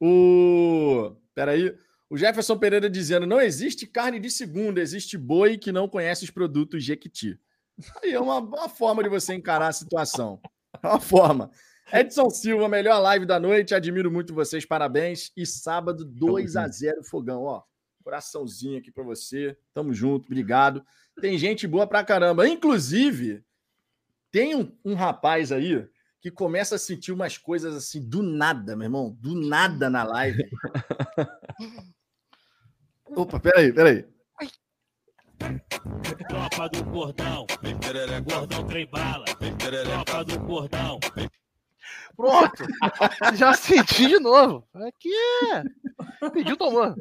[SPEAKER 1] O. Peraí. O Jefferson Pereira dizendo: não existe carne de segunda, existe boi que não conhece os produtos Jequiti. Aí é uma, uma forma de você encarar a situação. É uma forma. Edson Silva, melhor live da noite. Admiro muito vocês, parabéns. E sábado, 2 a 0 Fogão. Ó, coraçãozinho aqui para você. Tamo junto, obrigado. Tem gente boa pra caramba. Inclusive, tem um, um rapaz aí que começa a sentir umas coisas assim do nada, meu irmão, do nada na live. Opa, peraí, peraí.
[SPEAKER 4] Tropa do cordão, gordão trem bala, tropa do cordão.
[SPEAKER 3] Pronto, já senti de novo. Aqui é. Pediu, tomou.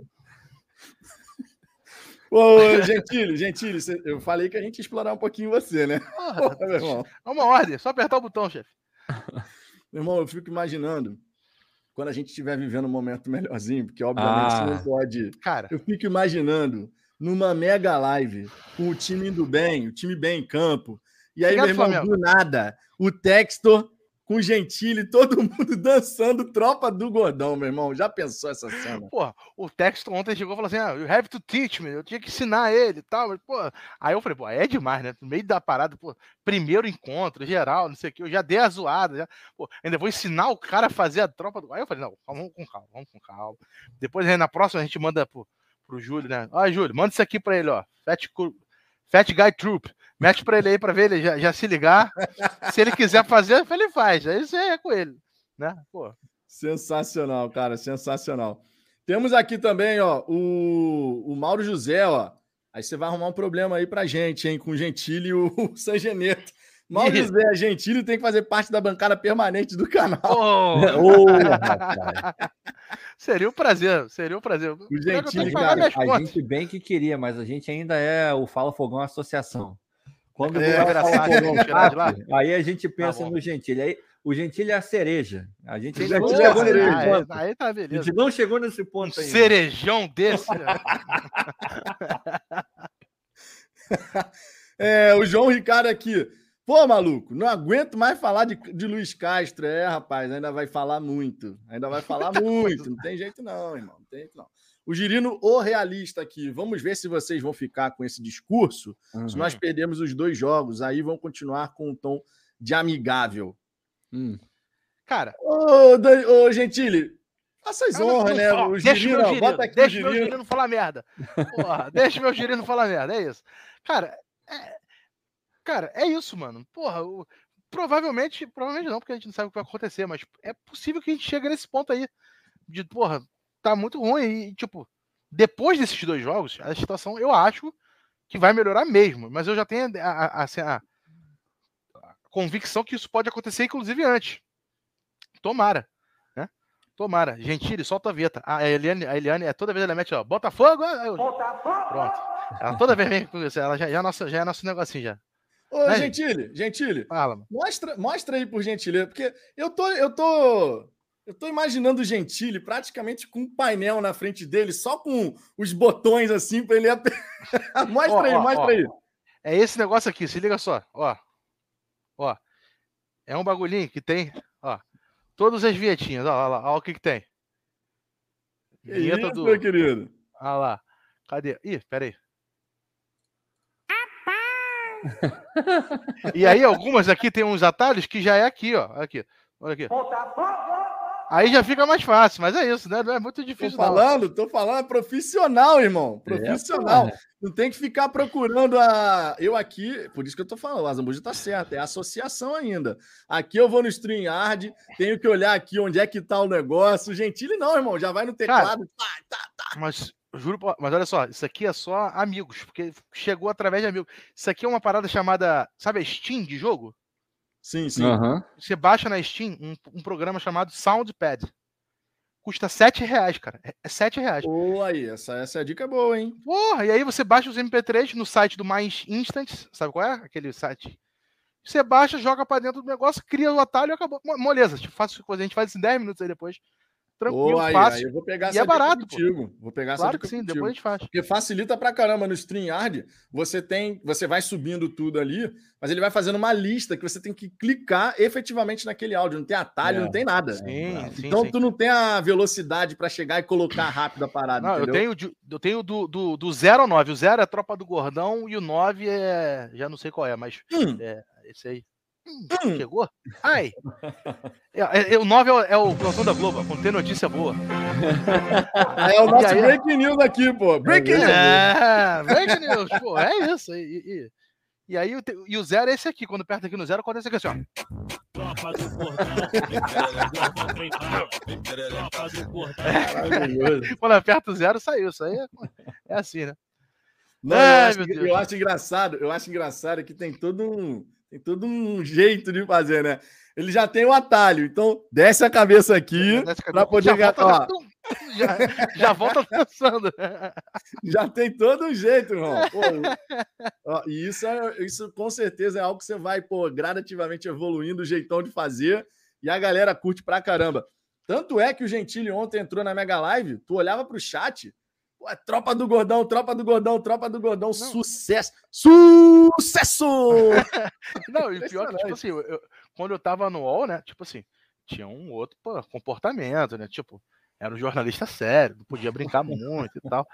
[SPEAKER 1] Ô, Gentile, Gentile, eu falei que a gente ia explorar um pouquinho você, né?
[SPEAKER 3] Ah, Porra, meu irmão. É uma ordem, só apertar o botão, chefe.
[SPEAKER 1] Meu irmão, eu fico imaginando quando a gente estiver vivendo um momento melhorzinho, porque obviamente ah, não pode.
[SPEAKER 3] Cara,
[SPEAKER 1] eu fico imaginando numa mega live com o time indo bem, o time bem em campo. E aí, Obrigado, meu irmão, Flamengo. do nada, o Textor com Gentili, todo mundo dançando tropa do Gordão, meu irmão. Já pensou essa cena?
[SPEAKER 3] Pô, o texto ontem chegou e falou assim: ah, you have to teach me, eu tinha que ensinar ele e tal. Mas, pô, aí eu falei, pô, é demais, né? No meio da parada, pô, primeiro encontro, geral, não sei o que, eu já dei a zoada, já, pô, ainda vou ensinar o cara a fazer a tropa do. Aí eu falei, não, vamos com calma, vamos com calma. Depois, na próxima, a gente manda pro, pro Júlio, né? Ó, Júlio, manda isso aqui pra ele, ó. Fat, Fat Guy Troop. Mete para ele aí para ver ele já, já, se ligar. Se ele quiser fazer, ele faz. Aí você é com ele, né? Pô.
[SPEAKER 1] Sensacional, cara, sensacional. Temos aqui também, ó, o, o Mauro José, ó. Aí você vai arrumar um problema aí pra gente, hein, com o Gentili e o, o Sangeneto. Mauro José Gentili tem que fazer parte da bancada permanente do canal. Oh.
[SPEAKER 3] oh seria um prazer, seria um prazer. O
[SPEAKER 2] Gentili, cara, a gente bem que queria, mas a gente ainda é o Fala Fogão Associação. Quando é, é aí a gente pensa tá no Gentili. Aí, o Gentili é a cereja. A gente ainda não chegou nesse ponto. Aí tá beleza. A gente não chegou nesse ponto
[SPEAKER 3] um ainda. Cerejão desse.
[SPEAKER 1] É, o João Ricardo aqui. Pô, maluco, não aguento mais falar de, de Luiz Castro. É, rapaz, ainda vai falar muito. Ainda vai falar muito. Não tem jeito, não, irmão. Não tem jeito, não. O Girino, o realista aqui. Vamos ver se vocês vão ficar com esse discurso. Uhum. Se nós perdemos os dois jogos, aí vão continuar com um tom de amigável.
[SPEAKER 3] Hum. Cara.
[SPEAKER 1] Ô, ô Gentili, faça as honras, né? O
[SPEAKER 3] deixa Girino, meu girino, bota aqui deixa o girino. meu girino falar merda. Porra, deixa meu girino falar merda, é isso. Cara, é... Cara, é isso, mano. Porra, o... provavelmente, provavelmente não, porque a gente não sabe o que vai acontecer, mas é possível que a gente chegue nesse ponto aí. De, porra, tá muito ruim. E, tipo, depois desses dois jogos, a situação eu acho que vai melhorar mesmo. Mas eu já tenho a, a, assim, a, a convicção que isso pode acontecer, inclusive, antes. Tomara. Né? Tomara. Gentile, solta a veta. A Eliane, a Eliane é toda vez ela mete, ó, Botafogo. Eu... Botafogo! Pronto. Ela toda vez vem com isso. Ela já, já, é nosso, já é nosso negocinho já.
[SPEAKER 1] Ô, né, Gentile, Gentile. Fala, mostra, mostra aí por gentileza, porque eu tô, eu tô eu estou imaginando o Gentili praticamente com um painel na frente dele, só com os botões assim para ele. mostra ó, aí, ó, mostra ó. aí.
[SPEAKER 3] É esse negócio aqui, se liga só. Ó. Ó. É um bagulhinho que tem, ó. Todas as vietinhas, ó, ó, ó, o que que tem.
[SPEAKER 1] Vinheta isso, do... meu querido.
[SPEAKER 3] Olha lá. Cadê? Ih, peraí. E aí, algumas aqui tem uns atalhos que já é aqui, ó. Aqui. Olha aqui. Aí já fica mais fácil, mas é isso, né? Não é muito difícil.
[SPEAKER 1] Tô falando, não. tô falando, é profissional, irmão. Profissional. É, não tem que ficar procurando a. Eu aqui, por isso que eu tô falando, o Azambuja tá certo, é associação ainda. Aqui eu vou no StreamYard, tenho que olhar aqui onde é que tá o negócio. Gentile não, irmão, já vai no teclado. Cara, tá, tá,
[SPEAKER 3] tá. Mas juro, mas olha só, isso aqui é só amigos, porque chegou através de amigos. Isso aqui é uma parada chamada, sabe, a Steam de jogo?
[SPEAKER 1] Sim, sim.
[SPEAKER 3] Uhum. Você baixa na Steam um, um programa chamado Soundpad. Custa 7 reais, cara. É, é 7 reais.
[SPEAKER 1] Pô, aí, essa, essa é dica é boa, hein?
[SPEAKER 3] Porra, e aí você baixa os MP3 no site do Mais Instant, sabe qual é? Aquele site. Você baixa, joga para dentro do negócio, cria o atalho e acabou. Moleza, tipo, faço coisa, a gente faz isso em 10 minutos aí depois
[SPEAKER 1] tranquilo, aí, fácil. Aí eu vou pegar
[SPEAKER 3] e é barato,
[SPEAKER 1] contigo. Vou pegar
[SPEAKER 3] claro essa dica sim, contigo. depois a gente faz.
[SPEAKER 1] Porque facilita pra caramba no StreamYard. Você tem, você vai subindo tudo ali, mas ele vai fazendo uma lista que você tem que clicar efetivamente naquele áudio. Não tem atalho, é. não tem nada.
[SPEAKER 3] Sim, sim,
[SPEAKER 1] então
[SPEAKER 3] sim.
[SPEAKER 1] tu não tem a velocidade para chegar e colocar rápido a parada.
[SPEAKER 3] Não,
[SPEAKER 1] entendeu?
[SPEAKER 3] eu tenho, eu tenho do, do, do 0 ao 9. O 0 é a tropa do gordão e o 9 é. Já não sei qual é, mas hum. é esse aí. Hum, chegou? Ai! É, é, é, o 9 é, é o plantão da Globo, tem notícia boa.
[SPEAKER 1] É o nosso aí, break news aqui, pô. Break news!
[SPEAKER 3] É, break news, pô, é isso. E, e, e aí, o, e o zero é esse aqui. Quando aperta aqui no zero, acontece aqui assim, ó. Tropa do Quando aperta o zero, saiu. Isso aí é, é assim, né?
[SPEAKER 1] Não, Ai, eu, acho, eu acho engraçado, eu acho engraçado que tem todo um tem todo um jeito de fazer, né? Ele já tem o atalho, então desce a cabeça aqui para poder
[SPEAKER 3] já volta, já, já volta dançando.
[SPEAKER 1] Já tem todo um jeito, irmão. E isso, é, isso com certeza é algo que você vai pô, gradativamente evoluindo o jeitão de fazer e a galera curte pra caramba. Tanto é que o Gentili ontem entrou na Mega Live, tu olhava pro chat, Pô, é tropa do Gordão, tropa do Gordão, tropa do Gordão, não. sucesso! Sucesso!
[SPEAKER 3] não, e pior que, tipo assim, eu, quando eu tava no UOL, né, tipo assim, tinha um outro pô, comportamento, né, tipo, era um jornalista sério, não podia brincar muito e tal.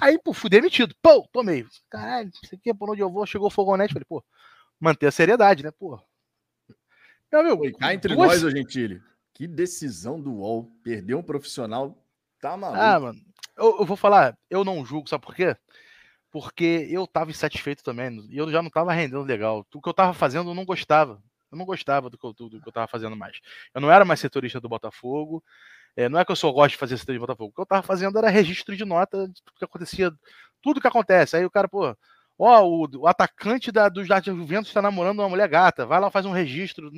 [SPEAKER 3] Aí, pô, fui demitido. Pô, tomei. Caralho, isso aqui é por onde eu vou, chegou o fogonete, falei, pô, manter a seriedade, né, pô.
[SPEAKER 1] Meu amigo, Oi, cá entre duas... nós, ô Gentili, que decisão do UOL, perder um profissional, tá maluco.
[SPEAKER 3] Ah, mano, eu, eu, vou falar, eu não julgo, sabe por quê? Porque eu tava insatisfeito também, e eu já não tava rendendo legal. O que eu tava fazendo eu não gostava. Eu não gostava do que eu, do que eu tava fazendo mais. Eu não era mais setorista do Botafogo. É, não é que eu só gosto de fazer setorista do Botafogo. O que eu tava fazendo era registro de nota de tudo que acontecia, tudo que acontece. Aí o cara, pô, ó, o, o atacante da, dos da Juventus está namorando uma mulher gata, vai lá faz um registro.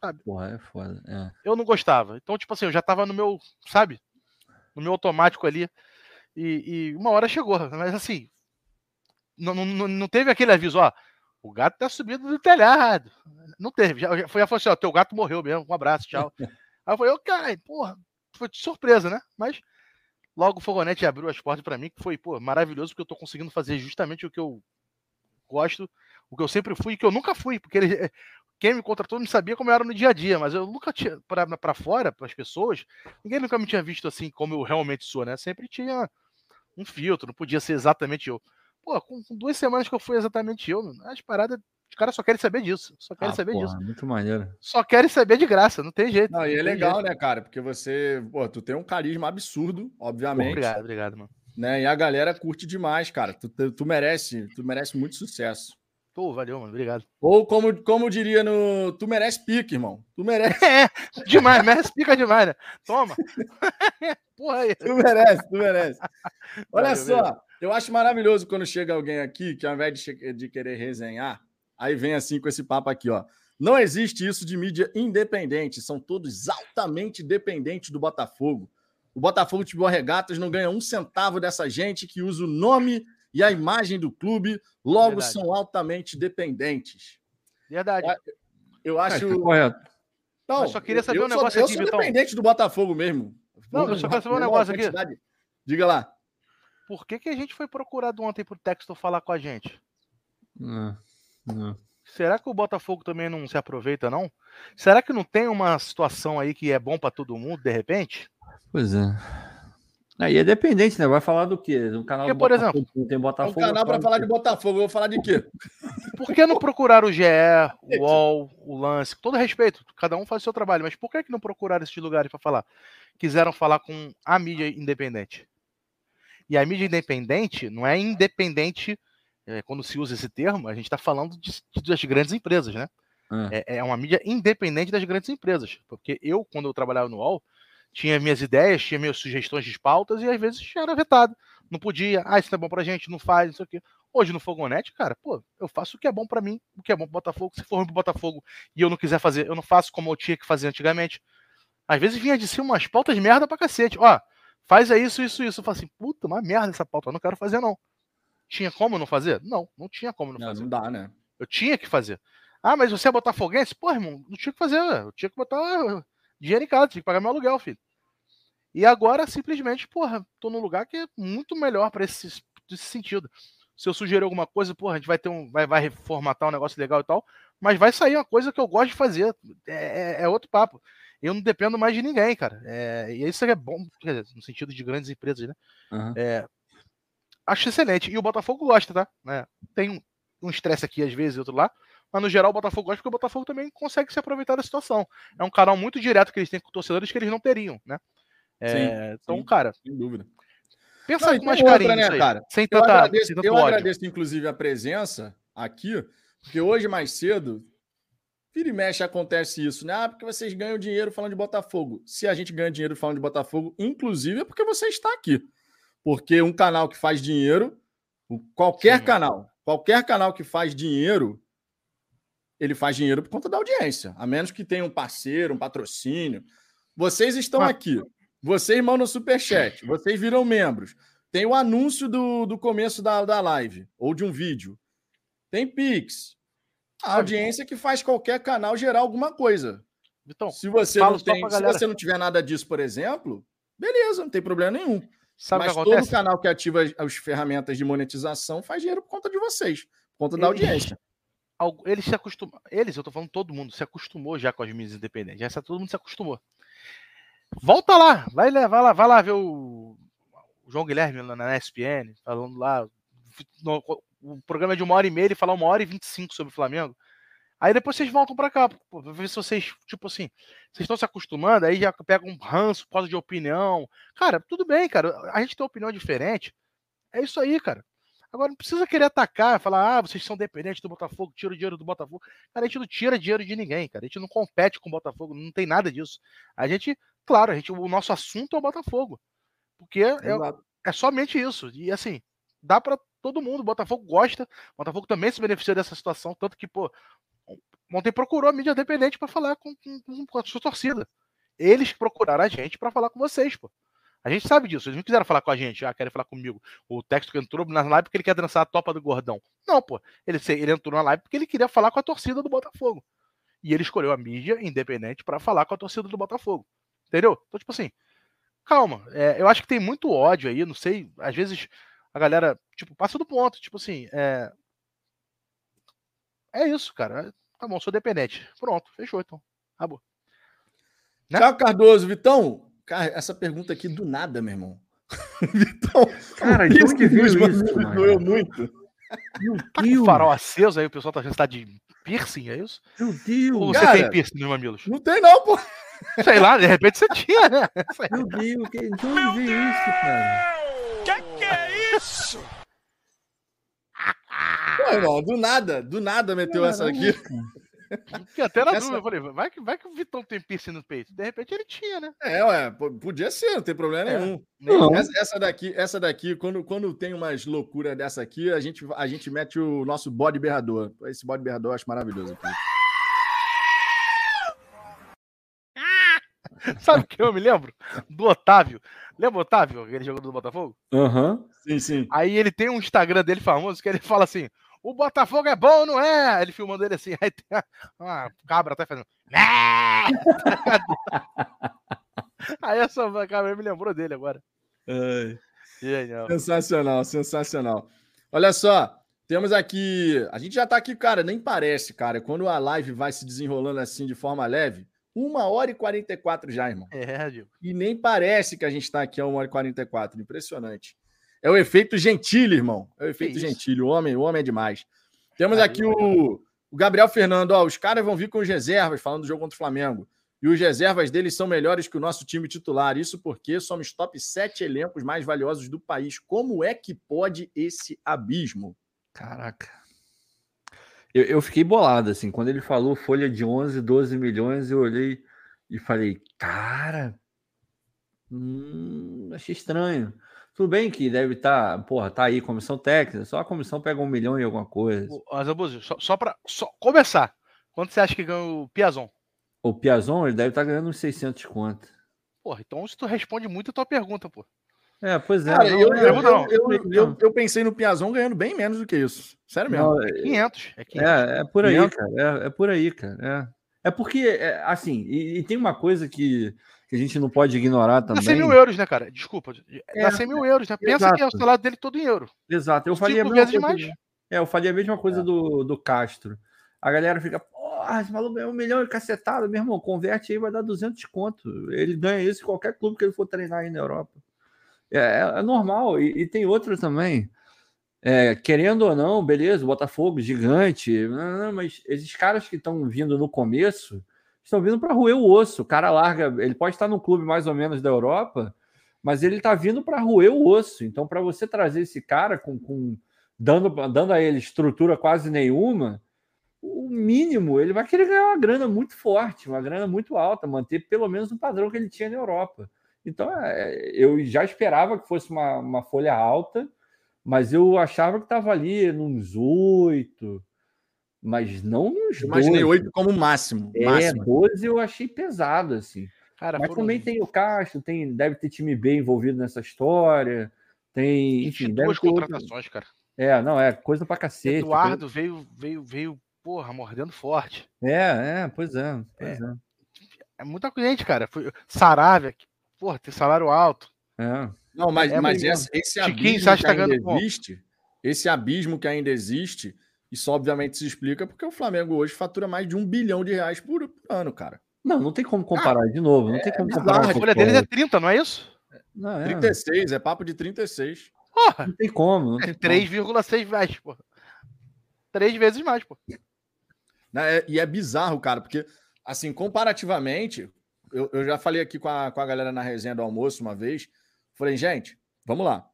[SPEAKER 2] Sabe? Porra, é foda. É.
[SPEAKER 3] Eu não gostava. Então, tipo assim, eu já tava no meu, sabe? No meu automático ali. E, e, uma hora chegou, mas assim, não, não, não teve aquele aviso, ó, o gato tá subindo do telhado. Não teve, já, foi, já falou assim, ó, teu gato morreu mesmo, um abraço, tchau. Aí eu falei, ô, cara, porra, foi de surpresa, né? Mas logo o Fogonete abriu as portas para mim, que foi, pô, maravilhoso, porque eu tô conseguindo fazer justamente o que eu gosto, o que eu sempre fui e que eu nunca fui, porque ele, quem me contratou não sabia como eu era no dia a dia, mas eu nunca tinha, para fora, para as pessoas, ninguém nunca me tinha visto assim como eu realmente sou, né? Sempre tinha um filtro, não podia ser exatamente eu. Pô, com, com duas semanas que eu fui exatamente eu, as paradas, os caras só querem saber disso, só querem ah, saber porra, disso.
[SPEAKER 2] Muito maneiro.
[SPEAKER 3] Só querem saber de graça, não tem jeito.
[SPEAKER 1] Não, e é legal, jeito. né, cara? Porque você, pô, tu tem um carisma absurdo, obviamente.
[SPEAKER 3] Obrigado, obrigado, mano.
[SPEAKER 1] Né? E a galera curte demais, cara. Tu, tu, tu merece, tu merece muito sucesso.
[SPEAKER 3] Pô, valeu, mano. Obrigado.
[SPEAKER 1] Ou como, como diria no. Tu merece pique, irmão. Tu merece.
[SPEAKER 3] É, demais, merece pica demais, né? Toma.
[SPEAKER 1] Porra aí. Tu merece, tu merece. Olha valeu, só, valeu. eu acho maravilhoso quando chega alguém aqui que ao invés de, de querer resenhar, aí vem assim com esse papo aqui, ó. Não existe isso de mídia independente, são todos altamente dependentes do Botafogo. O Botafogo de Boa Regatas não ganha um centavo dessa gente que usa o nome e a imagem do clube, logo Verdade. são altamente dependentes.
[SPEAKER 3] Verdade.
[SPEAKER 1] Eu acho.
[SPEAKER 2] É, correto.
[SPEAKER 3] Não, eu só queria saber
[SPEAKER 1] um
[SPEAKER 3] negócio
[SPEAKER 1] sou,
[SPEAKER 3] aqui,
[SPEAKER 1] Eu sou Vitão. dependente do Botafogo mesmo.
[SPEAKER 3] Não, eu só quero saber um negócio aqui.
[SPEAKER 1] Diga lá.
[SPEAKER 3] Por que, que a gente foi procurado ontem por Texto falar com a gente?
[SPEAKER 2] Não, não.
[SPEAKER 3] Será que o Botafogo também não se aproveita, não? Será que não tem uma situação aí que é bom para todo mundo, de repente?
[SPEAKER 2] Pois é. Aí é dependente, né? Vai falar do quê? Um canal
[SPEAKER 3] Porque, por exemplo,
[SPEAKER 1] tem Botafogo. Um canal para falar de Botafogo, eu vou falar de quê?
[SPEAKER 3] por que não procurar o GE, o UOL, o Lance? Com todo respeito, cada um faz o seu trabalho, mas por que, que não procuraram esses lugares para falar? Quiseram falar com a mídia independente. E a mídia independente não é independente, é, quando se usa esse termo, a gente está falando de, de, das grandes empresas, né? É. é. é uma mídia independente das grandes empresas. Porque eu, quando eu trabalhava no UOL, tinha minhas ideias, tinha minhas sugestões de pautas e às vezes era vetado. Não podia, ah, isso não é bom pra gente, não faz, não sei o quê. Hoje no Fogonete, cara, pô, eu faço o que é bom para mim, o que é bom pro Botafogo. Se for ruim pro Botafogo e eu não quiser fazer, eu não faço como eu tinha que fazer antigamente. Às vezes vinha de cima umas pautas de merda pra cacete. Ó, faz aí isso, isso, isso. Eu falo assim, puta, uma merda essa pauta, eu não quero fazer não. Tinha como não fazer? Não, não tinha como não, não fazer.
[SPEAKER 1] Não dá, né?
[SPEAKER 3] Eu tinha que fazer. Ah, mas você é botafoguense? Pô, irmão, não tinha que fazer, eu tinha que botar dinheiro em casa, tinha que pagar meu aluguel, filho. E agora, simplesmente, porra, tô num lugar que é muito melhor para esse, esse sentido se eu sugerir alguma coisa, porra, a gente vai ter um. Vai, vai reformatar um negócio legal e tal, mas vai sair uma coisa que eu gosto de fazer. É, é, é outro papo. Eu não dependo mais de ninguém, cara. É, e isso é bom, dizer, no sentido de grandes empresas, né? Uhum. É, acho excelente. E o Botafogo gosta, tá? É, tem um estresse aqui às vezes e outro lá. Mas no geral o Botafogo gosta porque o Botafogo também consegue se aproveitar da situação. É um canal muito direto que eles têm com torcedores que eles não teriam, né? É, sim, então, sim, cara. Sem dúvida.
[SPEAKER 1] Pensa com mais carinho, outra, né, cara? Sem tanta, eu agradeço, sem eu agradeço, inclusive, a presença aqui, porque hoje mais cedo, vira e mexe acontece isso, né? Ah, porque vocês ganham dinheiro falando de Botafogo. Se a gente ganha dinheiro falando de Botafogo, inclusive é porque você está aqui. Porque um canal que faz dinheiro, qualquer Sim. canal, qualquer canal que faz dinheiro, ele faz dinheiro por conta da audiência, a menos que tenha um parceiro, um patrocínio. Vocês estão Mas... aqui. Vocês mandam superchat, vocês viram membros. Tem o anúncio do, do começo da, da live, ou de um vídeo. Tem Pix. A audiência que faz qualquer canal gerar alguma coisa. Então, se você não tem, se você não tiver nada disso, por exemplo, beleza, não tem problema nenhum. Sabe Mas todo canal que ativa as ferramentas de monetização faz dinheiro por conta de vocês, por conta da audiência.
[SPEAKER 3] Eles se acostumam. Eles, eu tô falando todo mundo, se acostumou já com as mídias independentes. Já todo mundo se acostumou. Volta lá, vai, vai lá, vai lá ver o, o João Guilherme na ESPN, falando lá. No, o programa é de uma hora e meia, ele fala uma hora e vinte e cinco sobre o Flamengo. Aí depois vocês voltam para cá, pra ver se vocês, tipo assim, vocês estão se acostumando, aí já pega um ranço por causa de opinião. Cara, tudo bem, cara. A gente tem opinião diferente. É isso aí, cara. Agora não precisa querer atacar, falar, ah, vocês são dependentes do Botafogo, tira o dinheiro do Botafogo. Cara, a gente não tira dinheiro de ninguém, cara. A gente não compete com o Botafogo, não tem nada disso. A gente claro, a gente, o nosso assunto é o Botafogo. Porque é, é somente isso. E assim, dá para todo mundo. O Botafogo gosta. O Botafogo também se beneficia dessa situação. Tanto que, pô, ontem procurou a mídia independente para falar com, com, com, a sua torcida. Eles procuraram a gente para falar com vocês, pô. A gente sabe disso. Eles não quiseram falar com a gente. Ah, querem falar comigo. O texto que entrou na live porque ele quer dançar a topa do gordão. Não, pô. Ele, ele entrou na live porque ele queria falar com a torcida do Botafogo. E ele escolheu a mídia independente para falar com a torcida do Botafogo. Entendeu? Então, tipo assim, calma. É, eu acho que tem muito ódio aí, não sei. Às vezes a galera, tipo, passa do ponto. Tipo assim, é. É isso, cara. Tá bom, sou dependente. Pronto, fechou então. Acabou.
[SPEAKER 1] Né? Tchau, Cardoso. Vitão, cara, essa pergunta aqui do nada, meu irmão.
[SPEAKER 2] Vitão, cara, de onde que viu isso?
[SPEAKER 1] Doeu muito.
[SPEAKER 3] Meu Deus. Tá com farol aceso aí, o pessoal tá achando que tá de piercing, é isso?
[SPEAKER 2] Meu Deus.
[SPEAKER 3] Ou você cara, tem piercing nos mamilos?
[SPEAKER 1] Não tem não, pô.
[SPEAKER 3] Sei lá, de repente você tinha, né?
[SPEAKER 2] Meu Deus, que... de onde veio isso, cara?
[SPEAKER 5] Que que é isso?
[SPEAKER 1] Pô, irmão, do nada, do nada meteu essa aqui.
[SPEAKER 3] Fiquei até na essa... dúvida, eu falei, vai que, vai que o Vitão tem piercing no peito. De repente ele tinha, né?
[SPEAKER 1] É, ué, podia ser, não tem problema é. nenhum. Não. Essa, essa, daqui, essa daqui, quando, quando tem umas loucuras dessa aqui, a gente, a gente mete o nosso bode berrador. Esse bode berrador eu acho maravilhoso. Aqui.
[SPEAKER 3] Sabe o que eu me lembro? Do Otávio. Lembra o Otávio, aquele jogador do Botafogo?
[SPEAKER 1] Aham. Uhum. Sim, sim.
[SPEAKER 3] Aí ele tem um Instagram dele famoso que ele fala assim: o Botafogo é bom, não é? Ele filmando ele assim, aí tem uma cabra até fazendo. aí essa cabra me lembrou dele agora.
[SPEAKER 1] Ai. Genial. Sensacional, sensacional. Olha só, temos aqui. A gente já tá aqui, cara, nem parece, cara. Quando a live vai se desenrolando assim de forma leve, uma hora e 44 já, irmão.
[SPEAKER 3] É, Diego.
[SPEAKER 1] E nem parece que a gente está aqui a uma hora e 44. Impressionante. É o efeito Gentile, irmão. É o efeito Gentile. O homem, o homem é demais. Temos aqui o, o Gabriel Fernando. Ó, os caras vão vir com os reservas, falando do jogo contra o Flamengo. E os reservas deles são melhores que o nosso time titular. Isso porque somos top 7 elencos mais valiosos do país. Como é que pode esse abismo?
[SPEAKER 2] Caraca. Eu, eu fiquei bolado, assim. Quando ele falou folha de 11, 12 milhões, eu olhei e falei, cara, hum, achei estranho. Tudo bem que deve estar, tá, porra, tá aí comissão técnica, só a comissão pega um milhão e alguma coisa.
[SPEAKER 3] Mas, Abuso, só, só para só começar, quanto você acha que ganha o Piazon?
[SPEAKER 2] O Piazon, ele deve estar tá ganhando uns 600 conto.
[SPEAKER 3] Porra, então se tu responde muito a tua pergunta, pô.
[SPEAKER 2] É, pois é.
[SPEAKER 1] Cara, não, eu, eu, não. Eu, eu, pensei no Piazon ganhando bem menos do que isso. Sério mesmo. Não,
[SPEAKER 3] é 500.
[SPEAKER 2] É, 500. é, é por aí, 500. cara. É, é, por aí, cara. É, é porque, é, assim, e, e, tem uma coisa que, que a gente não pode ignorar também. Dá 100
[SPEAKER 3] mil euros, né, cara? Desculpa. Dá é, 100 mil euros, né? Pensa exato. que é o salário dele todo em euro.
[SPEAKER 2] Exato. Eu falei a mesma coisa. Mais. É, eu a mesma coisa do, do Castro. A galera fica, porra, esse maluco ganhou um milhão e cacetado, meu irmão, converte aí, vai dar 200 conto. Ele ganha isso em qualquer clube que ele for treinar aí na Europa. É, é, é normal. E, e, tem outro também. É, querendo ou não, beleza, Botafogo gigante, não, não, mas esses caras que estão vindo no começo estão vindo para roer o osso. O cara larga, ele pode estar no clube mais ou menos da Europa, mas ele está vindo para roer o osso. Então, para você trazer esse cara com, com dando, dando a ele estrutura quase nenhuma, o mínimo ele vai querer ganhar uma grana muito forte, uma grana muito alta, manter pelo menos o padrão que ele tinha na Europa. Então, é, eu já esperava que fosse uma, uma folha alta, mas eu achava que estava ali nos oito, mas não nos
[SPEAKER 1] Imaginei oito como máximo.
[SPEAKER 2] É, máximo. 12 eu achei pesado, assim. Cara, mas também tem o Castro, tem, deve ter time B envolvido nessa história. Tem, enfim,
[SPEAKER 3] duas contratações, outro... cara.
[SPEAKER 2] É, não, é coisa pra cacete.
[SPEAKER 3] Eduardo coisa... veio, veio, veio, porra, mordendo forte.
[SPEAKER 2] É, é, pois é, pois é. É,
[SPEAKER 3] é muita gente, cara. Foi Saravia, porra, tem salário alto.
[SPEAKER 1] É. Não, mas, é mas esse, esse abismo que, que ainda existe, esse abismo que ainda existe, isso obviamente se explica porque o Flamengo hoje fatura mais de um bilhão de reais por, por ano, cara.
[SPEAKER 2] Não, não tem como comparar ah, de novo. Não é, tem como comparar.
[SPEAKER 3] A folha deles é 30, não é isso?
[SPEAKER 1] Não, é. 36, é papo de 36.
[SPEAKER 2] Porra, não tem como.
[SPEAKER 3] É 3,6 vezes, pô. Três vezes mais, pô.
[SPEAKER 1] É, e é bizarro, cara, porque, assim, comparativamente, eu, eu já falei aqui com a, com a galera na resenha do almoço uma vez. Falei, gente, vamos lá.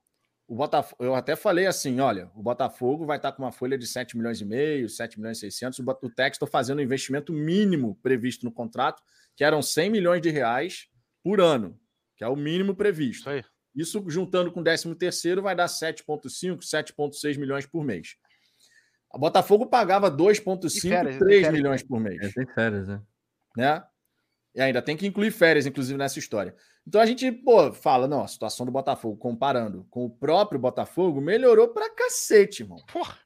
[SPEAKER 1] O Botafogo, eu até falei assim: olha, o Botafogo vai estar com uma folha de 7 milhões e meio, 7 milhões e 600. O, o Textor fazendo o investimento mínimo previsto no contrato, que eram 100 milhões de reais por ano, que é o mínimo previsto. Isso, Isso juntando com o 13 terceiro vai dar 7,5, 7,6 milhões por mês. A Botafogo pagava 2,5, 3 milhões por mês.
[SPEAKER 2] É, tem férias, né?
[SPEAKER 1] né? E ainda tem que incluir férias, inclusive, nessa história. Então a gente, pô, fala, não, a situação do Botafogo, comparando com o próprio Botafogo, melhorou pra cacete, irmão. Porra.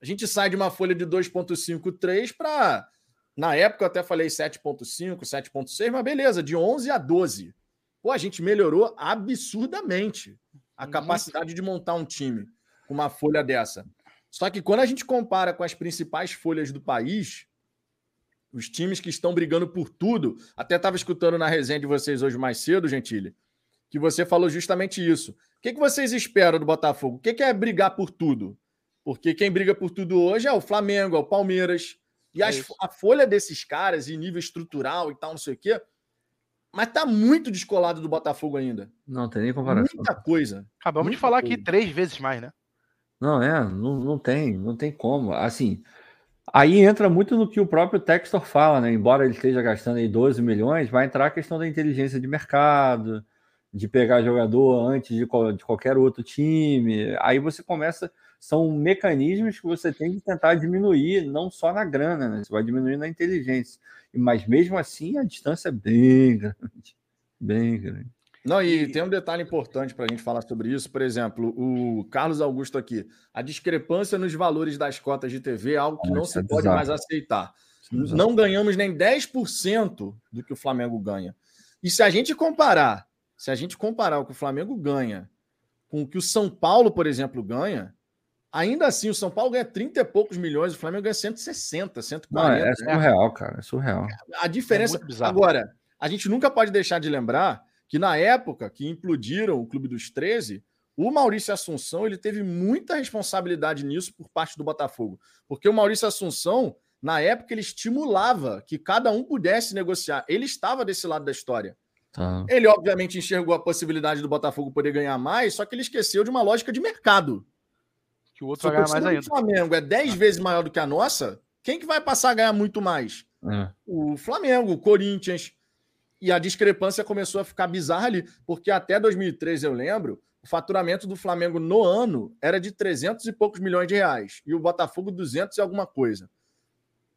[SPEAKER 1] A gente sai de uma folha de 2,53 para. Na época eu até falei 7,5, 7,6, mas beleza, de 11 a 12. Pô, a gente melhorou absurdamente a capacidade de montar um time com uma folha dessa. Só que quando a gente compara com as principais folhas do país, os times que estão brigando por tudo. Até estava escutando na resenha de vocês hoje mais cedo, Gentili, que você falou justamente isso. O que, que vocês esperam do Botafogo? O que, que é brigar por tudo? Porque quem briga por tudo hoje é o Flamengo, é o Palmeiras. E é as, a folha desses caras, em nível estrutural e tal, não sei o quê, mas tá muito descolado do Botafogo ainda.
[SPEAKER 2] Não tem nem comparação.
[SPEAKER 1] Muita coisa.
[SPEAKER 3] Acabamos
[SPEAKER 1] muita
[SPEAKER 3] de falar coisa. aqui três vezes mais, né?
[SPEAKER 2] Não, é, não, não tem, não tem como. Assim, Aí entra muito no que o próprio Textor fala, né? Embora ele esteja gastando aí 12 milhões, vai entrar a questão da inteligência de mercado, de pegar jogador antes de, de qualquer outro time. Aí você começa. São mecanismos que você tem que tentar diminuir, não só na grana, né? Você vai diminuir na inteligência. Mas mesmo assim, a distância é bem grande. Bem grande.
[SPEAKER 1] Não, e, tem um detalhe importante para a gente falar sobre isso. Por exemplo, o Carlos Augusto aqui. A discrepância nos valores das cotas de TV é algo que não se é pode mais aceitar. É não ganhamos nem 10% do que o Flamengo ganha. E se a gente comparar, se a gente comparar o que o Flamengo ganha com o que o São Paulo, por exemplo, ganha, ainda assim o São Paulo ganha 30 e poucos milhões, o Flamengo ganha 160, 140. Não,
[SPEAKER 2] é surreal, cara, é surreal.
[SPEAKER 1] A diferença. É agora, a gente nunca pode deixar de lembrar que na época que implodiram o Clube dos 13, o Maurício Assunção ele teve muita responsabilidade nisso por parte do Botafogo, porque o Maurício Assunção na época ele estimulava que cada um pudesse negociar. Ele estava desse lado da história. Tá. Ele obviamente enxergou a possibilidade do Botafogo poder ganhar mais, só que ele esqueceu de uma lógica de mercado.
[SPEAKER 3] Que o outro vai ganhar mais ainda.
[SPEAKER 1] O Flamengo é 10 vezes maior do que a nossa. Quem que vai passar a ganhar muito mais? É. O Flamengo, o Corinthians. E a discrepância começou a ficar bizarra ali, porque até 2013 eu lembro, o faturamento do Flamengo no ano era de 300 e poucos milhões de reais e o Botafogo 200 e alguma coisa.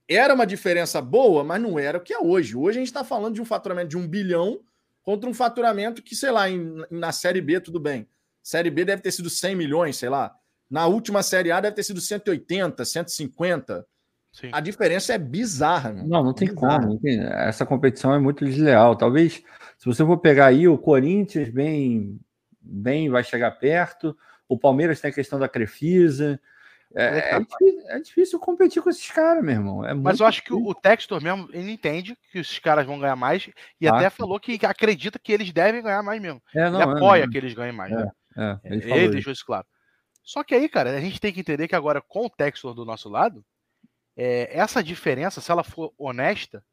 [SPEAKER 1] Era uma diferença boa, mas não era o que é hoje. Hoje a gente está falando de um faturamento de um bilhão contra um faturamento que, sei lá, em, na Série B, tudo bem. Série B deve ter sido 100 milhões, sei lá. Na última Série A deve ter sido 180, 150. Sim. A diferença é bizarra.
[SPEAKER 2] Mano. Não, não tem bizarra. como. Não tem... Essa competição é muito desleal. Talvez, se você for pegar aí, o Corinthians bem, bem vai chegar perto. O Palmeiras tem a questão da Crefisa. É, é, difícil, é, difícil, competir com esses caras, meu irmão. É
[SPEAKER 3] Mas eu acho difícil. que o, o Textor mesmo, ele entende que esses caras vão ganhar mais e ah, até falou que acredita que eles devem ganhar mais mesmo. É, não, ele é, apoia que eles ganhem mais. Né? ele, ele deixou isso claro. Só que aí, cara, a gente tem que entender que agora, com o Textor do nosso lado, essa diferença, se ela for honesta,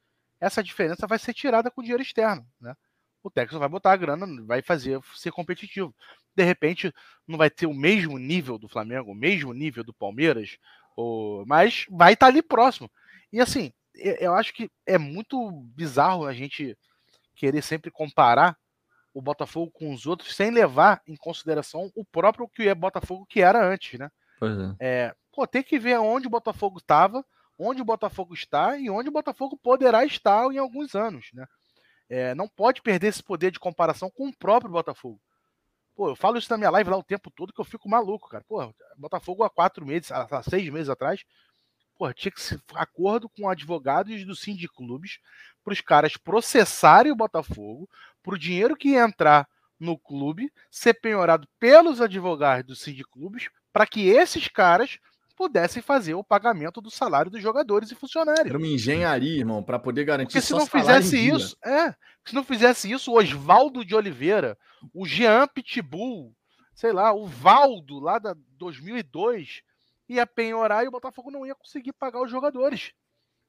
[SPEAKER 3] essa diferença vai ser tirada com dinheiro externo, né? o Texas vai botar a grana, vai fazer ser competitivo. De repente, não vai ter o mesmo nível do Flamengo, o mesmo nível do Palmeiras, ou... mas vai estar tá ali próximo. E assim, eu acho que é muito bizarro a gente querer sempre comparar o Botafogo com os outros sem levar em consideração o próprio que é Botafogo que era antes, né?
[SPEAKER 2] Pois é.
[SPEAKER 3] é pô, tem que ver onde o Botafogo estava, onde o Botafogo está e onde o Botafogo poderá estar em alguns anos, né? é, não pode perder esse poder de comparação com o próprio Botafogo. Pô, eu falo isso na minha live lá o tempo todo que eu fico maluco, cara. Pô, Botafogo há quatro meses, há seis meses atrás, pô, tinha que ser acordo com advogados do Clubes para os caras processarem o Botafogo, para o dinheiro que ia entrar no clube ser penhorado pelos advogados do Clubes, para que esses caras pudessem fazer o pagamento do salário dos jogadores e funcionários.
[SPEAKER 1] Era uma engenharia, irmão, para poder garantir
[SPEAKER 3] Porque se não fizesse isso, é, se não fizesse isso, o Oswaldo de Oliveira, o Jean Pitbull, sei lá, o Valdo lá da 2002 ia penhorar e o Botafogo não ia conseguir pagar os jogadores.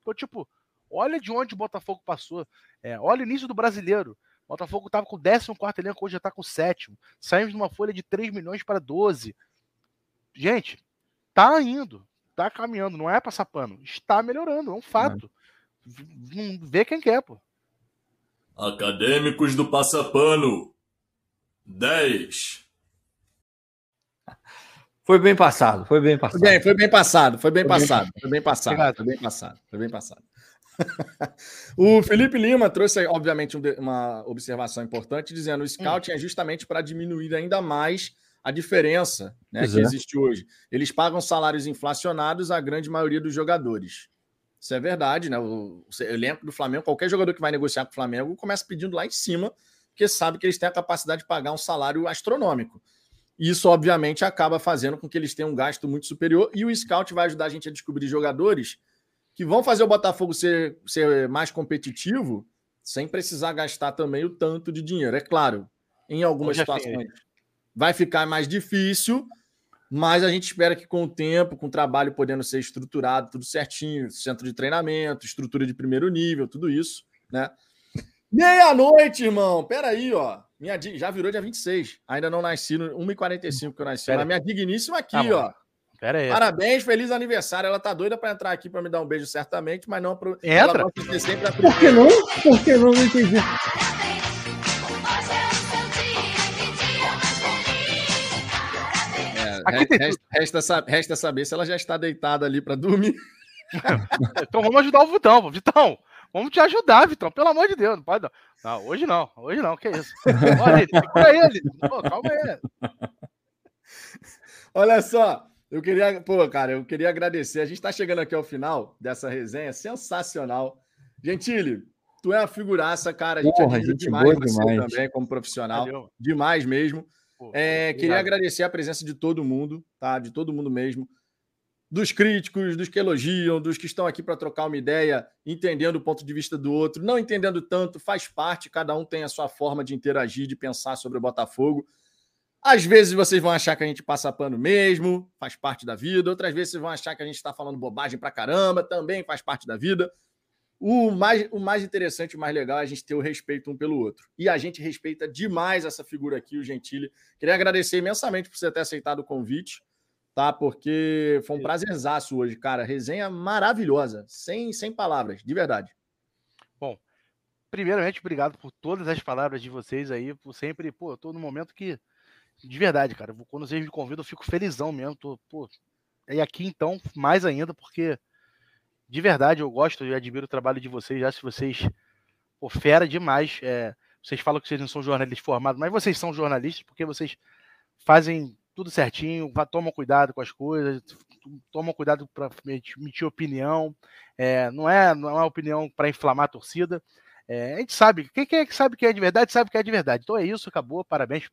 [SPEAKER 3] Então, tipo, olha de onde o Botafogo passou. É, olha o início do brasileiro. O Botafogo estava com o 14 elenco, hoje já está com o sétimo. Saímos de uma folha de 3 milhões para 12. Gente, tá indo, tá caminhando, não é passar pano, está melhorando, é um fato. Não vê quem quer, pô.
[SPEAKER 6] Acadêmicos do Passapano. 10.
[SPEAKER 2] Foi bem passado, foi bem passado. Foi
[SPEAKER 1] bem, foi bem passado, foi bem passado, foi bem passado, foi bem passado, foi bem passado. o Felipe Lima trouxe, obviamente, uma observação importante, dizendo que o scouting hum. é justamente para diminuir ainda mais a diferença né, que é. existe hoje. Eles pagam salários inflacionados à grande maioria dos jogadores. Isso é verdade, né? O, elenco do Flamengo, qualquer jogador que vai negociar com o Flamengo começa pedindo lá em cima, porque sabe que eles têm a capacidade de pagar um salário astronômico. Isso, obviamente, acaba fazendo com que eles tenham um gasto muito superior. E o scout vai ajudar a gente a descobrir jogadores que vão fazer o Botafogo ser, ser mais competitivo sem precisar gastar também o tanto de dinheiro. É claro, em algumas situações vai ficar mais difícil, mas a gente espera que com o tempo, com o trabalho podendo ser estruturado, tudo certinho, centro de treinamento, estrutura de primeiro nível, tudo isso, né? Meia-noite, irmão. Peraí, ó. Minha, já virou dia 26. Ainda não nasci no 1h45 que eu nasci. Pera mas minha digníssima aqui, tá ó.
[SPEAKER 3] Pera aí.
[SPEAKER 1] Parabéns, feliz aniversário. Ela tá doida para entrar aqui para me dar um beijo, certamente, mas não pro.
[SPEAKER 3] Entra.
[SPEAKER 2] Ela Por que não? Por que não? Não entendi.
[SPEAKER 1] Aqui tem resta, resta, resta, saber se ela já está deitada ali para dormir.
[SPEAKER 3] então vamos ajudar o Vitão, Vitão. Vamos te ajudar, Vitão. Pelo amor de Deus, não pode não. Não, hoje não, hoje não, que isso. Olha ele, segura ele. Pô, calma aí.
[SPEAKER 1] Olha só, eu queria, pô, cara, eu queria agradecer. A gente está chegando aqui ao final dessa resenha sensacional. Gentile, tu é uma figuraça, cara. A gente
[SPEAKER 2] Porra, admira demais você demais.
[SPEAKER 1] também como profissional. Valeu. Demais mesmo. É, queria agradecer a presença de todo mundo, tá? De todo mundo mesmo. Dos críticos, dos que elogiam, dos que estão aqui para trocar uma ideia, entendendo o ponto de vista do outro, não entendendo tanto, faz parte, cada um tem a sua forma de interagir, de pensar sobre o Botafogo. Às vezes vocês vão achar que a gente passa pano mesmo, faz parte da vida. Outras vezes vocês vão achar que a gente está falando bobagem pra caramba, também faz parte da vida. O mais, o mais interessante, o mais legal é a gente ter o respeito um pelo outro. E a gente respeita demais essa figura aqui, o Gentili. Queria agradecer imensamente por você ter aceitado o convite, tá? Porque foi um prazerzaço hoje, cara. Resenha maravilhosa, sem, sem palavras, de verdade.
[SPEAKER 3] Bom, primeiramente, obrigado por todas as palavras de vocês aí, por sempre, pô, todo momento que. De verdade, cara. Quando vocês me convidam, eu fico felizão mesmo. Tô, pô, e aqui então, mais ainda, porque de verdade, eu gosto e admiro o trabalho de vocês. Já se vocês. Pô, fera demais. É, vocês falam que vocês não são jornalistas formados, mas vocês são jornalistas porque vocês fazem tudo certinho, tomam cuidado com as coisas, tomam cuidado para emitir opinião. É, não é não é uma opinião para inflamar a torcida. É, a gente sabe, quem, quem é que sabe que é de verdade, sabe que é de verdade. Então é isso, acabou. Parabéns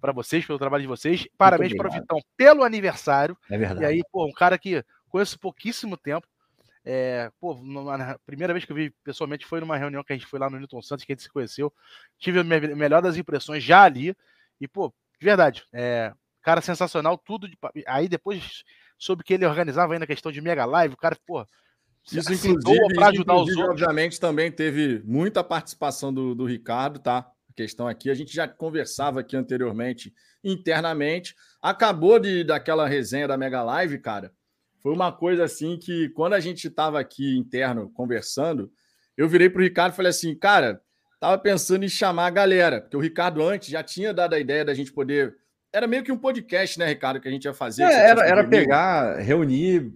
[SPEAKER 3] para vocês pelo trabalho de vocês. Parabéns para o Vitão pelo aniversário.
[SPEAKER 2] É verdade.
[SPEAKER 3] E aí, pô, um cara que conheço pouquíssimo tempo, é, pô, a primeira vez que eu vi pessoalmente foi numa reunião que a gente foi lá no Newton Santos, que a gente se conheceu. Tive a melhor das impressões já ali. E, pô, de verdade, é, cara sensacional, tudo. De, aí depois soube que ele organizava ainda a questão de mega live, o cara, pô.
[SPEAKER 1] Isso, inclusive, para ajudar inclusive, os outros. obviamente, também teve muita participação do, do Ricardo, tá? A questão aqui, a gente já conversava aqui anteriormente, internamente. Acabou de daquela resenha da Mega Live, cara foi uma coisa assim que, quando a gente estava aqui interno conversando, eu virei para o Ricardo e falei assim, cara, tava pensando em chamar a galera, porque o Ricardo antes já tinha dado a ideia da gente poder. Era meio que um podcast, né, Ricardo, que a gente ia fazer.
[SPEAKER 2] É, era, era pegar, reunir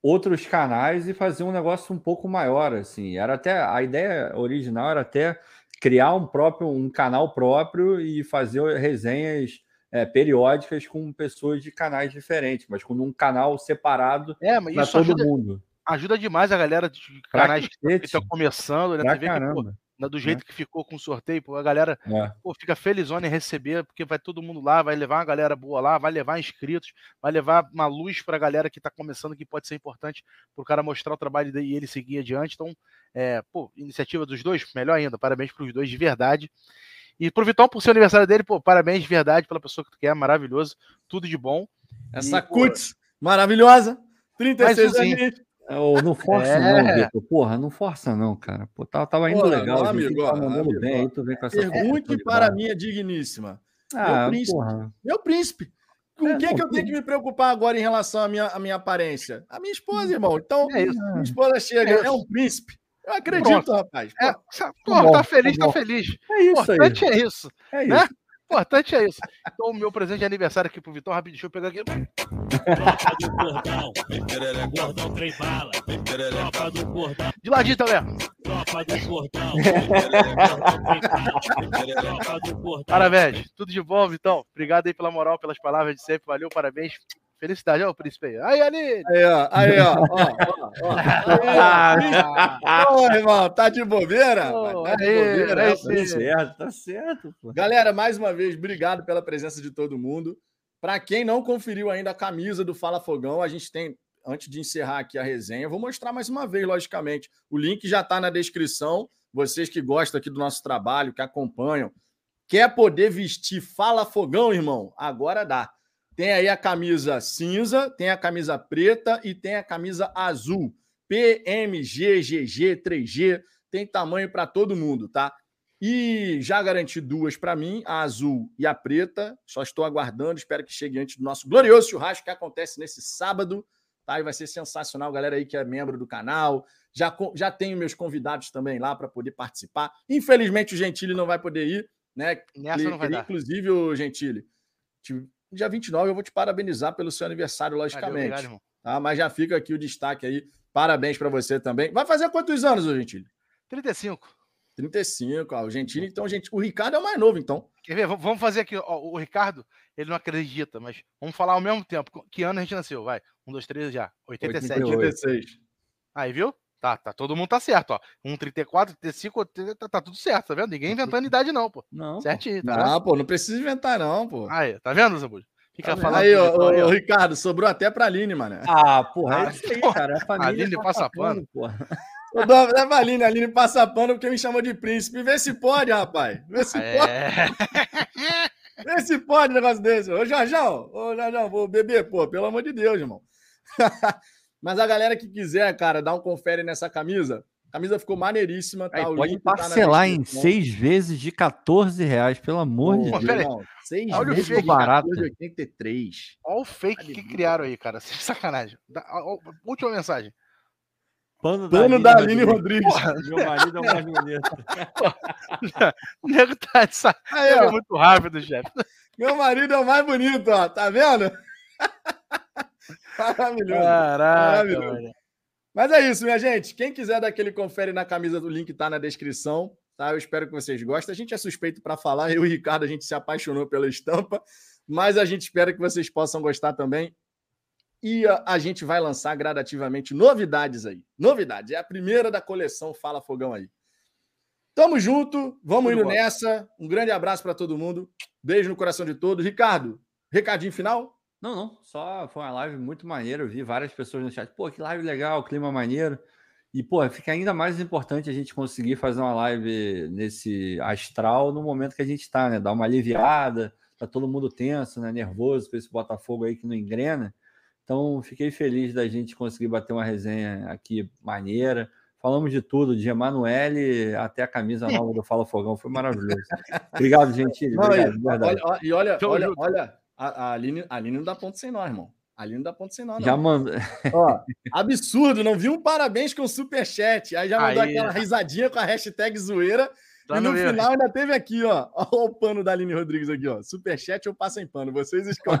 [SPEAKER 2] outros canais e fazer um negócio um pouco maior, assim. Era até a ideia original era até criar um próprio um canal próprio e fazer resenhas é, periódicas com pessoas de canais diferentes, mas com um canal separado
[SPEAKER 3] é, para todo ajuda, mundo. Ajuda demais a galera de canais que estão começando, né? Você caramba. Que, pô, do jeito é. que ficou com o sorteio, pô, a galera é. pô, fica felizona em receber, porque vai todo mundo lá, vai levar uma galera boa lá, vai levar inscritos, vai levar uma luz para a galera que está começando, que pode ser importante para o cara mostrar o trabalho e ele seguir adiante. Então, é, pô, iniciativa dos dois, melhor ainda, parabéns para os dois de verdade. E pro Vitão, por ser o aniversário dele, pô, parabéns de verdade pela pessoa que tu quer, maravilhoso, tudo de bom.
[SPEAKER 1] Essa e, Cuts, maravilhosa, 36
[SPEAKER 2] anos. Oh, não força é. não, Vitor. Porra, não força não, cara. Pô, tava, tava indo porra, legal. Não,
[SPEAKER 1] amigo, tá mandando amigo, bem, tu vem com essa Pergunte para a minha digníssima. Ah, meu príncipe. Porra. Meu príncipe. Com é, o que, é que eu tenho que me preocupar agora em relação à minha, à minha aparência? A minha esposa, irmão. Então, é minha esposa chega, é, é um príncipe. Eu acredito, Pronto. rapaz.
[SPEAKER 3] É, pô, tá feliz, tá, tá feliz. É isso importante aí. é isso. É né? isso. Importante é isso. Então, o meu presente de aniversário aqui pro Vitão, rapidinho, deixa eu pegar aqui. Tropa do cordão, cordão trem bala. Tropa do cordão. De ladinho, também. Tropa do cordão. Tropa do cordão. Parabéns, tudo de bom, Vitão. Obrigado aí pela moral, pelas palavras de sempre. Valeu, parabéns. Felicidade, olha o príncipe aí. Aí, Aline!
[SPEAKER 1] Aí, ó, aí, ó. ó, ó, ó. Ô, irmão, tá de bobeira? Oh, tá de bobeira, é, tá certo, tá certo. Pô. Galera, mais uma vez, obrigado pela presença de todo mundo. Para quem não conferiu ainda a camisa do Fala Fogão, a gente tem, antes de encerrar aqui a resenha, vou mostrar mais uma vez, logicamente. O link já está na descrição. Vocês que gostam aqui do nosso trabalho, que acompanham, quer poder vestir Fala Fogão, irmão? Agora dá. Tem aí a camisa cinza, tem a camisa preta e tem a camisa azul. PMG, GG, 3G, tem tamanho para todo mundo, tá? E já garanti duas para mim, a azul e a preta. Só estou aguardando, espero que chegue antes do nosso glorioso churrasco que acontece nesse sábado, tá? E vai ser sensacional, galera aí que é membro do canal. Já, já tenho meus convidados também lá para poder participar. Infelizmente o Gentili não vai poder ir, né? Nessa não vai Inclusive, dar. o Gentili, dia 29 eu vou te parabenizar pelo seu aniversário, logicamente. Valeu, obrigado, tá? Mas já fica aqui o destaque aí. Parabéns para você também. Vai fazer quantos anos, o Gentili?
[SPEAKER 3] 35.
[SPEAKER 1] 35, ó, o Gentili, então, gente, o Ricardo é o mais novo, então.
[SPEAKER 3] Quer ver? Vamos fazer aqui, ó, o Ricardo, ele não acredita, mas vamos falar ao mesmo tempo. Que ano a gente nasceu? Vai. Um, dois, três já. 87. 86. Aí, viu? Tá, tá, todo mundo tá certo, ó. 1,34, 35, tá, tá tudo certo, tá vendo? Ninguém inventando idade, não, pô.
[SPEAKER 1] Não. Certinho, tá Não, pô, não precisa inventar, não, pô.
[SPEAKER 3] Aí, tá vendo, Zambujo?
[SPEAKER 1] Fica tá falando. Aí, ó, ô, Ricardo, sobrou até pra Aline, mano.
[SPEAKER 2] Ah, porra, é isso aí, cara. A família
[SPEAKER 3] Aline passa pano,
[SPEAKER 1] porra. Eu dou, leva a Aline, a Aline passa pano porque me chamou de príncipe. Vê se pode, rapaz. Vê se é... pode. Vê se pode um negócio desse. Ô, Jorjão, ô, Jorjão, vou beber, pô, pelo amor de Deus, irmão. Mas a galera que quiser, cara, dá um confere nessa camisa. A camisa ficou maneiríssima. Tá?
[SPEAKER 2] Aí, pode parcelar tá em seis vezes de 14 reais, pelo amor Pô, de Deus. Irmão,
[SPEAKER 1] seis Olha vezes o fake, barato. 83.
[SPEAKER 3] Olha o fake que criaram aí, cara. Sem sacanagem. última mensagem.
[SPEAKER 1] Pano, Pano da, Aline Rodrigues. Rodrigues.
[SPEAKER 2] Meu marido é o mais bonito.
[SPEAKER 3] o nego tá de sacanagem. É muito rápido, chefe.
[SPEAKER 1] Meu marido é o mais bonito, ó. Tá vendo? Maravilhoso.
[SPEAKER 3] Caraca, Maravilhoso.
[SPEAKER 1] Mas é isso, minha gente. Quem quiser dar aquele confere na camisa do link tá na descrição, tá? Eu espero que vocês gostem. A gente é suspeito para falar, eu e o Ricardo a gente se apaixonou pela estampa, mas a gente espera que vocês possam gostar também. E a, a gente vai lançar gradativamente novidades aí. Novidades. É a primeira da coleção Fala Fogão aí. Tamo junto, vamos Tudo indo bom. nessa. Um grande abraço para todo mundo. Beijo no coração de todos. Ricardo, recadinho final?
[SPEAKER 2] Não, não, só foi uma live muito maneira. Eu vi várias pessoas no chat. Pô, que live legal, clima maneiro. E, pô, fica ainda mais importante a gente conseguir fazer uma live nesse astral no momento que a gente está, né? Dar uma aliviada, tá todo mundo tenso, né? Nervoso com esse Botafogo aí que não engrena. Então, fiquei feliz da gente conseguir bater uma resenha aqui maneira. Falamos de tudo, de Emanuele até a camisa nova do Fala Fogão. Foi maravilhoso. Obrigado, gente. Obrigado,
[SPEAKER 1] olha, e olha, olha, olha, a, a, Aline, a Aline não dá ponto sem nó, irmão. A Aline não dá ponto sem nó, não.
[SPEAKER 2] Já manda.
[SPEAKER 1] Ó, absurdo, não vi um parabéns com o superchat. Aí já mandou Aí. aquela risadinha com a hashtag zoeira. Tá e no, final ainda teve aqui, ó. Ó o pano da Aline Rodrigues aqui, ó. Superchat ou passa em pano? Vocês escolhem.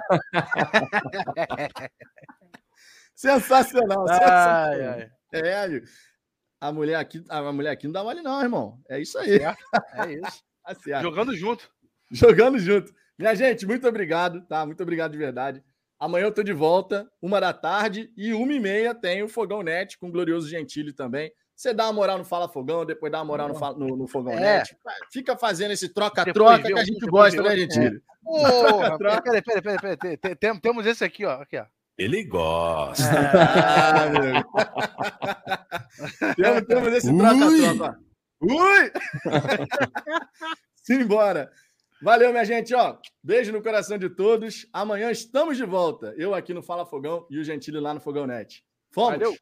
[SPEAKER 1] sensacional, sensacional. Ai, ai. É, a mulher aqui, a mulher aqui não dá mole, não, irmão. É isso aí. É,
[SPEAKER 3] é isso. Tá Jogando junto.
[SPEAKER 1] Jogando junto. Minha gente, muito obrigado, tá? Muito obrigado de verdade. Amanhã eu tô de volta, uma da tarde, e uma e meia tem o Fogão Net com o Glorioso Gentili também. Você dá uma moral no Fala Fogão, depois dá uma moral no, no, no Fogão é. Net. Fica fazendo esse troca-troca que a gente gosta, né, Gentili? É.
[SPEAKER 3] Porra, peraí, peraí, peraí, peraí. Temos esse aqui, ó. Aqui, ó.
[SPEAKER 6] Ele gosta.
[SPEAKER 1] Ah, temos, temos esse troca-troca. Ui! Simbora! Valeu, minha gente. Ó, beijo no coração de todos. Amanhã estamos de volta. Eu aqui no Fala Fogão e o Gentili lá no Fogão Net. Fomos! Valeu!